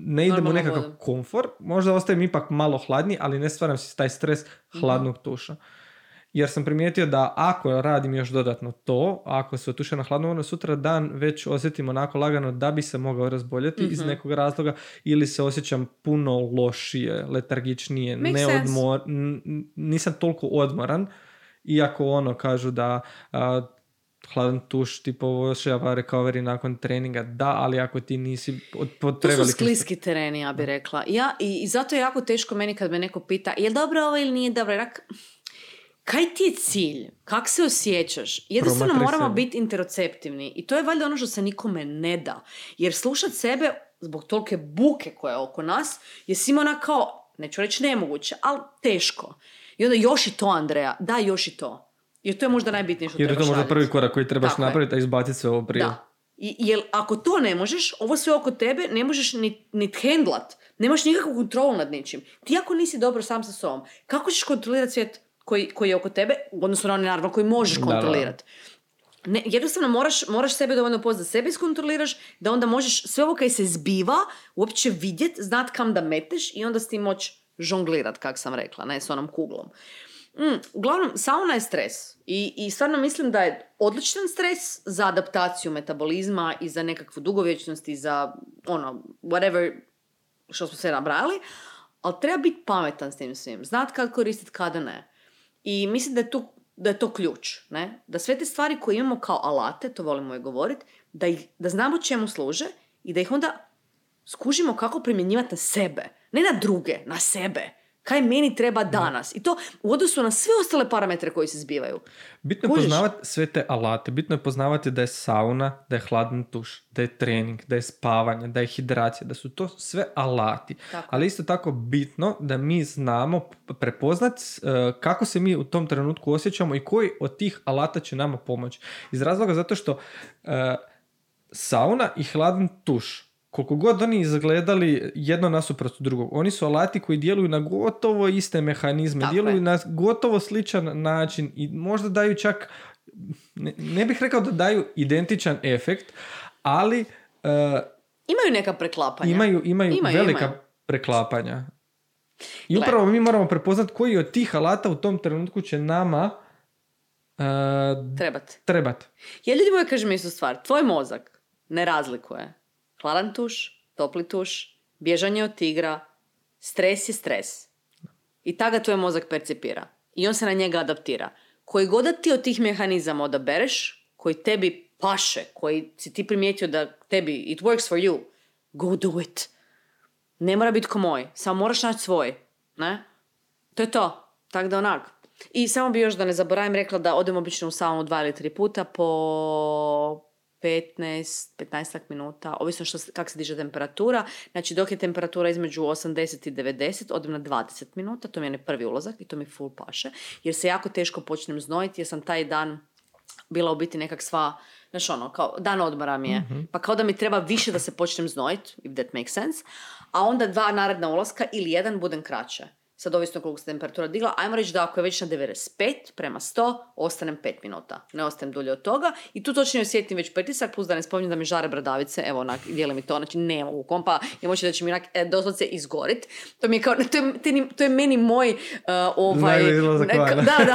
ne idem u nekakav komfor. Možda ostajem ipak malo hladniji, ali ne stvaram si taj stres Mhm. hladnog tuša. Jer sam primijetio da ako radim još dodatno to, ako se otuširam na hladno vodom, sutra dan već osjetim onako lagano da bi se mogao razboljeti iz Mhm. nekog razloga ili se osjećam puno lošije, letargičnije, Makes ne sense. odmor, n- n- nisam toliko odmoran, iako ono kažu da a, hladan tuš ti poboljšava recovery nakon treninga, da, ali ako ti nisi pod To su skliski tereni, ja bi rekla. Ja, i, I zato je jako teško meni kad me neko pita je dobro ovo ili nije dobro. Rak... Kaj ti je cilj? Kak se osjećaš? Jednostavno moramo sebe. biti interoceptivni. I to je valjda ono što se nikome ne da. Jer slušat sebe zbog tolike buke koja je oko nas je svima ona kao, neću reći nemoguće, ali teško. I onda još i to, Andreja. Da, još i to. Jer to je možda najbitnije što Jer je to trebaš možda raditi. prvi korak koji trebaš Tako je. napraviti, a izbaciti sve ovo prije. Da. I, jer ako to ne možeš, ovo sve oko tebe ne možeš ni, ni hendlat. Nemaš nikakvu kontrolu nad ničim. Ti ako nisi dobro sam sa sobom, kako ćeš kontrolirati svijet koji, koji je oko tebe, odnosno na onaj naravno koji možeš kontrolirati. Ne, jednostavno moraš, moraš sebe dovoljno poznat da sebe iskontroliraš, da onda možeš sve ovo kaj se zbiva uopće vidjet, znat kam da meteš i onda s tim moći žonglirat, kak sam rekla, ne s onom kuglom. Mm, uglavnom, sauna je stres. I, I stvarno mislim da je odličan stres za adaptaciju metabolizma i za nekakvu dugovječnost i za ono, whatever što smo sve nabrali, ali treba biti pametan s tim svim. Znat kad koristiti, kada ne. I mislim da je, tu, da je to ključ. Ne? Da sve te stvari koje imamo kao alate, to volimo je govoriti, da, ih, da znamo čemu služe i da ih onda skužimo kako primjenjivati na sebe. Ne na druge, na sebe. Kaj meni treba danas. I to u odnosu na sve ostale parametre koji se zbivaju. Bitno je poznavati sve te alate, bitno je poznavati da je sauna, da je hladan tuš, da je trening, da je spavanje, da je hidracija, da su to sve alati. Tako. Ali isto tako bitno da mi znamo p- prepoznat e, kako se mi u tom trenutku osjećamo i koji od tih alata će nama pomoći. Iz razloga zato što e, sauna i hladan tuš, koliko god oni izgledali jedno nasuprot drugog, oni su alati koji djeluju na gotovo iste mehanizme, Tako djeluju je. na gotovo sličan način i možda daju čak, ne, ne bih rekao da daju identičan efekt, ali e, Imaju neka preklapanja. imaju, imaju, Imaju, velika imaju. preklapanja. I Gle. upravo mi moramo prepoznati koji od tih alata u tom trenutku će nama uh, Trebate. trebati. Ja ljudi moji kažem istu stvar. Tvoj mozak ne razlikuje. Hladan tuš, topli tuš, bježanje od tigra, stres je stres. I tako ga tvoj mozak percipira. I on se na njega adaptira. Koji god da ti od tih mehanizama odabereš, koji tebi paše, koji si ti primijetio da tebi it works for you, go do it. Ne mora biti ko moj, samo moraš naći svoj. Ne? To je to. Tako da onak. I samo bi još da ne zaboravim rekla da odem obično u dva ili tri puta po 15, 15 minuta, ovisno što, kako se diže temperatura. Znači dok je temperatura između 80 i 90, odem na 20 minuta, to mi je onaj prvi ulazak i to mi full paše. Jer se jako teško počnem znojiti jer sam taj dan bila u biti nekak sva, znaš ono, kao dan odmora mi je. Pa kao da mi treba više da se počnem znojit, if that makes sense. A onda dva naredna ulaska ili jedan budem kraće. Sad ovisno koliko se temperatura digla, ajmo reći da ako je već na 95 prema 100, ostanem 5 minuta. Ne ostanem dulje od toga. I tu točno osjetim već pritisak, plus da ne spominjem da mi žare bradavice, evo onak, dijeli mi to, znači ne mogu kompa, i moći da će mi onak e, doslovce izgorit. To mi je kao, to je, to je- to je meni moj uh, ovaj... Neka- da, da.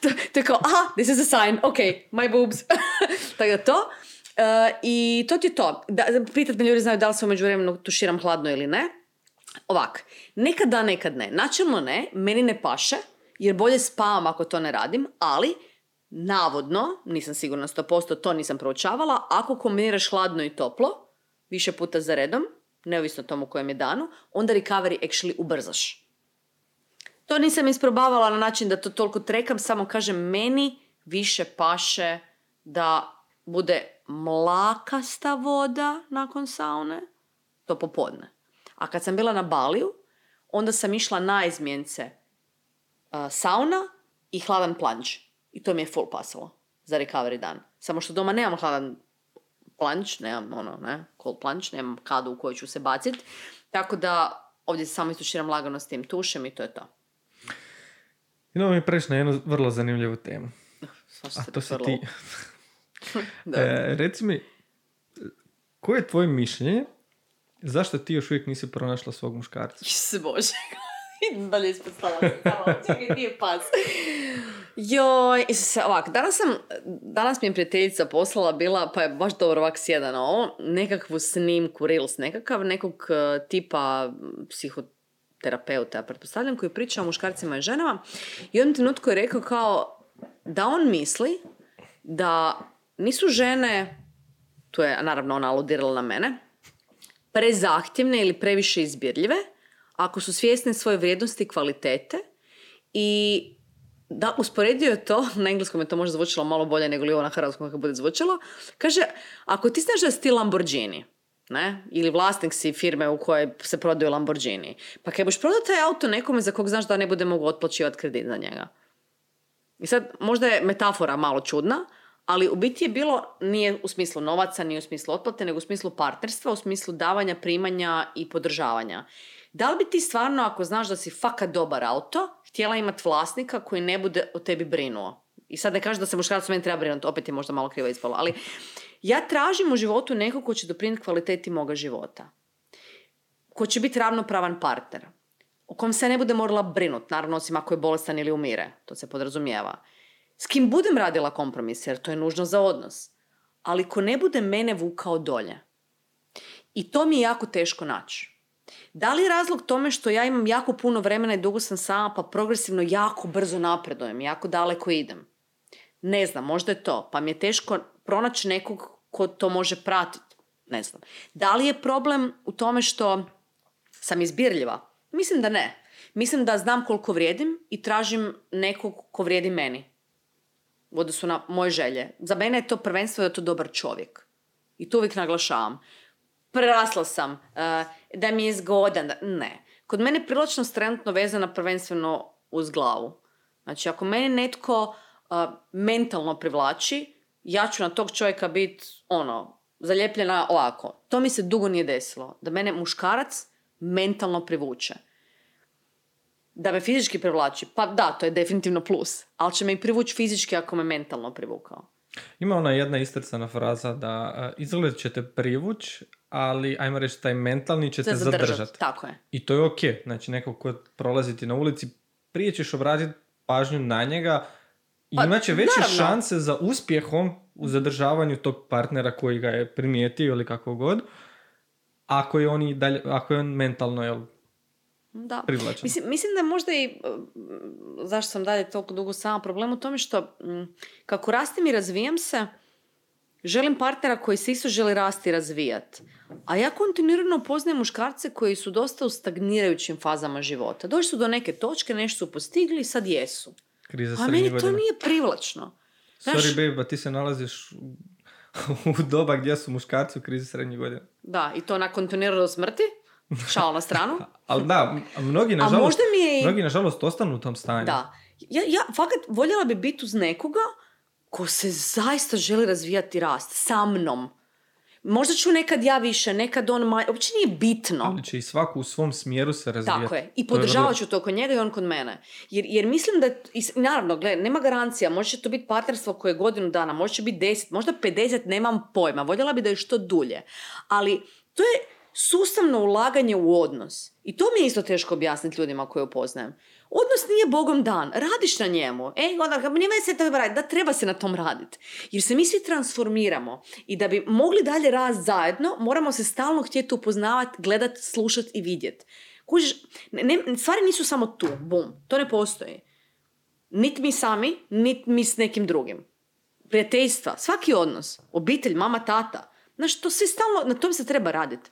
To, to je kao, aha, this is a sign, ok, my boobs. Tako da to. E, I to ti je to. Da, pitat me ljudi znaju da li se u međuvremenu tuširam hladno ili ne. Ovak, nekad da, nekad ne. Načelno ne, meni ne paše, jer bolje spavam ako to ne radim, ali navodno, nisam sigurna 100%, to nisam proučavala, ako kombiniraš hladno i toplo, više puta za redom, neovisno tomu kojem je danu, onda recovery actually ubrzaš. To nisam isprobavala na način da to toliko trekam, samo kažem meni više paše da bude mlakasta voda nakon saune, to popodne. A kad sam bila na Baliju, onda sam išla na izmjence a, sauna i hladan plunge. I to mi je full pasalo za recovery dan. Samo što doma nemam hladan plunge, nemam ono, ne, cold plunge, nemam kadu u kojoj ću se bacit. Tako da ovdje samo istuširam lagano s tim tušem i to je to. Idemo mi preći na jednu vrlo zanimljivu temu. A se to si ti. Da. E, reci mi, koje je tvoje mišljenje zašto ti još uvijek nisi pronašla svog muškarca? Isuse Bože. Dalje ispod. Samo, Čekaj, di je pas. Joj, Isuse, ovak, danas sam, danas mi je prijateljica poslala bila, pa je baš dobro ovak sjeda ovo, nekakvu snimku, reels nekakav, nekog eh, tipa psihoterapeuta, ja pretpostavljam, koji priča o muškarcima i ženama. I u jednom trenutku je rekao kao da on misli da nisu žene, tu je naravno ona aludirala na mene, prezahtjevne ili previše izbirljive, ako su svjesne svoje vrijednosti i kvalitete i da usporedio je to, na engleskom je to možda zvučilo malo bolje nego li ovo na hrvatskom kako bude zvučalo, kaže, ako ti znaš da si ti Lamborghini, ne? ili vlasnik si firme u kojoj se prodaju Lamborghini, pa kaj boš prodao taj auto nekome za kog znaš da ne bude mogu otplaćivati kredit za njega. I sad, možda je metafora malo čudna, ali u biti je bilo, nije u smislu novaca, nije u smislu otplate, nego u smislu partnerstva, u smislu davanja, primanja i podržavanja. Da li bi ti stvarno, ako znaš da si fakat dobar auto, htjela imati vlasnika koji ne bude o tebi brinuo? I sad ne kažem da se muškarac meni treba brinuti, opet je možda malo krivo ispalo, ali ja tražim u životu nekog ko će doprinijeti kvaliteti moga života. Ko će biti ravnopravan partner. O kom se ne bude morala brinuti, naravno osim ako je bolestan ili umire, to se podrazumijeva. S kim budem radila kompromis, jer to je nužno za odnos. Ali ko ne bude mene vukao dolje. I to mi je jako teško naći. Da li je razlog tome što ja imam jako puno vremena i dugo sam sama, pa progresivno jako brzo napredujem, jako daleko idem? Ne znam, možda je to. Pa mi je teško pronaći nekog ko to može pratiti. Ne znam. Da li je problem u tome što sam izbirljiva? Mislim da ne. Mislim da znam koliko vrijedim i tražim nekog ko vrijedi meni. U odnosu na moje želje. Za mene je to prvenstveno da je to dobar čovjek. I to uvijek naglašavam. Prerasla sam, eh, da mi je zgodan. da- Ne. Kod mene je privlačnost trenutno vezana prvenstveno uz glavu. Znači, ako mene netko eh, mentalno privlači, ja ću na tog čovjeka biti, ono, zalijepljena ovako. To mi se dugo nije desilo. Da mene muškarac mentalno privuče. Da me fizički privlači, pa da, to je definitivno plus. Ali će me i privući fizički ako me mentalno privukao. Ima ona jedna istrcana fraza da uh, izgled ćete privuć, ali ajmo reći taj mentalni Za zadržat. zadržati. Tako je. I to je ok. Znači neko ko prolazi ti na ulici, prije ćeš obratiti pažnju na njega i Pa, imat će veće naravno. šanse za uspjehom u zadržavanju tog partnera koji ga je primijetio ili kako god, ako je on, i dalje, ako je on mentalno jel, Da. privlačan. Mislim, mislim da je možda i, mm, zašto sam dalje toliko dugo sama, problem u tome što kako rastim i razvijam se, želim partnera koji se isto želi rasti i razvijati. A ja kontinuirano poznajem muškarce koji su dosta u stagnirajućim fazama života. Došli su do neke točke, nešto su postigli i sad jesu. Kriza A meni to nije privlačno. Znaš, Sorry babe, ti se nalaziš u doba gdje su muškarci u krizi srednjih godina. Da, i to na kontinuirano smrti. Šal na stranu. Ali da, mnogi A nažalost, možda mi je mnogi nažalost ostanu u tom stanju. Da. Ja, ja fakat voljela bi biti uz nekoga ko se zaista želi razvijati rast sa mnom. Možda ću nekad ja više, nekad on manje, uopće nije bitno. Ali će i svako u svom smjeru se razvijati. Tako je. I podržavat ću to kod njega i on kod mene. Jer, jer mislim da, i naravno, gle, nema garancija, može će to biti partnerstvo koje je godinu dana, može će biti 10, možda 50, nemam pojma. Voljela bi da je što dulje. Ali to je sustavno ulaganje u odnos. I to mi je isto teško objasniti ljudima koje upoznajem. Odnos nije bogom dan, radiš na njemu. E, onda, nema se to raditi, da treba se na tom raditi. Jer se mi svi transformiramo i da bi mogli dalje rast zajedno, moramo se stalno htjeti upoznavati, gledati, slušati i vidjeti. Kužiš, ne, ne- stvari nisu samo tu, bum, to ne postoji. Niti mi sami, niti mi s nekim drugim. Prijateljstva, svaki odnos, obitelj, mama, tata. Znaš, to sve stalno, na tom se treba raditi.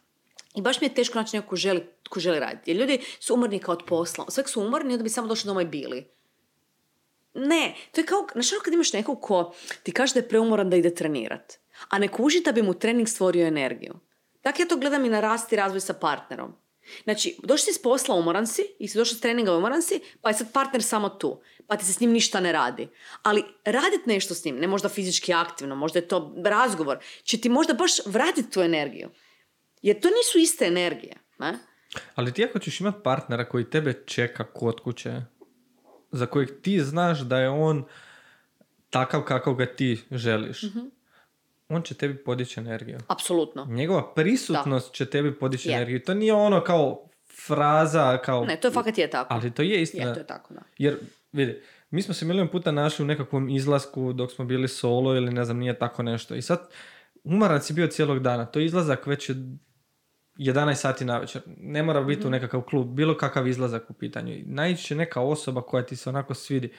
I baš mi je teško naći nekog ko želi, ko želi raditi. Jer ljudi su umorni kao od posla. Sve su umorni, onda bi samo došli doma i bili. Ne, to je kao, znaš ono kad imaš nekog ko ti kaže da je preumoran da ide trenirat, a ne kuži da bi mu trening stvorio energiju. Tako ja to gledam i na rast i razvoj sa partnerom. Znači, došli si s posla, umoran si, i si došao s treninga, umoran si, pa je sad partner samo tu, pa ti se s njim ništa ne radi. Ali radit nešto s njim, ne možda fizički aktivno, možda je to razgovor, će ti možda baš vratiti tu energiju. Jer to nisu iste energije. Ne? Ali ti ako ćeš imati partnera koji tebe čeka kod kuće, za kojeg ti znaš da je on takav kakav ga ti želiš, Mhm. on će tebi podići energiju. Apsolutno. Njegova prisutnost će tebi podići Je. energiju. To nije ono kao fraza, kao... Ne, to je fakat je tako. Ali to je istina. Je, to je tako, da. Jer, vidi, mi smo se milion puta našli u nekakvom izlasku dok smo bili solo ili ne znam, nije tako nešto. I sad, umoran si bio cijelog dana. To je izlazak već je 11 sati na večer. Ne mora biti Mhm. u nekakav klub. Bilo kakav izlazak u pitanju. I Naići će neka osoba koja ti se onako svidi.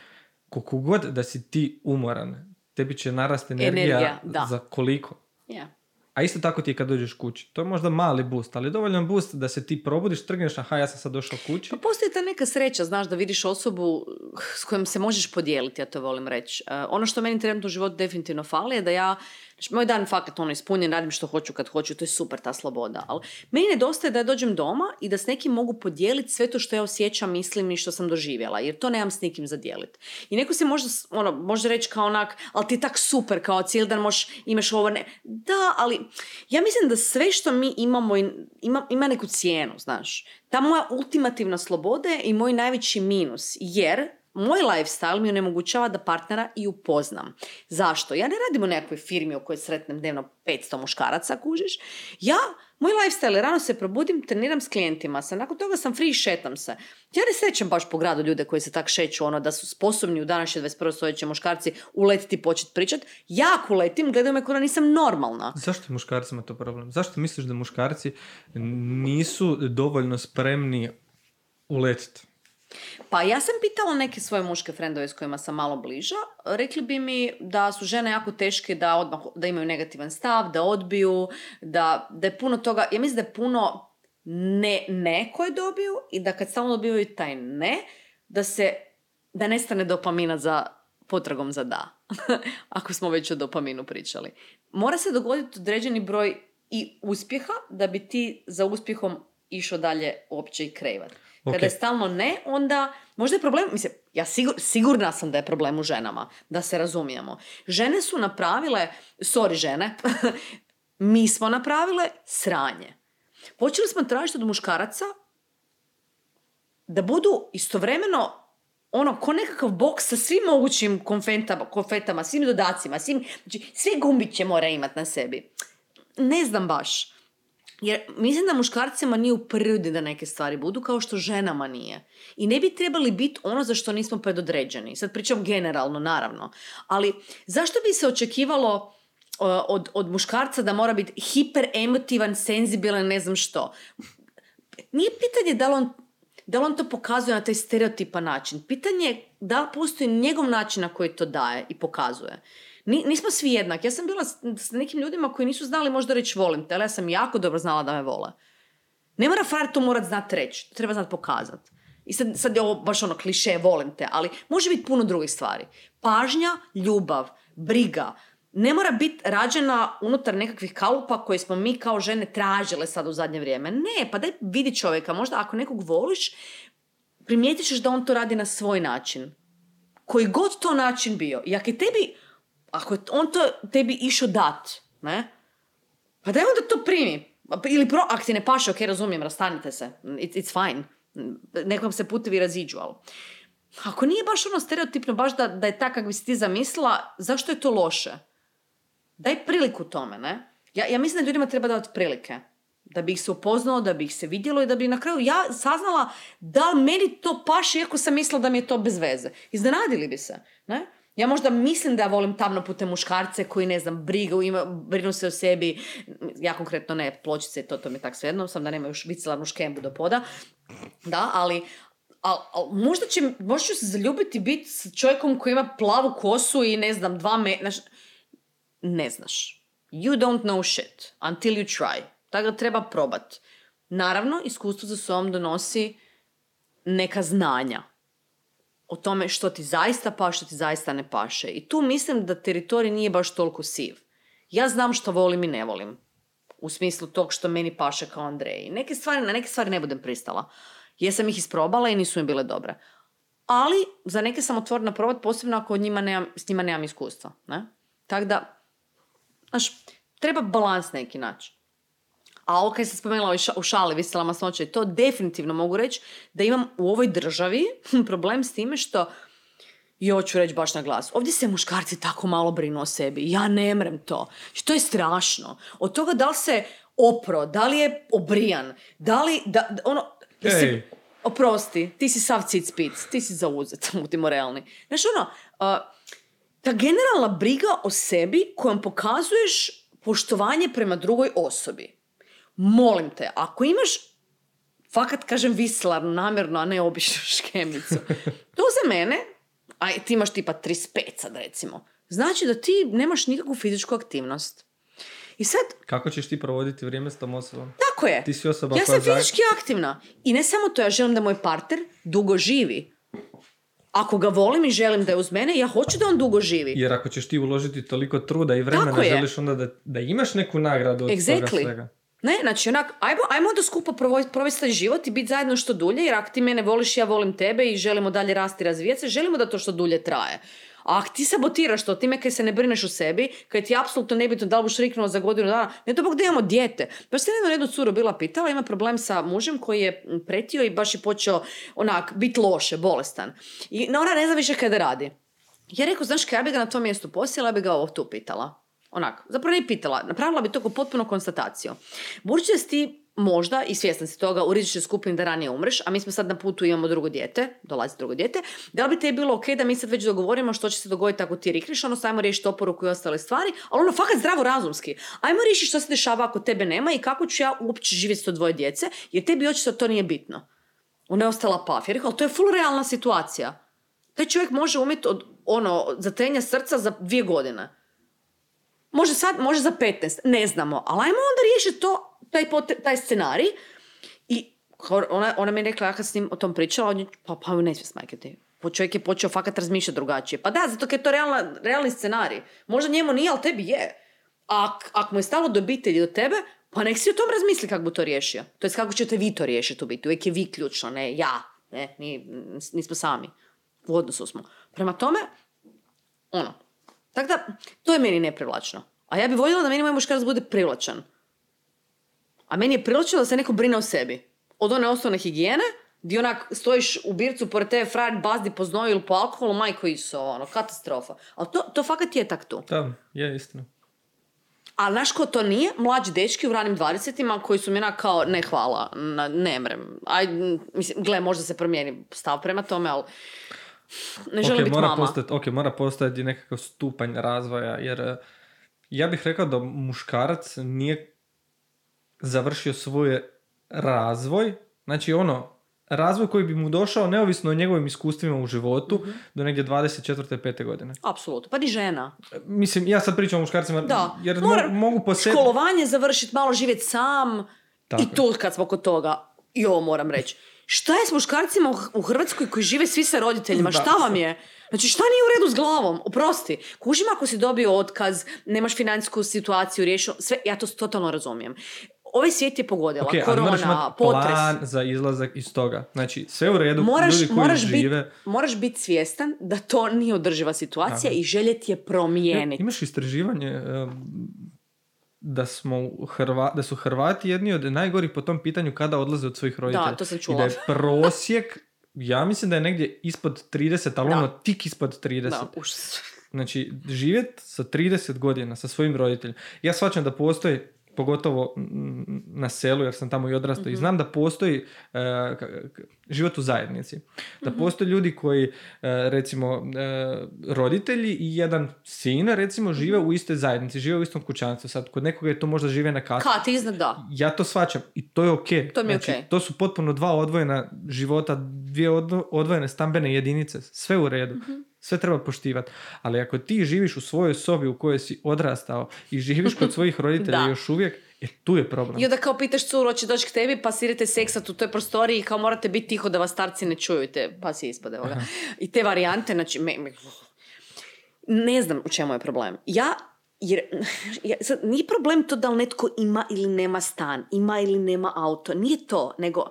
Koliko god da si ti umoran, tebi će narasti energija, Energija, da. za koliko. Je. A isto tako ti je kad dođeš kući. To je možda mali boost, ali dovoljan boost da se ti probudiš, trgneš, aha, ja sam sad došao kući. Pa postoji ta neka sreća, znaš, da vidiš osobu s kojom se možeš podijeliti, ja to volim reći. E, ono što meni trenutno u životu definitivno fali je da ja, znači, moj dan fakat ono ispunjen, radim što hoću kad hoću, to je super ta sloboda. Ali meni nedostaje da ja dođem doma i da s nekim mogu podijeliti sve to što ja osjećam, mislim i što sam doživjela, jer to nemam s nikim za dijeliti. I neko se možda, ono, može reći kao onak, ali ti je tak super, kao cijeli dan možeš, imaš ovo, ne. Da, ali ja mislim da sve što mi imamo ima, ima neku cijenu, znaš. Ta moja ultimativna sloboda je i moj najveći minus, jer moj lifestyle mi onemogućava da partnera i upoznam. Zašto? Ja ne radim u nekakvoj firmi u kojoj sretnem dnevno 500 muškaraca, kužiš. Ja, moj lifestyle je rano se probudim, treniram s klijentima se, nakon toga sam free i šetam se. Ja ne srećem baš po gradu ljude koji se tak šeću, ono, da su sposobni u današnje 21. stoljeće muškarci uletiti i početi pričat. Ja ako uletim, gledaju me kao da nisam normalna. Zašto je muškarcima to problem? Zašto misliš da muškarci nisu dovoljno spremni uletiti? Pa ja sam pitala neke svoje muške frendove s kojima sam malo bliža. Rekli bi mi da su žene jako teške da odmah, da imaju negativan stav, da odbiju, da, da je puno toga, ja mislim da je puno ne, ne koje dobiju i da kad stalno dobivaju taj ne, da se, da nestane dopamina za potragom za da. Ako smo već o dopaminu pričali. Mora se dogoditi određeni broj i uspjeha da bi ti za uspjehom išao dalje uopće i krevat. Kada Ok. je stalno ne, onda možda je problem, mislim, ja sigur, sigurna sam da je problem u ženama, da se razumijemo. Žene su napravile, sorry žene, mi smo napravile sranje. Počeli smo tražiti od muškaraca da budu istovremeno ono, ko nekakav boks sa svim mogućim konfetama, konfetama svim dodacima, svim, znači, sve gumbiće mora imati na sebi. Ne znam baš. Jer mislim da muškarcima nije u prirodi da neke stvari budu kao što ženama nije. I ne bi trebali biti ono za što nismo predodređeni. Sad pričam generalno, naravno. Ali zašto bi se očekivalo od, od muškarca da mora biti hiper emotivan, senzibilan, ne znam što. Nije pitanje da li on, da li on to pokazuje na taj stereotipan način. Pitanje je da li postoji njegov način na koji to daje i pokazuje. Nismo svi jednaki. Ja sam bila s, nekim ljudima koji nisu znali možda reći volim te, ali ja sam jako dobro znala da me vole. Ne mora frajer to morat znat reći, treba znat pokazat. I sad, sad je ovo baš ono kliše, volim te, ali može biti puno drugih stvari. Pažnja, ljubav, briga, ne mora biti rađena unutar nekakvih kalupa koje smo mi kao žene tražile sad u zadnje vrijeme. Ne, pa daj vidi čovjeka. Možda ako nekog voliš, primijetit ćeš da on to radi na svoj način. Koji god to način bio. I ako je tebi, ako je on to tebi išao dat, ne? Pa daj onda to primi. Ili pro, ako ti ne paše, ok, razumijem, rastanite se. It's, it's fine. Nekom se putevi raziđu, ali... Ako nije baš ono stereotipno, baš da, da je tak kako bi si ti zamislila, zašto je to loše? daj priliku tome, ne? Ja, ja mislim da ljudima treba dati prilike. Da bi ih se upoznalo, da bi ih se vidjelo i da bi na kraju ja saznala da meni to paše iako sam mislila da mi je to bez veze. Iznenadili bi se, ne? Ja možda mislim da ja volim tamno putem muškarce koji, ne znam, brigu, ima, brinu se o sebi. Ja konkretno ne, pločice to, to mi je tak svejedno, sam da nema još vicelarnu škembu do poda. Da, ali, al, al, možda, će, možda ću se zaljubiti biti s čovjekom koji ima plavu kosu i ne znam, dva me ne znaš. You don't know shit until you try. Tako da treba probat. Naravno, iskustvo za sobom donosi neka znanja o tome što ti zaista paše, što ti zaista ne paše. I tu mislim da teritorij nije baš toliko siv. Ja znam što volim i ne volim. U smislu tog što meni paše kao Andreji. Neke stvari, na neke stvari ne budem pristala. Jesam ih isprobala i nisu mi bile dobre. Ali za neke sam otvorena probat, posebno ako njima nemam, s njima nemam iskustva. Ne? Tako da, Znaš, treba balans neki naći. A ovo kaj sam spomenula u šali, visela masnoća, to definitivno mogu reći da imam u ovoj državi problem s time što i ovo ću reći baš na glas. Ovdje se muškarci tako malo brinu o sebi. Ja ne mrem to. To je strašno. Od toga da li se opro, da li je obrijan, da li, da, ono, si, oprosti, ti si sav cic pic, ti si zauzet, budimo realni. Znaš ono, ta generalna briga o sebi kojom pokazuješ poštovanje prema drugoj osobi. Molim te, ako imaš, fakat kažem vislarnu namjerno, a ne običnu škemicu, to za mene, a ti imaš tipa 35 sad recimo, znači da ti nemaš nikakvu fizičku aktivnost. I sad... Kako ćeš ti provoditi vrijeme s tom osobom? Tako je. Ti si osoba ja sam fizički aktivna. I ne samo to, ja želim da moj partner dugo živi ako ga volim i želim da je uz mene, ja hoću da on dugo živi. Jer ako ćeš ti uložiti toliko truda i vremena, želiš onda da, da imaš neku nagradu od exactly. toga svega. Ne, znači onak, ajmo, ajmo da skupa provesti život i biti zajedno što dulje, jer ako ti mene voliš, ja volim tebe i želimo dalje rasti i razvijati se, želimo da to što dulje traje. A ako ti sabotiraš to, time kaj se ne brineš o sebi, kaj ti je apsolutno nebitno da li buš riknuo za godinu dana, ne to bog da imamo dijete. Baš se jednu jednu curu bila pitala, ima problem sa mužem koji je pretio i baš je počeo onak biti loše, bolestan. I ona ne zna više kada radi. Ja rekao, znaš kaj, ja bi ga na tom mjestu posjela, ja bi ga ovo tu pitala. Onak, zapravo ne pitala, napravila bi to kao potpuno konstataciju. Budući da si ti možda, i svjestan si toga, u rizičnoj skupini da ranije umreš, a mi smo sad na putu imamo drugo dijete, dolazi drugo dijete, da li bi te bilo ok da mi sad već dogovorimo što će se dogoditi ako ti rikneš, ono ajmo riješiti oporuku i ostale stvari, ali ono fakat zdravo razumski. Ajmo riješiti što se dešava ako tebe nema i kako ću ja uopće živjeti s to dvoje djece, jer tebi očito to nije bitno. Ona je ostala paf. Ja rekao, to je full realna situacija. Taj čovjek može umjeti od ono, zatrenja srca za dvije godine. Može sad, može za 15, ne znamo, ali ajmo onda riješiti to taj, taj scenarij i ona, ona mi je rekla, ja kad s njim o tom pričala, on je, pa, pa ne smije smajkati. Čovjek je počeo fakat razmišljati drugačije. Pa da, zato je to realna, realni scenarij. Možda njemu nije, ali tebi je. A ako mu je stalo do obitelji do tebe, pa nek si o tom razmisli kako bi to riješio. To je kako ćete vi to riješiti u biti. Uvijek je vi ključno, ne ja. Ne, nismo sami. U odnosu smo. Prema tome, ono. Tako da, to je meni neprivlačno. A ja bih voljela da meni moj muškarac bude privlačan. A meni je prilično da se neko brine o sebi. Od one osnovne higijene Di onak stojiš u bircu pored tebe frajer bazdi po znoju ili po alkoholu, majko iso, ono, katastrofa. Ali to, to fakat je tak tu. Da, je istina. Ali znaš ko to nije? Mlađi dečki u ranim dvadesetima koji su mi onak kao, ne hvala, ne mrem. Aj, mislim, gle, možda se promijeni stav prema tome, ali ne želim Ok, biti mora mama. postojati, ok, mora postojati nekakav stupanj razvoja, jer eh, ja bih rekao da muškarac nije završio svoj razvoj, znači ono, razvoj koji bi mu došao neovisno o njegovim iskustvima u životu Mhm. do negdje 24. 5. godine. Apsolutno. Pa ni žena. Mislim, ja sad pričam o muškarcima Da. jer mo- Mora mogu po sebi... Školovanje završiti, malo živjeti sam. Tako I tu kad smo kod toga, i ovo moram reći. Šta je s muškarcima u- Hrvatskoj koji žive svi sa roditeljima? Da. Šta vam je? Znači šta nije u redu s glavom? Oprosti. Kužim ako si dobio otkaz, nemaš financijsku situaciju riješenu, sve, ja to totalno razumijem. Ovaj svijet je pogodila. Ok, ali moraš Korona, potres. plan za izlazak iz toga. Znači, sve u redu, Moraš, ljudi koji moraš, žive... bit, moraš biti svjestan da to nije održiva situacija Tako. i željeti je promijeniti. Imaš istraživanje da smo Hrva, da su Hrvati jedni od najgorih po tom pitanju kada odlaze od svojih roditelja. to sam I čula. da je prosjek, ja mislim da je negdje ispod 30, ali Da. ono tik ispod 30. Da. Znači, živjet sa 30 godina sa svojim roditeljima. Ja shvaćam da postoji, pogotovo na selu, jer sam tamo i odrastao, Mhm. i znam da postoji e, život u zajednici. Da Mhm. postoje ljudi koji, e, recimo, e, roditelji i jedan sin, recimo, žive Mhm. u istoj zajednici, žive u istom kućanstvu. Sad, kod nekoga je to možda žive na katu. Kat iznad, da. Ja to shvaćam i to je ok. To mi je znači, okej. To su potpuno dva odvojena života, dvije odvo- odvojene stambene jedinice. Sve u redu. Sve treba poštivati. Ali ako ti živiš u svojoj sobi u kojoj si odrastao i živiš kod svojih roditelja još uvijek, e, tu je problem. I onda kao pitaš curu, hoće doći k tebi, pa si idete seksat u toj prostoriji i kao morate biti tiho da vas starci ne čuju, te, pa si ispade ovoga. I te varijante, znači, me, me- ne znam u čemu je problem. Ja, jer, sad, nije problem to da li netko ima ili nema stan, ima ili nema auto, nije to, nego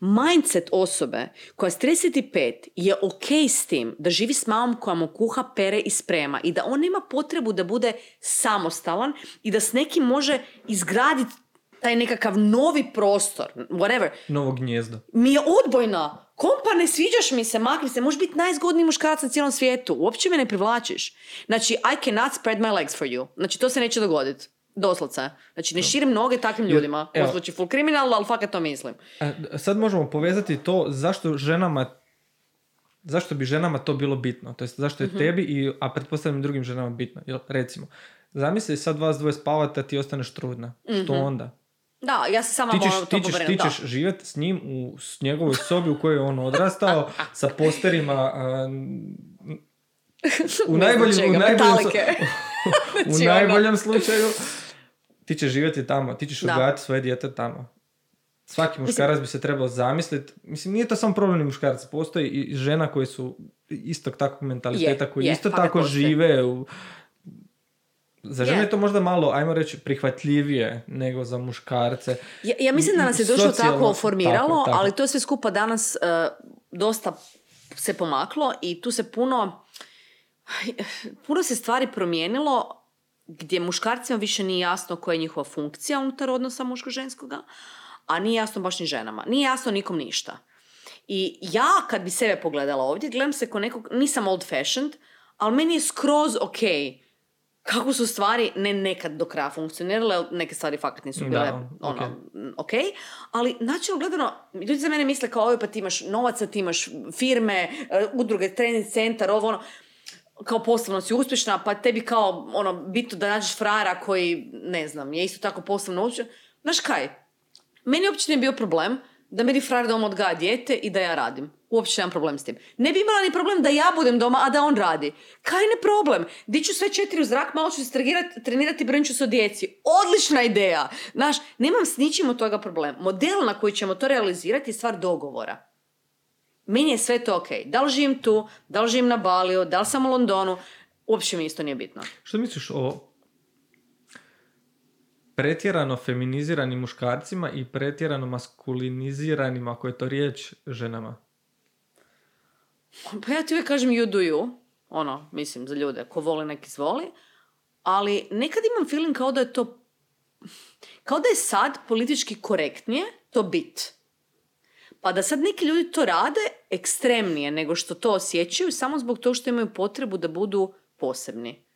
mindset osobe koja s 35 je ok s tim da živi s mamom koja mu kuha, pere i sprema i da on nema potrebu da bude samostalan i da s nekim može izgraditi taj nekakav novi prostor, whatever, Novo gnjezdo. mi je odbojna. Kompa, ne sviđaš mi se, makni se, možeš biti najzgodniji muškarac na cijelom svijetu. Uopće me ne privlačiš. Znači, I cannot spread my legs for you. Znači, to se neće dogoditi. Doslovce. Znači, ne širim noge takvim ljudima. evo. Ovo zvuči full kriminalno, ali fakat to mislim. E, Sad možemo povezati to zašto ženama zašto bi ženama to bilo bitno, to jest zašto je Mhm. tebi, i, a pretpostavljam drugim ženama bitno. Jel, recimo, zamisli sad vas dvoje spavate, a ti ostaneš trudna. Što onda? Da, ja se sama Ti ćeš, moram ti ćeš, ti ćeš živjeti s njim u s njegovoj sobi u kojoj je on odrastao, sa posterima u najboljem, u najboljem, u Znači, ono- najboljem slučaju ti ćeš živjeti tamo, ti ćeš odgajati svoje dijete tamo. Svaki muškarac bi se trebao zamisliti. Mislim, nije to samo problem muškarac. Postoji i žena koji su istog takvog mentaliteta, Je, koji je, isto fakat tako postoji. žive u... Za žene Je. je to možda malo, ajmo reći, prihvatljivije nego za muškarce. Ja, ja mislim da nas je društvo Socijalno- tako formiralo, tako, tako. ali to je sve skupa danas e, dosta se pomaklo i tu se puno puno se stvari promijenilo gdje muškarcima više nije jasno koja je njihova funkcija unutar odnosa muško-ženskoga, a nije jasno baš ni ženama. Nije jasno nikom ništa. I ja kad bi sebe pogledala ovdje, gledam se ko nekog, nisam old fashioned, ali meni je skroz ok kako su stvari ne nekad do kraja funkcionirale, neke stvari fakat nisu Da, bile ok. ono, m, ok, ali načelno gledano, ljudi za mene misle kao ovo pa ti imaš novaca, ti imaš firme, e, udruge, trening centar, ovo ono, kao poslovno si uspješna, pa tebi kao ono, bitno da nađeš frajera koji, ne znam, je isto tako poslovno uspješan. Znaš kaj, meni uopće nije bio problem da meni frajer doma odgaja dijete i da ja radim. Uopće nemam problem s tim. Ne bi imala ni problem da ja budem doma, a da on radi. Kaj ne problem? Diću sve četiri u zrak, malo ću se trenirati, brinut ću se o djeci. Odlična ideja! Znaš, nemam s ničim od toga problem. Model na koji ćemo to realizirati je stvar dogovora. Meni je sve to ok. Da li živim tu, da li živim na Baliju, da li sam u Londonu, uopće mi isto nije bitno. Što misliš o pretjerano feminiziranim muškarcima i pretjerano maskuliniziranim, ako je to riječ, ženama? Pa ja ti uvijek kažem you do you, ono, mislim, za ljude, ko voli neki zvoli, ali nekad imam feeling kao da je to, kao da je sad politički korektnije to bit. Pa da sad neki ljudi to rade ekstremnije nego što to osjećaju samo zbog toga što imaju potrebu da budu posebni.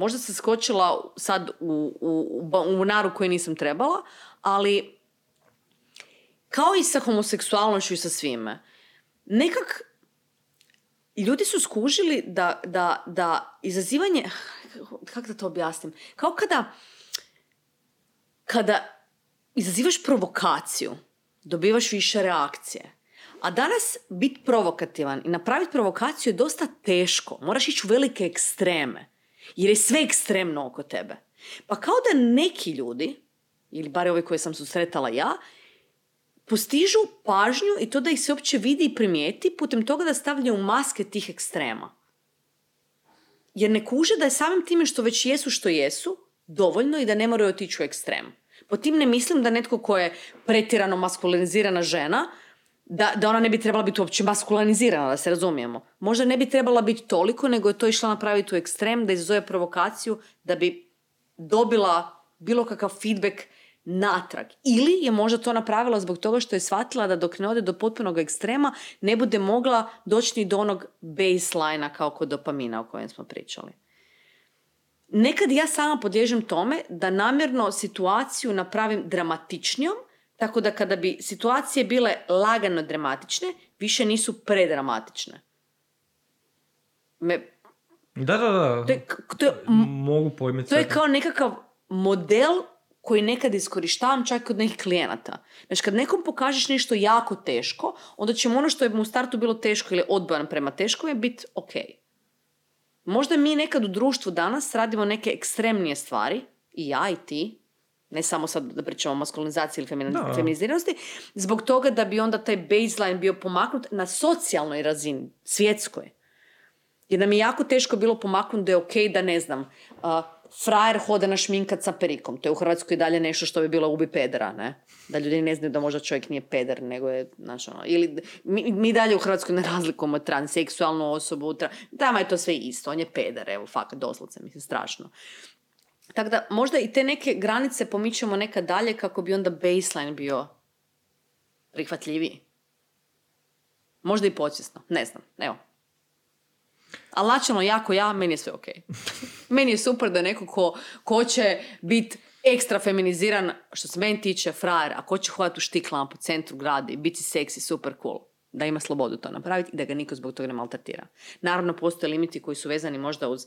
Možda sam skočila sad u, u, u naru koju nisam trebala, ali kao i sa homoseksualnošću i sa svime. Nekak ljudi su skužili da, da, da izazivanje, kako da to objasnim, kao kada, kada izazivaš provokaciju, dobivaš više reakcije. A danas biti provokativan i napraviti provokaciju je dosta teško. Moraš ići u velike ekstreme. Jer je sve ekstremno oko tebe. Pa kao da neki ljudi, ili bar ovi koje sam susretala ja, postižu pažnju i to da ih se uopće vidi i primijeti putem toga da stavljaju maske tih ekstrema. Jer ne kuže da je samim time što već jesu što jesu, dovoljno i da ne moraju otići u ekstrem. Po tim ne mislim da netko ko je pretjerano maskulinizirana žena, da, da ona ne bi trebala biti uopće maskulinizirana, da se razumijemo. Možda ne bi trebala biti toliko, nego je to išla napraviti u ekstrem, da izazove provokaciju, da bi dobila bilo kakav feedback natrag. Ili je možda to napravila zbog toga što je shvatila da dok ne ode do potpunog ekstrema ne bude mogla doći ni do onog baseline kao kod dopamina o kojem smo pričali. Nekad ja sama podliježem tome da namjerno situaciju napravim dramatičnijom, tako da kada bi situacije bile lagano dramatične, više nisu predramatične. Me... Da, da, da. To je, to je, Mogu pojmiti. To je kao nekakav model koji nekad iskorištavam čak kod nekih klijenata. Znači, kad nekom pokažeš nešto jako teško, onda će mu ono što je mu u startu bilo teško ili odbojan prema teškom je biti ok. Možda mi nekad u društvu danas radimo neke ekstremnije stvari, i ja i ti, ne samo sad da pričamo o maskulinizaciji ili feminiziranosti, zbog toga da bi onda taj baseline bio pomaknut na socijalnoj razini, svjetskoj. Jer nam je jako teško bilo pomaknuti da je ok da ne znam, frajer hoda na šminkat sa perikom. To je u Hrvatskoj dalje nešto što bi bilo ubi pedera, ne? Da ljudi ne znaju da možda čovjek nije peder, nego je, znači ono, ili mi, mi dalje u Hrvatskoj ne razlikujemo transseksualnu osobu, tra... tamo je to sve isto, on je peder, evo, fakat, doslovce, mislim, strašno. Tako da, možda i te neke granice pomičemo nekad dalje kako bi onda baseline bio prihvatljiviji. Možda i podsvjesno, ne znam, evo, ali načelno jako ja, meni je sve ok. meni je super da je neko ko, ko će biti ekstra feminiziran, što se meni tiče, frajer, a ko će hodati u štiklama po centru grada i biti seksi, super cool. Da ima slobodu to napraviti i da ga niko zbog toga ne maltretira. Naravno, postoje limiti koji su vezani možda uz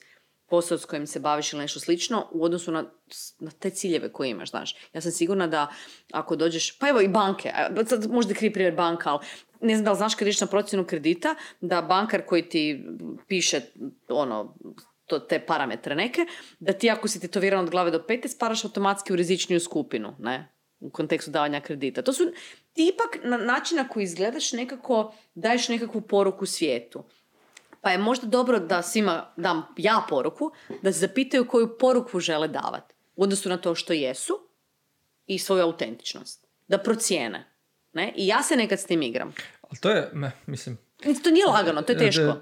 posao s kojim se baviš ili nešto slično u odnosu na, na te ciljeve koje imaš, znaš. Ja sam sigurna da ako dođeš, pa evo i banke, sad možda krivi primjer banka, ali ne znam da li znaš kad na procjenu kredita, da bankar koji ti piše ono, to, te parametre neke, da ti ako si tetoviran od glave do pete, sparaš automatski u rizičniju skupinu, ne? u kontekstu davanja kredita. To su ti ipak na način na koji izgledaš nekako, daješ nekakvu poruku svijetu. Pa je možda dobro da svima dam ja poruku, da se zapitaju koju poruku žele davati u odnosu na to što jesu i svoju autentičnost. Da procijene. Ne? I ja se nekad s tim igram. Ali to je, me, mislim... To nije lagano, to je teško.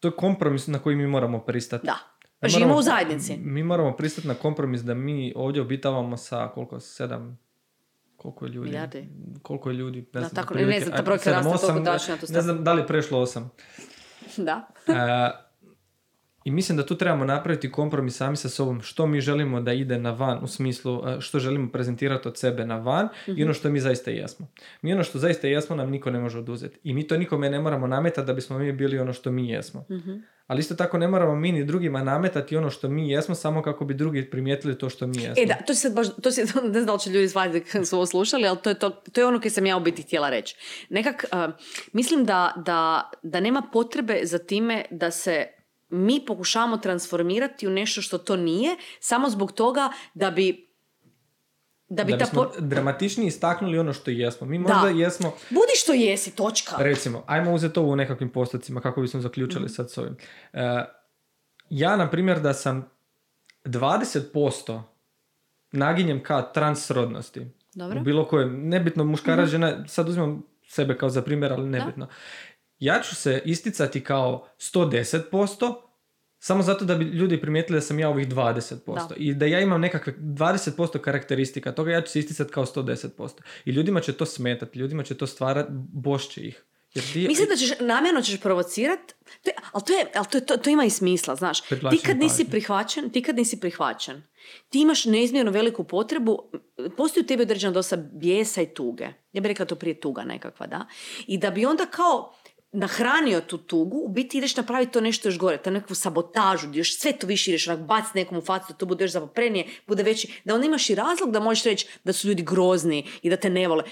To je kompromis na koji mi moramo pristati. Da. Pa živimo u zajednici. Mi moramo pristati na kompromis da mi ovdje obitavamo sa koliko, sedam, koliko je ljudi? Milijardi. Koliko je ljudi? Ne znam, da, tako, ne znam, ta brojka raste toliko. Ne znam da li je prešlo osam. Da. I mislim da tu trebamo napraviti kompromis sami sa sobom što mi želimo da ide na van u smislu e, što želimo prezentirati od sebe na van i mhm. ono što mi zaista jesmo. Mi ono što zaista jesmo nam niko ne može oduzeti. I mi to nikome ne moramo nametati da bismo mi bili ono što mi jesmo. Mhm. Ali isto tako ne moramo mi ni drugima nametati ono što mi jesmo samo kako bi drugi primijetili to što mi jesmo. E da, to se baš, to se, ne znam da li će ljudi shvatiti kad su ovo slušali, ali to je, to, to je ono koje sam ja u biti htjela reći. Nekak, mislim da, da, da nema potrebe za time da se mi pokušavamo transformirati u nešto što to nije, samo zbog toga da bi da bi da ta dramatičnije istaknuli ono što jesmo. Mi možda jesmo... Budi što jesi, točka. Recimo, ajmo uzeti ovo u nekakvim postocima kako bismo zaključili mm. sad s ovim. Uh, ja, na primjer, da sam 20% naginjem ka transrodnosti. Dobro. U bilo kojem, nebitno muškara, mm žena, sad uzmem sebe kao za primjer, ali nebitno. Ja ću se isticati kao 110%, Samo zato da bi ljudi primijetili da sam ja ovih 20%. Da. I da ja imam nekakve 20% karakteristika toga, ja ću se isticati kao 110%. I ljudima će to smetati, ljudima će to stvarati, bošće ih. Jer ti, Mislim da ćeš, namjerno ćeš provocirat, to je, ali, to, je, ali to, je- to, to ima i smisla, znaš. Ti kad nisi prihvaćen, ti kad nisi prihvaćen, ti imaš neizmjerno veliku potrebu, postoji u tebi određena dosta bijesa i tuge. Ja bih rekla to prije tuga nekakva, da. I da bi onda kao nahranio tu tugu, u biti ideš napraviti to nešto još gore, to nekakvu sabotažu, gdje još sve to više ideš, onak baci nekom u facu, da to bude još zapoprenije, bude veći, da onda imaš i razlog da možeš reći da su ljudi grozni i da te ne vole.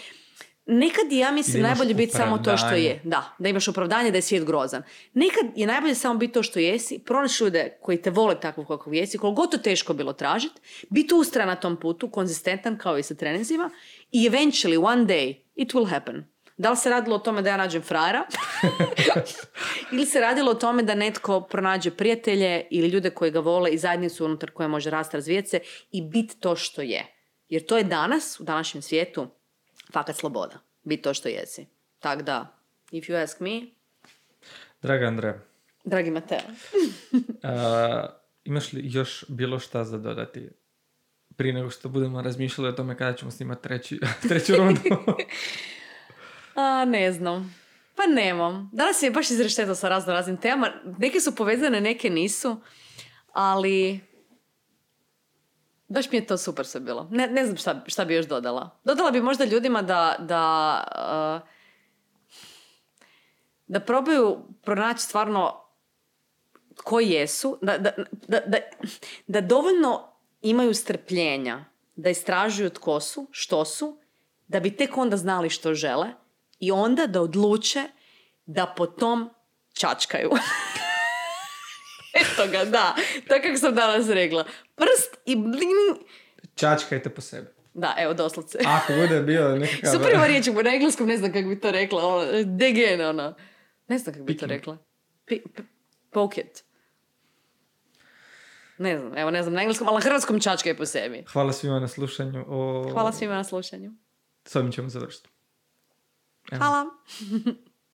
Nekad je, ja mislim, najbolje biti samo to što je. Da, da imaš opravdanje da je svijet grozan. Nekad je najbolje samo biti to što jesi, pronaći ljude koji te vole takvog kakvog jesi, koliko god to teško bilo tražiti, biti ustran na tom putu, konzistentan kao i sa treninzima i eventually one day it will happen. Da li se radilo o tome da ja nađem frajera ili se radilo o tome da netko pronađe prijatelje ili ljude koji ga vole i zajednicu unutar koje može rasti, razvijeti se i biti to što je. Jer to je danas, u današnjem svijetu, fakat sloboda. Biti to što jesi. Tako da, if you ask me, Draga Andreja, dragi Mateo. a, imaš li još bilo šta za dodati? Prije nego što budemo razmišljali o tome kada ćemo snimati treći, treću rundu. A, ne znam. Pa nemam. Danas je baš izrešteto sa razno raznim temama. Neke su povezane, neke nisu. Ali... Baš mi je to super sve bilo. Ne, ne znam šta, šta bi još dodala. Dodala bi možda ljudima da, da, uh, da probaju pronaći stvarno koji jesu, da, da, da, da, dovoljno imaju strpljenja da istražuju tko su, što su, da bi tek onda znali što žele i onda da odluče da po tom čačkaju. Eto ga, da. Tako kako sam danas rekla. Prst i bling. Čačkajte po sebi. Da, evo doslovce. Ako bude bio nekakav... Super ima riječ, na engleskom ne znam kako bi to rekla. Ono, degen, ono. Ne znam kako bi to rekla. Pi, p- pocket. Ne znam, evo ne znam na engleskom, ali na hrvatskom čačkaj po sebi. Hvala svima na slušanju. O... Hvala svima na slušanju. S ovim ćemo završiti. Evo. Hvala.